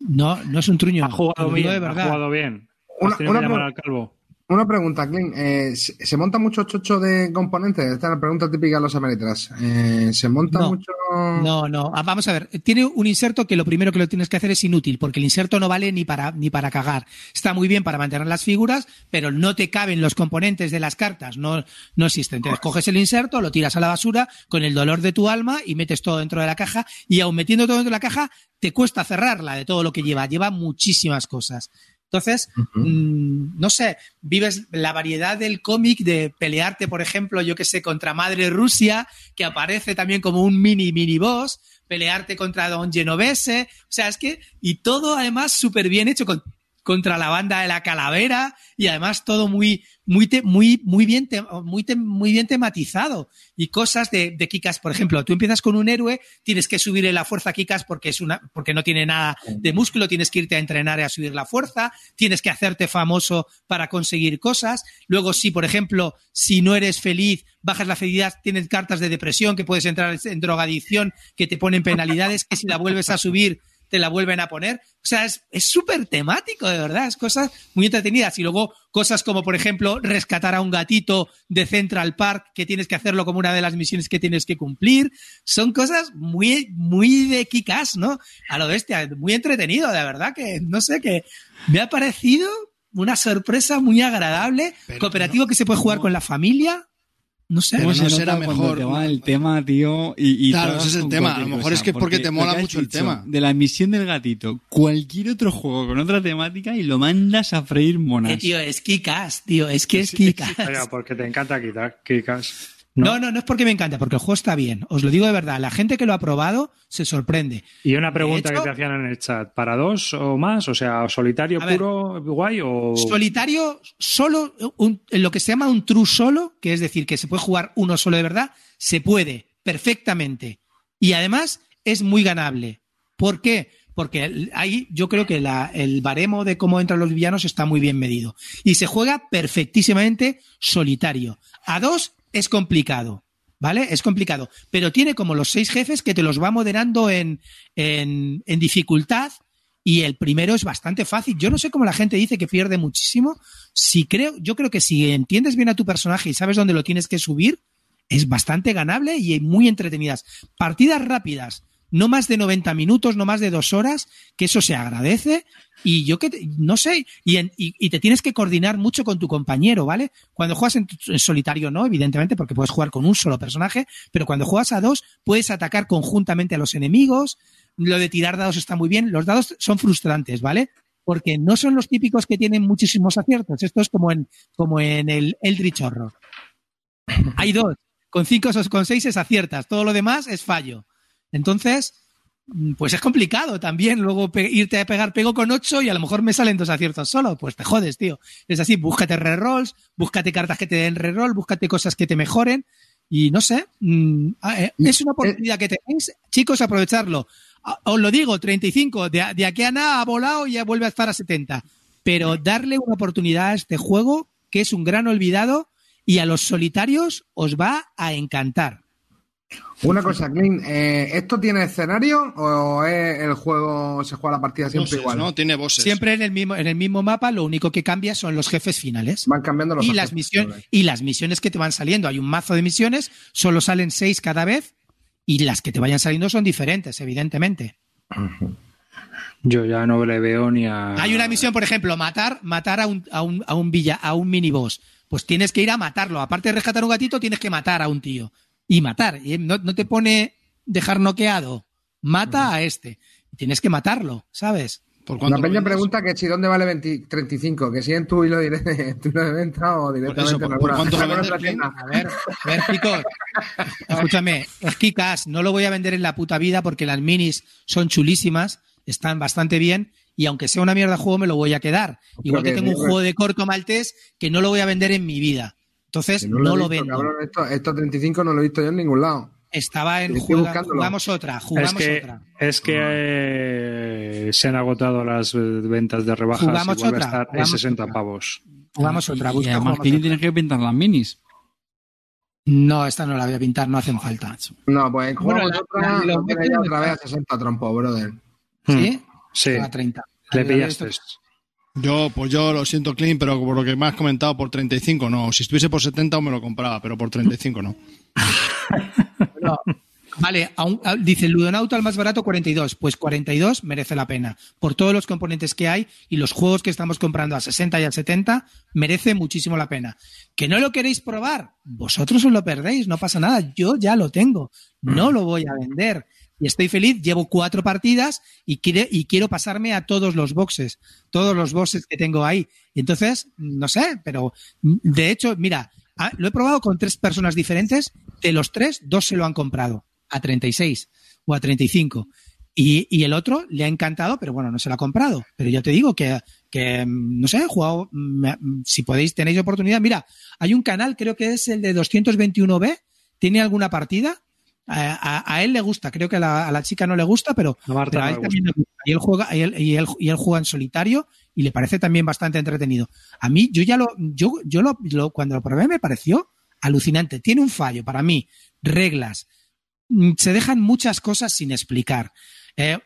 no, no es un truño. Ha jugado bien. De verdad. Ha jugado bien. Una, al calvo. Una pregunta, Clint. Eh, ¿se, ¿se, monta mucho chocho de componentes? Esta es la pregunta típica de los ameritras. Eh, ¿Se monta no, mucho.? No, no. Ah, Vamos a ver. Tiene un inserto que lo primero que lo tienes que hacer es inútil, porque el inserto no vale ni para, ni para cagar. Está muy bien para mantener las figuras, pero no te caben los componentes de las cartas. No, no existen. Entonces coges el inserto, lo tiras a la basura con el dolor de tu alma y metes todo dentro de la caja. Y aun metiendo todo dentro de la caja, te cuesta cerrarla de todo lo que lleva. Lleva muchísimas cosas. Entonces, uh -huh. mmm, no sé, vives la variedad del cómic de pelearte, por ejemplo, yo que sé, contra Madre Rusia, que aparece también como un mini, mini boss, pelearte contra Don Genovese, o sea, es que, y todo además súper bien hecho, con contra la banda de la calavera y además todo muy, muy, te- muy, muy bien, te- muy, te- muy bien tematizado y cosas de, Kikas, por ejemplo, tú empiezas con un héroe, tienes que subirle la fuerza Kikas porque es una, porque no tiene nada de músculo, tienes que irte a entrenar y a subir la fuerza, tienes que hacerte famoso para conseguir cosas. Luego, si, por ejemplo, si no eres feliz, bajas la felicidad, tienes cartas de depresión, que puedes entrar en drogadicción, que te ponen penalidades, que si la vuelves a subir, te la vuelven a poner. O sea, es es súper temático, de verdad. Es cosas muy entretenidas. Y luego cosas como, por ejemplo, rescatar a un gatito de Central Park, que tienes que hacerlo como una de las misiones que tienes que cumplir. Son cosas muy, muy de Kikas, ¿no? A lo bestia. Muy entretenido, de verdad, que no sé, que me ha parecido una sorpresa muy agradable. Pero Cooperativo que se puede jugar con la familia. No sé. Pero ¿Cómo se no será mejor, te va ¿no? el tema, tío? Y, y Claro, ese es el tema. A lo mejor cosa, es que porque te mola mucho el tema. De la misión del gatito, cualquier otro juego con otra temática y lo mandas a freír monas. Eh, tío, es Kikas, tío, es que es Kikas. Pero porque te encanta quitar Kikas. No, no, no es porque me encanta, porque el juego está bien. Os lo digo de verdad, la gente que lo ha probado se sorprende. Y una pregunta hecho- que te hacían en el chat, ¿para dos o más? O sea, solitario ver. puro guay o... Solitario, solo, un- lo que se llama un true solo, que es decir, que se puede jugar uno solo de verdad, se puede perfectamente. Y además es muy ganable. ¿Por qué? Porque ahí yo creo que la- el baremo de cómo entran los villanos está muy bien medido. Y se juega perfectísimamente solitario. A dos es complicado. ¿Vale? Es complicado. Pero tiene como los seis jefes que te los va moderando en, en, dificultad. Y el primero es bastante fácil. Yo no sé cómo la gente dice que pierde muchísimo. Si creo, yo creo que si entiendes bien a tu personaje y sabes dónde lo tienes que subir, es bastante ganable y muy entretenidas. Partidas rápidas, no más de 90 minutos, no más de dos horas, que eso se agradece. Y yo que, no sé, y, en- y- te tienes que coordinar mucho con tu compañero, ¿vale? Cuando juegas en solitario, no, evidentemente, porque puedes jugar con un solo personaje, pero cuando juegas a dos, puedes atacar conjuntamente a los enemigos. Lo de tirar dados está muy bien. Los dados son frustrantes, ¿vale? Porque no son los típicos que tienen muchísimos aciertos. Esto es como en, como en el Eldritch Horror. Hay dos. Con cinco o con seis es aciertas. Todo lo demás es fallo. Entonces, mm, pues es complicado también luego irte a pegar pego con ocho y a lo mejor me salen dos aciertos solo. Pues te jodes, tío. Es así, búscate rerolls, búscate cartas que te den reroll, búscate cosas que te mejoren. Y no sé, mm, eh, es una oportunidad que tenéis. Chicos, aprovecharlo. Os lo digo, 35. De, de aquí a nada ha volado y ya vuelve a estar a 70. Pero darle una oportunidad a este juego, que es un gran olvidado, y a los solitarios os va a encantar. Una cosa, Clint, eh, ¿esto tiene escenario o es el juego, se juega la partida siempre Bosses, igual? ¿no? Tiene bosses. Siempre en el mismo, en el mismo mapa, lo único que cambia son los jefes finales. Van cambiando los Y las, misiones, y las misiones que te van saliendo. Hay un mazo de misiones, solo salen seis cada vez, y las que te vayan saliendo son diferentes, evidentemente. Yo ya no le veo ni a... Hay una misión, por ejemplo, matar, matar a un, a un, a un villa, a un miniboss. Pues tienes que ir a matarlo. Aparte de rescatar un gatito, tienes que matar a un tío. Y matar. Y no, no te pone dejar noqueado. Mata a este. Tienes que matarlo, ¿sabes? ¿Por peña pregunta que si dónde vale 20 35, que si en tu hilo directo, en tu hilo de venta o directamente eso, en ¿por- cuánto lo vendes, tienda. A ver, a ver, chicos. Escúchame, es Kikas, no lo voy a vender en la puta vida porque las minis son chulísimas, están bastante bien. Y aunque sea una mierda de juego, me lo voy a quedar. Igual que que tengo un juego de corto maltés que no lo voy a vender en mi vida. Entonces, Que no, he lo visto, vendo. cabrón, esto, esto 35 no lo he visto yo en ningún lado. Estaba en juega- buscándolo. jugamos otra, Es jugamos que, otra. es que eh, se han agotado las ventas de rebajas Jugamos y vuelve otra, a estar en jugamos 60 otra. pavos. Jugamos otra, Y busca, además, Kini otra. tienes que pintar las minis. No, esta no la voy a pintar, no hacen falta. No, pues jugamos la- otra, la- lo de- otra vez a 60 trompo, brother. ¿Sí? Sí, A 30. le pillaste. esto- Yo, pues yo lo siento, Clean, pero por lo que me has comentado, por 35 no. Si estuviese por 70 aún me lo compraba, pero por 35 no. No. Vale, a un- a- dice Ludonauta al más barato 42. Pues 42 merece la pena. Por todos los componentes que hay y los juegos que estamos comprando a 60 y a 70, merece muchísimo la pena. ¿Que no lo queréis probar? Vosotros os lo perdéis, no pasa nada. Yo ya lo tengo. No lo voy a vender. Y estoy feliz, llevo cuatro partidas y, quiere- y quiero pasarme a todos los boxes, todos los boxes que tengo ahí. Y entonces, no sé, pero mm, de hecho, mira, ah, lo he probado con tres personas diferentes. De los tres, dos se lo han comprado a 36 o a 35. Y, y el otro le ha encantado, pero bueno, no se lo ha comprado. Pero yo te digo que, que mm, no sé, he jugado, mm, si podéis, tenéis oportunidad. Mira, hay un canal, creo que es el de 221B, tiene alguna partida. A, a- a él le gusta, creo que a la, a la chica no le gusta, pero, A Marta pero a no él también le gusta. Y él juega, y él, y él- y él juega en solitario y le parece también bastante entretenido. A mí, yo ya lo, yo, yo lo, lo- cuando lo probé me pareció alucinante. Tiene un fallo para mí, reglas. Mm, Se dejan muchas cosas sin explicar. Eh,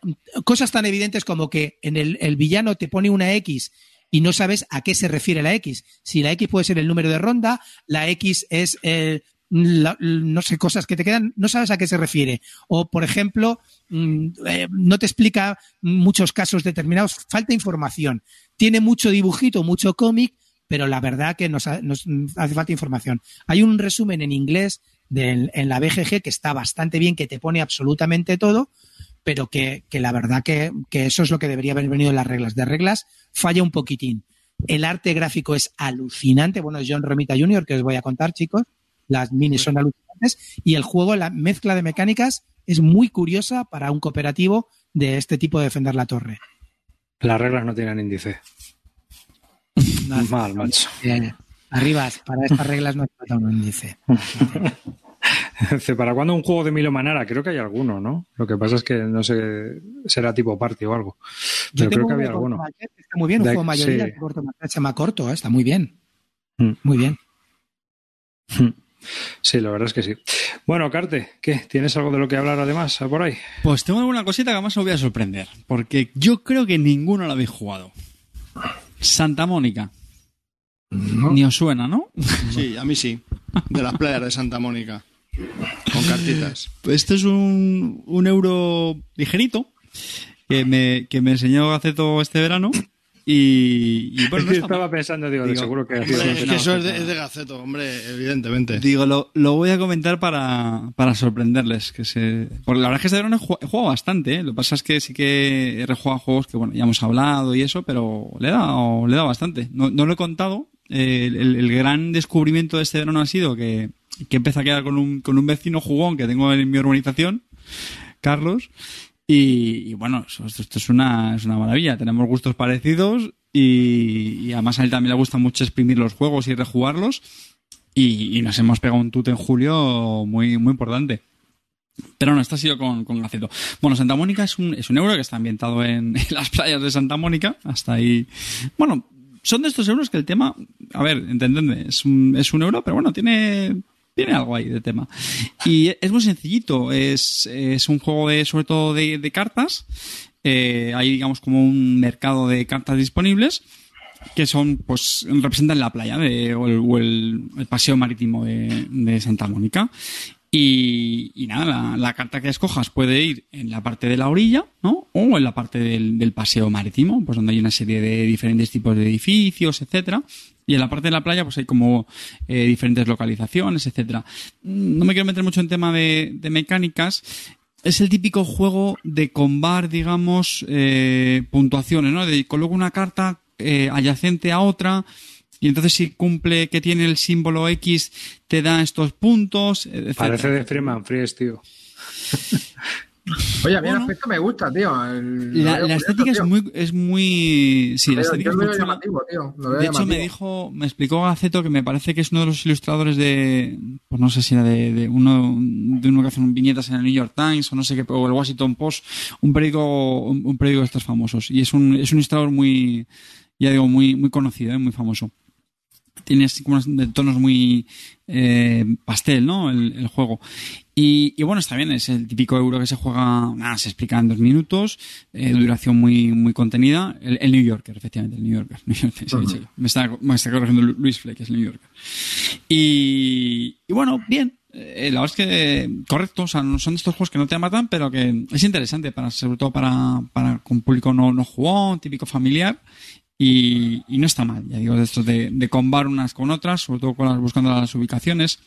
cosas tan evidentes como que en el, el villano te pone una X y no sabes a qué se refiere la X. Si la X puede ser el número de ronda, la X es, eh, no sé, cosas que te quedan, no sabes a qué se refiere. O, por ejemplo, mm, eh, no te explica muchos casos determinados, falta información. Tiene mucho dibujito, mucho cómic, pero la verdad que nos, nos hace falta información. Hay un resumen en inglés del- en la BGG que está bastante bien, que te pone absolutamente todo, pero que, que la verdad que, que eso es lo que debería haber venido en las reglas. De reglas falla un poquitín. El arte gráfico es alucinante. Bueno, es John Romita Jr., que os voy a contar, chicos. Las minis son alucinantes. Y el juego, la mezcla de mecánicas, es muy curiosa para un cooperativo de este tipo de defender la torre. Las reglas no tienen índice. Mal, macho. Arribas, para estas reglas no falta un índice. Dice, ¿Para cuándo un juego de Milo Manara? Creo que hay alguno, ¿no? Lo que pasa es que no sé, será tipo party o algo. Yo Pero creo que había alguno. Está muy bien, un De- juego mayoría sí. de Corto se llama corto, eh, está muy bien. Mm. Muy bien. Sí, la verdad es que sí. Bueno, Carte, ¿qué? ¿Tienes algo de lo que hablar además por ahí? Pues tengo alguna cosita que además os voy a sorprender, porque yo creo que ninguno lo habéis jugado. Santa Mónica. Ni os suena, ¿no? Sí, a mí sí. De las playas de Santa Mónica. Con cartitas. Pues Esto es un, un euro ligerito que me, que me enseñó Gaceto este verano. Y, y bueno, no Estaba mal. pensando, digo, de Digo, seguro que Hombre, es que eso es de, es de Gaceto, hombre, evidentemente. Digo, lo, lo voy a comentar para, para sorprenderles. Que se... Porque la verdad es que este verano he jugado, bastante. ¿eh? Lo que pasa es que sí que he rejugado juegos que, bueno, ya hemos hablado y eso, pero le he dado, le he dado bastante. No, no lo he contado. Eh, El, el- el gran descubrimiento de este verano ha sido que, que empecé a quedar con un, con un vecino jugón que tengo en mi urbanización, Carlos. Y, bueno, esto, es, una, es una maravilla. Tenemos gustos parecidos y, además a él también le gusta mucho exprimir los juegos y rejugarlos. Y, y nos hemos pegado un tute en julio muy, muy importante. Pero no, esto ha sido con, con Gaceto. Bueno, Santa Mónica es un, es un euro que está ambientado en, en las playas de Santa Mónica. Hasta ahí. Bueno, son de estos euros que el tema, a ver, entendedme, es un, es un euro, pero bueno, tiene, tiene algo ahí de tema. Y es muy sencillito, es, es un juego de, sobre todo de, de cartas. Eh, hay, digamos, como un mercado de cartas disponibles que son, pues, representan la playa de, o, el, o el- el paseo marítimo de, de Santa Mónica. Y, y nada, la, la carta que escojas puede ir en la parte de la orilla, ¿no? O en la parte del, del paseo marítimo, pues donde hay una serie de diferentes tipos de edificios, etcétera. Y en la parte de la playa, pues hay como eh, diferentes localizaciones, etcétera. Mm, No me quiero meter mucho en tema de, de mecánicas. Es el típico juego de combar, digamos, eh, puntuaciones, ¿no? De coloco una carta eh, adyacente a otra y entonces si cumple que tiene el símbolo X te da estos puntos. Parece de Freeman Fries, tío. Oye, a mí el aspecto me gusta, tío. El- La, estética es tío. muy, es muy, sí, la estética es muy llamativo, tío. De hecho, me dijo, me explicó Gaceto que me parece que es uno de los ilustradores de, pues no sé si era de, de uno, de uno que hace viñetas en el New York Times o no sé qué, o el Washington Post, un periódico, un, un periódico de estos famosos. Y es un, es un ilustrador muy, ya digo, muy, muy conocido, ¿eh? muy famoso. Tiene así como unos tonos muy eh, pastel, ¿no? El, el juego. Y, y bueno, está bien, es el típico euro que se juega, nada, se explica en dos minutos, eh, duración muy, muy contenida. El, el New Yorker, efectivamente, el New Yorker. New Yorker, dicho yo. me, está, me está corrigiendo Lu- Luis Fleck, es el New Yorker. Y, y bueno, bien. Eh, la verdad es que correcto, o sea, no son de estos juegos que no te matan, pero que es interesante, para, sobre todo para, para con público no, no jugón, típico familiar. Y, y no está mal, ya digo, de estos de, de combar unas con otras, sobre todo con las, buscando las ubicaciones.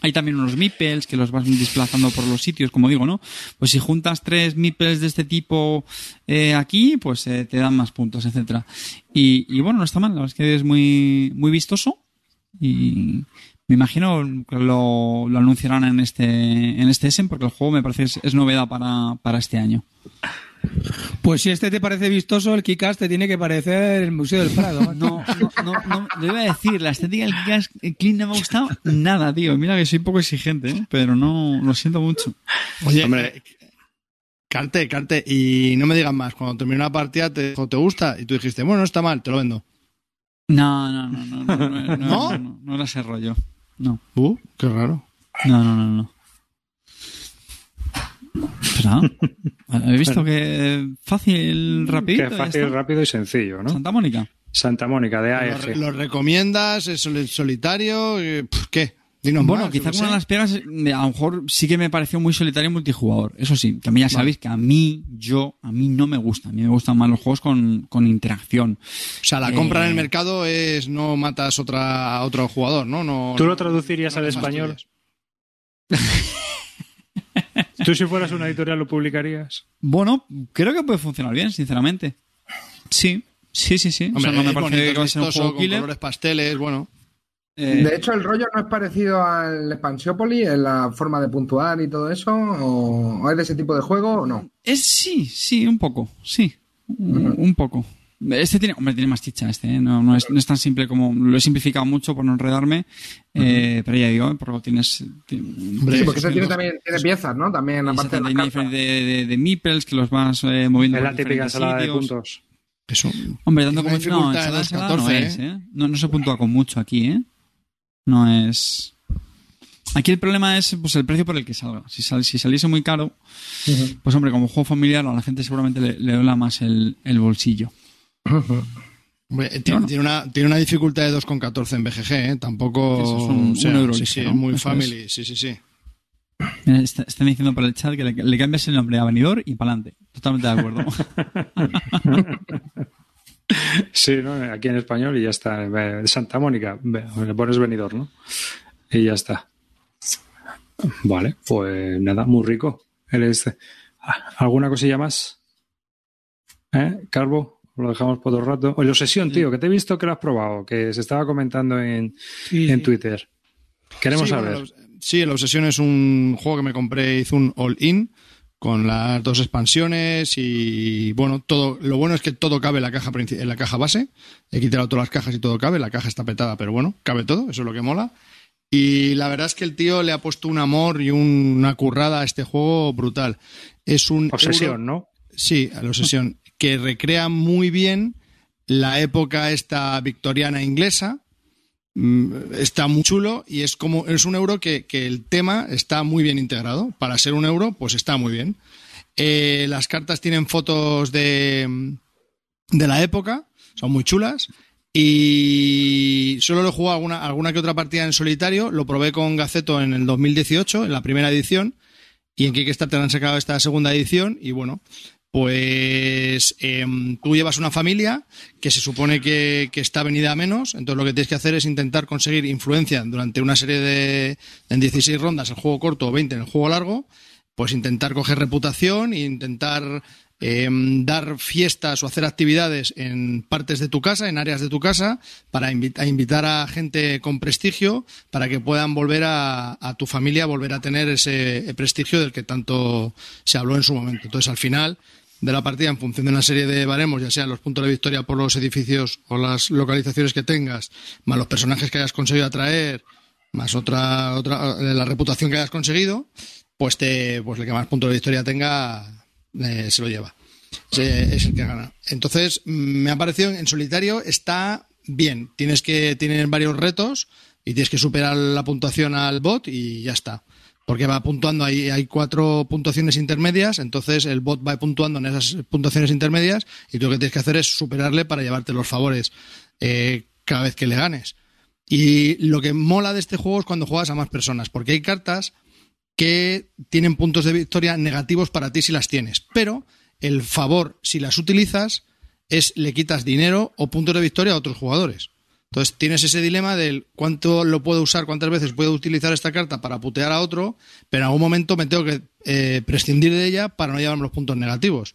Hay también unos meeples que los vas desplazando por los sitios, como digo, ¿no? Pues si juntas tres meeples de este tipo eh, aquí, pues eh, te dan más puntos, etcétera. Y, y bueno, no está mal, la verdad es que es muy, muy vistoso y Me imagino que lo, lo anunciarán en este, en este Essen porque el juego me parece es, es novedad para, para este año. Pues si este te parece vistoso, el Kikas te tiene que parecer el Museo del Prado. No, no, no, no, lo iba a decir, la estética del Kick-Ass Clean no me ha gustado nada, tío. Mira que soy poco exigente, ¿eh? pero no, lo siento mucho. Oye, Hombre. eh, Carte, Carte, y no me digas más. Cuando terminó la partida te dijo, ¿te gusta? Y tú dijiste, bueno, no está mal, te lo vendo. No, no, no, no, no, no, no, ¿No? no, no, no. No, Uh, qué raro. no, no, no, no. Pues nada, ¿habéis visto que fácil, rapidito? Que fácil, rápido y sencillo, ¿no? Santa Mónica. Santa Mónica de ¿Lo, AEG. re- lo recomiendas? ¿Es sol- solitario? Eh, ¿Qué? Dinos Bueno, más, quizá yo qué con una de las pegas, eh, a lo mejor sí que me pareció muy solitario y multijugador. Eso sí, que a mí ya sabéis que a mí, yo, a mí no me gusta. A mí me gustan más los juegos con, con interacción. O sea, la compra en el Eh. mercado es no matas otra, a otro jugador, ¿no? no ¿Tú no- lo traducirías no al español? ¿Tú si fueras una editorial lo publicarías? Bueno, creo que puede funcionar bien, sinceramente. Sí, sí, sí, sí. Hombre, o sea, no me parece bonito, que va a es ser un vistoso, juego con killer. colores pasteles, bueno. Eh, De hecho, el rollo no es parecido al Expansiopoli en la forma de puntuar y todo eso, o, o es de ese tipo de juego o no. es sí, sí, un poco, sí. Un, un poco. Este tiene, hombre, tiene más chicha este, ¿eh? no, no, es, no es tan simple como, lo he simplificado mucho por no enredarme, eh, pero ya digo, ¿eh? porque tienes... Hombre, Sí, porque ese tiene tienes- también tiene piezas, ¿no? También aparte de cartas. diferente de, de, de meeples que los vas eh, moviendo Es la típica ensalada de puntos. Eso. Hombre, tanto Tiene como no, dificultad de ensalada, ensalada 2.14, no es, ¿eh? No, no se puntúa con mucho aquí, ¿eh? No es... Aquí el problema es pues, el precio por el que salga. Si, sal- si saliese muy caro, pues hombre, como juego familiar a la gente seguramente le, le dola más el, el bolsillo. Hombre, tiene, No, no. tiene una, tiene una dificultad de 2,14 en BGG, ¿eh? Tampoco. Eso es un- o sea, un euro sí, extra, sí, ¿no? muy Eso family, sí, sí, sí. Mira, está- están diciendo por el chat que le, le cambias el nombre a Venidor y pa'lante. Totalmente de acuerdo. Sí, ¿no? Aquí en español y ya está. Santa Mónica, le pones venidor, ¿no? Y ya está. Vale, pues nada, muy rico. Ah, ¿Alguna cosilla más? ¿Eh? Calvo, lo dejamos por otro rato. Oye, Obsesión, tío, que te he visto que lo has probado, que se estaba comentando en, Sí, en. Twitter. Queremos sí, saber. bueno, sí, el Obsesión es un juego que me compré, hice un all-in con las dos expansiones y bueno, todo lo bueno es que todo cabe en la caja en la caja base. He quitado todas las cajas y todo cabe, la caja está petada, pero bueno, cabe todo, eso es lo que mola. Y la verdad es que el tío le ha puesto un amor y un- una currada a este juego brutal. Es un Obsesión, euro- ¿no? Sí, a la obsesión, que recrea muy bien la época esta victoriana inglesa. Mm, Está muy chulo y es como es un euro que, el tema está muy bien integrado. Para ser un euro, pues está muy bien. Eh, las cartas tienen fotos de, de la época, son muy chulas. Y solo lo he jugado alguna, alguna que otra partida en solitario. Lo probé con Gaceto en el 2018, en la primera edición. Y en Kickstarter han sacado esta segunda edición. Y bueno, pues em, tú llevas una familia que se supone que, está venida a menos, entonces lo que tienes que hacer es intentar conseguir influencia durante una serie de en 16 rondas el juego corto o 20 en el juego largo, pues intentar coger reputación e intentar em, dar fiestas o hacer actividades en partes de tu casa, en áreas de tu casa, para invitar a gente con prestigio para que puedan volver a, a tu familia, volver a tener ese prestigio del que tanto se habló en su momento. Entonces, al final de la partida, en función de una serie de baremos, ya sean los puntos de victoria por los edificios o las localizaciones que tengas, más los personajes que hayas conseguido atraer, más otra, otra eh, la reputación que hayas conseguido, pues te, pues el que más puntos de victoria tenga eh, se lo lleva. Es el que gana. Entonces, mm, me ha parecido en solitario está bien. Tienes que tienen varios retos y tienes que superar la puntuación al bot y ya está. Porque va puntuando, hay, hay cuatro puntuaciones intermedias, entonces el bot va puntuando en esas puntuaciones intermedias y lo que tienes que hacer es superarle para llevarte los favores eh, cada vez que le ganes. Y lo que mola de este juego es cuando juegas a más personas, porque hay cartas que tienen puntos de victoria negativos para ti si las tienes, pero el favor, si las utilizas, es le quitas dinero o puntos de victoria a otros jugadores. Entonces tienes ese dilema del cuánto lo puedo usar, cuántas veces puedo utilizar esta carta para putear a otro, pero en algún momento me tengo que eh, prescindir de ella para no llevarme los puntos negativos.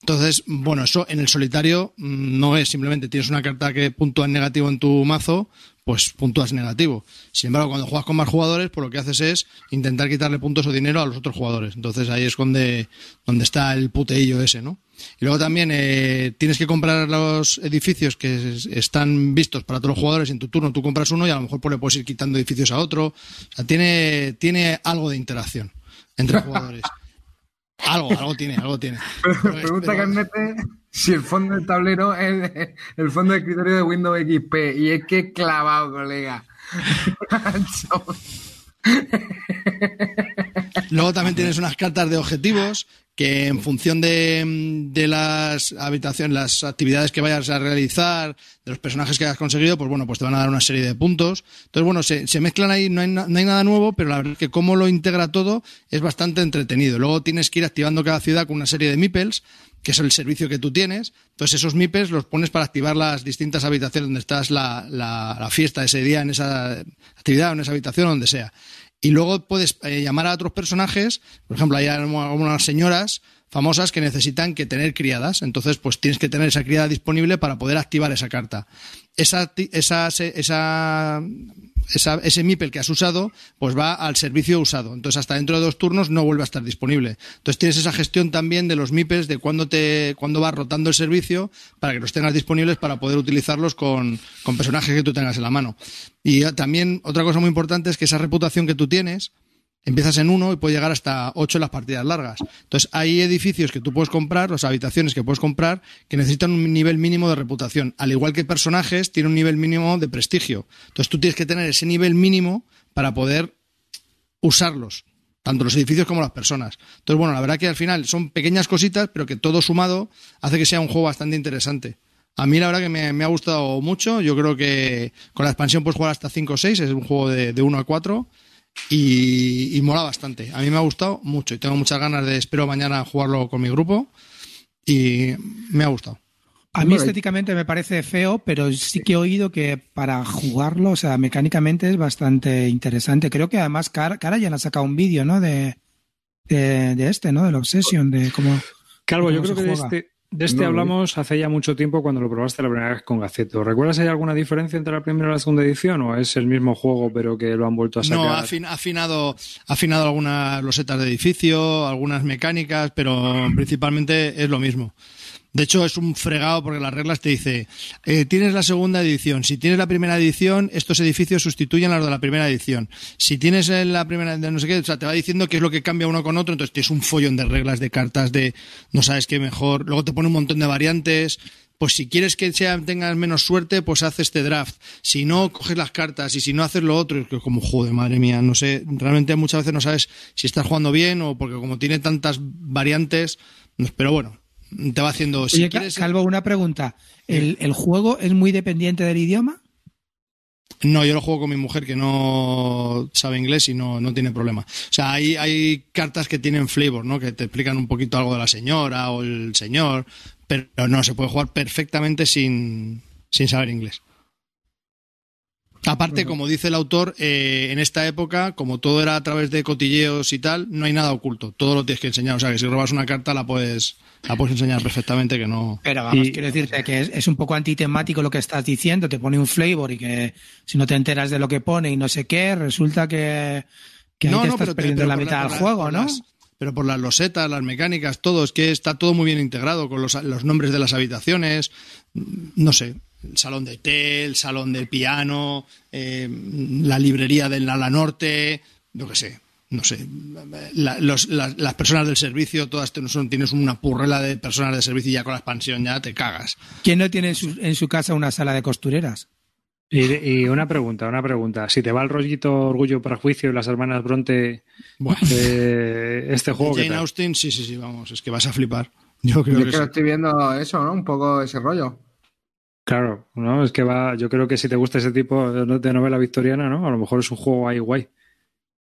Entonces, bueno, eso en el solitario mm, no es simplemente tienes una carta que puntúa en negativo en tu mazo, pues puntúas negativo. Sin embargo, cuando juegas con más jugadores, pues lo que haces es intentar quitarle puntos o dinero a los otros jugadores. Entonces ahí es donde, donde está el puteillo ese, ¿no? Y luego también eh, tienes que comprar los edificios que es- están vistos para todos los jugadores. y En tu turno tú compras uno y a lo mejor pues, le puedes ir quitando edificios a otro. O sea, tiene, tiene algo de interacción entre jugadores. Algo, algo tiene, algo tiene. Pero Pregunta pero- Carnete si el fondo del tablero es el fondo de escritorio de Windows XP. Y es que es clavado, colega. Luego también tienes unas cartas de objetivos que en función de, de las habitaciones, las actividades que vayas a realizar, de los personajes que hayas conseguido, pues bueno, pues te van a dar una serie de puntos. Entonces, bueno, se, se mezclan ahí, no hay, no hay nada nuevo, pero la verdad es que cómo lo integra todo es bastante entretenido. Luego tienes que ir activando cada ciudad con una serie de meeples, que es el servicio que tú tienes. Entonces, esos meeples los pones para activar las distintas habitaciones donde estás la, la, la fiesta ese día, en esa actividad, en esa habitación, donde sea. Y luego puedes eh, llamar a otros personajes, por ejemplo, hay algunas señoras famosas que necesitan que tener criadas, entonces pues tienes que tener esa criada disponible para poder activar esa carta. Esa, esa, esa, esa- ese MIPEL que has usado, pues va al servicio usado. Entonces, hasta dentro de dos turnos no vuelve a estar disponible. Entonces, tienes esa gestión también de los MIPES, de cuándo te, cuándo va rotando el servicio, para que los tengas disponibles para poder utilizarlos con, con personajes que tú tengas en la mano. Y eh, también, otra cosa muy importante es que esa reputación que tú tienes, empiezas en uno y puede llegar hasta ocho en las partidas largas. Entonces, hay edificios que tú puedes comprar, sea, habitaciones que puedes comprar, que necesitan un nivel mínimo de reputación. Al igual que personajes, tiene un nivel mínimo de prestigio. Entonces, tú tienes que tener ese nivel mínimo para poder usarlos, tanto los edificios como las personas. Entonces, bueno, la verdad que al final son pequeñas cositas, pero que todo sumado hace que sea un juego bastante interesante. A mí la verdad que me, me ha gustado mucho. Yo creo que con la expansión puedes jugar hasta 5 o 6. Es un juego de, de 1 a 4 y, y mola bastante. A mí me ha gustado mucho y tengo muchas ganas de, espero mañana jugarlo con mi grupo y me ha gustado. A mí estéticamente me parece feo, pero sí que he oído que para jugarlo, o sea, mecánicamente es bastante interesante. Creo que además Cara, Cara ya le ha sacado un vídeo, ¿no? De, de, de este, ¿no? Del Obsession, de cómo... Calvo, yo ¿Cómo creo que de este, de este No hablamos hace ya mucho tiempo cuando lo probaste la primera vez con Gaceto. ¿Recuerdas si hay alguna diferencia entre la primera y la segunda edición o es el mismo juego pero que lo han vuelto a sacar? No, ha afin- ha afinado, ha afinado algunas losetas de edificio, algunas mecánicas, pero principalmente es lo mismo. De hecho, es un fregado porque las reglas te dice, eh, tienes la segunda edición, si tienes la primera edición, estos edificios sustituyen a los de la primera edición. Si tienes en la primera, de no sé qué, o sea, te va diciendo qué es lo que cambia uno con otro, entonces tienes un follón de reglas, de cartas, de no sabes qué mejor. Luego te pone un montón de variantes. Pues si quieres que sea, tengas menos suerte, pues haz este draft. Si no, coges las cartas y si no, haces lo otro. Es que como, joder, madre mía, no sé. Realmente muchas veces no sabes si estás jugando bien o porque como tiene tantas variantes. Pero bueno, te va haciendo. Si Oye, quieres, Calvo, una pregunta. ¿El, ¿El juego es muy dependiente del idioma? No, yo lo juego con mi mujer que no sabe inglés y no, no tiene problema. O sea, hay, hay cartas que tienen flavor, ¿no? Que te explican un poquito algo de la señora o el señor, pero no, se puede jugar perfectamente sin, sin saber inglés. Aparte, como dice el autor, eh, en esta época, como todo era a través de cotilleos y tal, no hay nada oculto. Todo lo tienes que enseñar. O sea, que si robas una carta la puedes, la puedes enseñar perfectamente que no. Pero vamos, Y- quiero decirte que es, es un poco antitemático lo que estás diciendo, te pone un flavor y que si no te enteras de lo que pone y no sé qué, resulta que, que ahí te estás pero perdiendo pero la mitad del juego, ¿no? las- pero por las losetas, las mecánicas, todo, es que está todo muy bien integrado con los, los nombres de las habitaciones, no sé, el salón de té, el salón del piano, eh, la librería del ala norte, yo qué sé, no sé, la- los- las, las personas del servicio, todas son- tienes una purrela de personas de servicio y ya con la expansión ya te cagas. ¿Quién no tiene en su, en su casa una sala de costureras? Y, y una pregunta, una pregunta. Si te va el rollito Orgullo, Prejuicio y las hermanas Bronte, Bueno, eh, este juego Jane Austen, sí, sí, sí, vamos, es que vas a flipar. Yo creo Yo que es que sí. estoy viendo eso, ¿no? Un poco ese rollo. Claro, ¿no? Es que va, yo creo que si te gusta ese tipo de de novela victoriana, ¿no? A lo mejor es un juego ahí guay.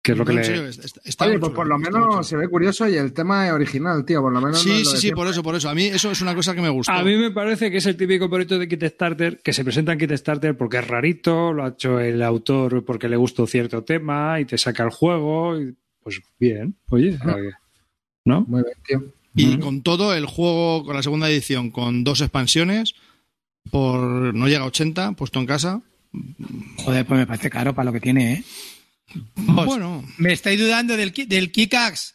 Que es lo que No, le. serio, está- está Oye, pues por lo menos se ve curioso y el tema es original, tío. Por lo menos no Sí, lo sí, sí, siempre. por eso, por eso. A mí eso es una cosa que me gustó. A mí me parece que es el típico proyecto de Kickstarter que se presenta en Kickstarter porque es rarito, lo ha hecho el autor porque le gustó cierto tema y te saca el juego. Y, pues bien, oye, ¿no? Muy bien, tío. Y con todo, el juego, con la segunda edición, con dos expansiones, por no llega a 80, puesto en casa. Joder, pues me parece caro para lo que tiene, ¿eh? Vamos, Bueno, Me estáis dudando del, ki- del Kickaxe.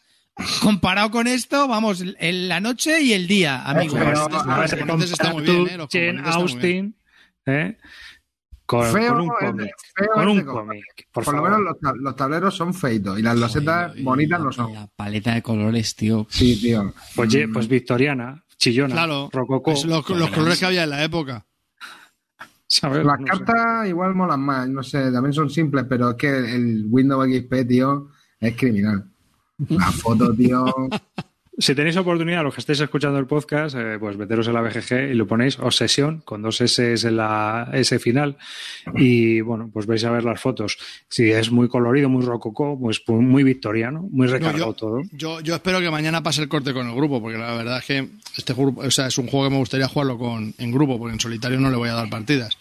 Comparado con esto, vamos, en la noche y el día, amigos. pero- los a ver, muy bien, ¿eh? Los están muy bien. Austin, ¿eh? Con, Feo con un cómic. feo Con un cómic, por, Por, lo menos los, los tableros son feitos y las losetas Joder, bonitas la- no son. La paleta de colores, tío. Sí, tío. Pues, ye- pues victoriana, chillona, Claro, rococó. los, los colores que había en la época. ¿sabes? Las No sé. cartas igual molan más, no sé, también son simples, pero es que el Windows XP, tío, es criminal. La foto, tío. Si tenéis oportunidad, los que estéis escuchando el podcast, eh, pues meteros en la BGG y lo ponéis obsesión con dos S en la S final y bueno, pues vais a ver las fotos. Si es muy colorido, muy rococó, pues pues muy victoriano, muy No, recargado yo, todo. yo, yo espero que mañana pase el corte con el grupo, porque la verdad es que este grupo, o sea, es un juego que me gustaría jugarlo con, en grupo, porque en solitario no le voy a dar partidas.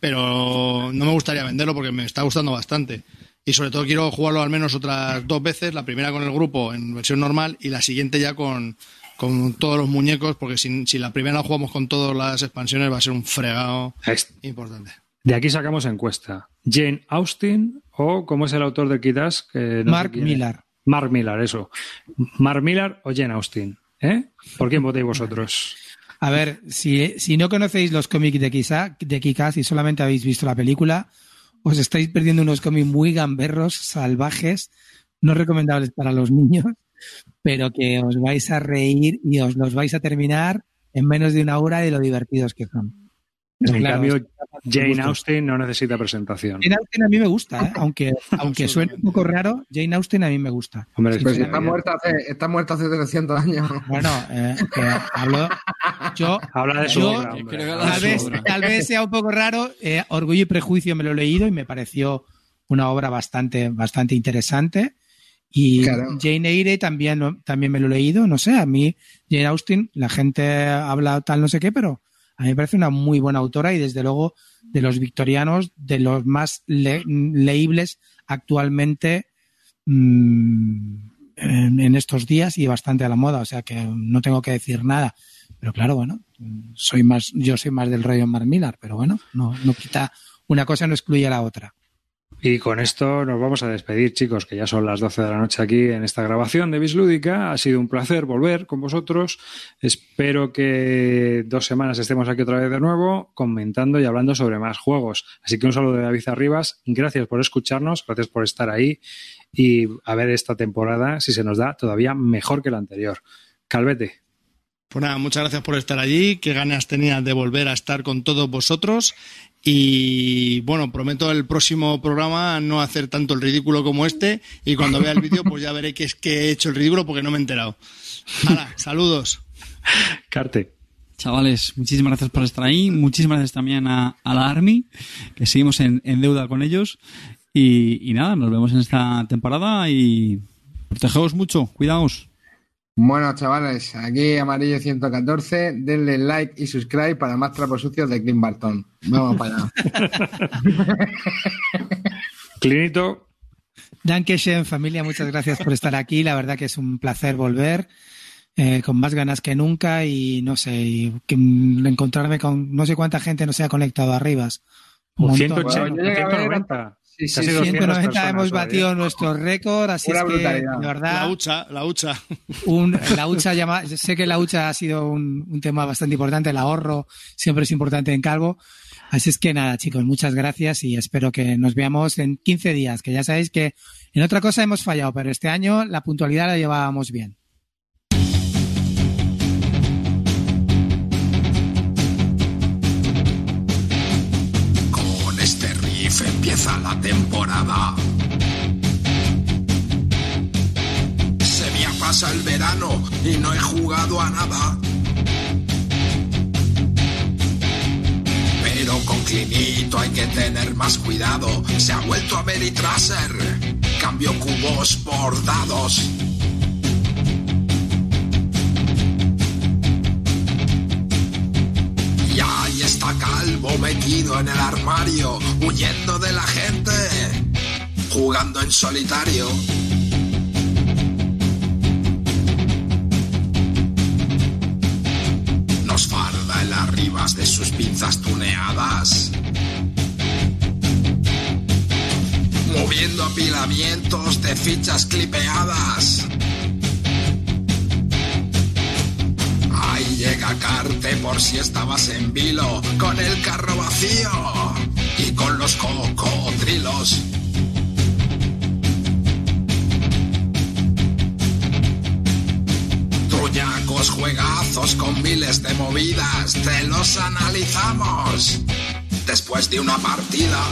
Pero no me gustaría venderlo porque me está gustando bastante. Y sobre todo quiero jugarlo al menos otras dos veces, la primera con el grupo en versión normal y la siguiente ya con, con todos los muñecos, porque si, si la primera la jugamos con todas las expansiones va a ser un fregado importante. De aquí sacamos encuesta. Jane Austen o cómo es el autor de Kitas? Que no sé Mark. Millar. Mark Millar, eso. Mark Millar o Jane Austen. ¿Eh? ¿Por quién votéis vosotros? A ver, si, si no conocéis los cómics de, Kisa, de Kikas y solamente habéis visto la película, os estáis perdiendo unos cómics muy gamberros, salvajes, no recomendables para los niños, pero que os vais a reír y os los vais a terminar en menos de una hora de lo divertidos que son. Pero En claro, cambio, Jane. Austen no necesita presentación. Jane Austen a mí me gusta, ¿eh? aunque, aunque suene un poco raro, Jane Austen a mí me gusta. Hombre, es Pues está muerta hace, está muerta hace 300 años. Bueno, eh, que hablo, yo Habla de su Yo obra, tal vez, tal vez sea un poco raro. eh, Orgullo y Prejuicio me lo he leído y me pareció una obra bastante, bastante interesante. Y Claro. Jane Eyre también, también me lo he leído. No sé, a mí Jane Austen, la gente habla tal no sé qué, pero a mí me parece una muy buena autora y desde luego de los victorianos, de los más le- leíbles actualmente mm, en, en estos días y bastante a la moda. O sea que no tengo que decir nada. Pero claro, bueno, soy más, yo soy más del rollo Mark Millar, pero bueno, no, no quita, una cosa no excluye a la otra. Y con esto nos vamos a despedir, chicos, que ya son las 12 de la noche aquí en esta grabación de Bislúdica. Ha sido un placer volver con vosotros. Espero que dos semanas estemos aquí otra vez de nuevo comentando y hablando sobre más juegos. Así que un saludo de David Arribas. Gracias por escucharnos, gracias por estar ahí y a ver esta temporada si se nos da todavía mejor que la anterior. Calvete. Pues nada, muchas gracias por estar allí. Qué ganas tenía de volver a estar con todos vosotros. Y bueno, prometo el próximo programa no hacer tanto el ridículo como este. Y cuando vea el vídeo, pues ya veré que es que he hecho el ridículo porque no me he enterado. Hala, saludos. Carte. Chavales, muchísimas gracias por estar ahí. Muchísimas gracias también a, a la Army, que seguimos en, en deuda con ellos. Y, y nada, nos vemos en esta temporada y protegeos mucho, cuidaos. Bueno, chavales, aquí Amarillo 114, denle like y subscribe para más trapos sucios de Clint Barton. Vamos para allá. Clinito. Dankeschön, familia, muchas gracias por estar aquí. La verdad que es un placer volver. eh, con más ganas que nunca y no sé, y que, encontrarme con no sé cuánta gente no se ha conectado arriba. Un montón. 180, Bueno, yo llegué a ver 190. Sí, sí, Casi sí, 200 190 personas hemos batido nuestro récord, así Una es que, de La verdad, hucha, la hucha. un, la hucha llama, sé que la hucha ha sido un, un tema bastante importante, el ahorro siempre es importante en Calvo. Así es que nada, chicos, muchas gracias y espero que nos veamos en 15 días, que ya sabéis que en otra cosa hemos fallado, pero este año la puntualidad la llevábamos bien. Empieza la temporada. Se me pasa el verano y no he jugado a nada. Pero con Clinito hay que tener más cuidado. Se ha vuelto a Meritraser. Cambio cubos por dados. está calvo metido en el armario, huyendo de la gente, jugando en solitario. Nos farda en las ribas de sus pinzas tuneadas. Moviendo apilamientos de fichas clipeadas. Llega Carte por si estabas en vilo, con el carro vacío y con los cocodrilos. Truñacos juegazos con miles de movidas, te los analizamos. Después de una partida,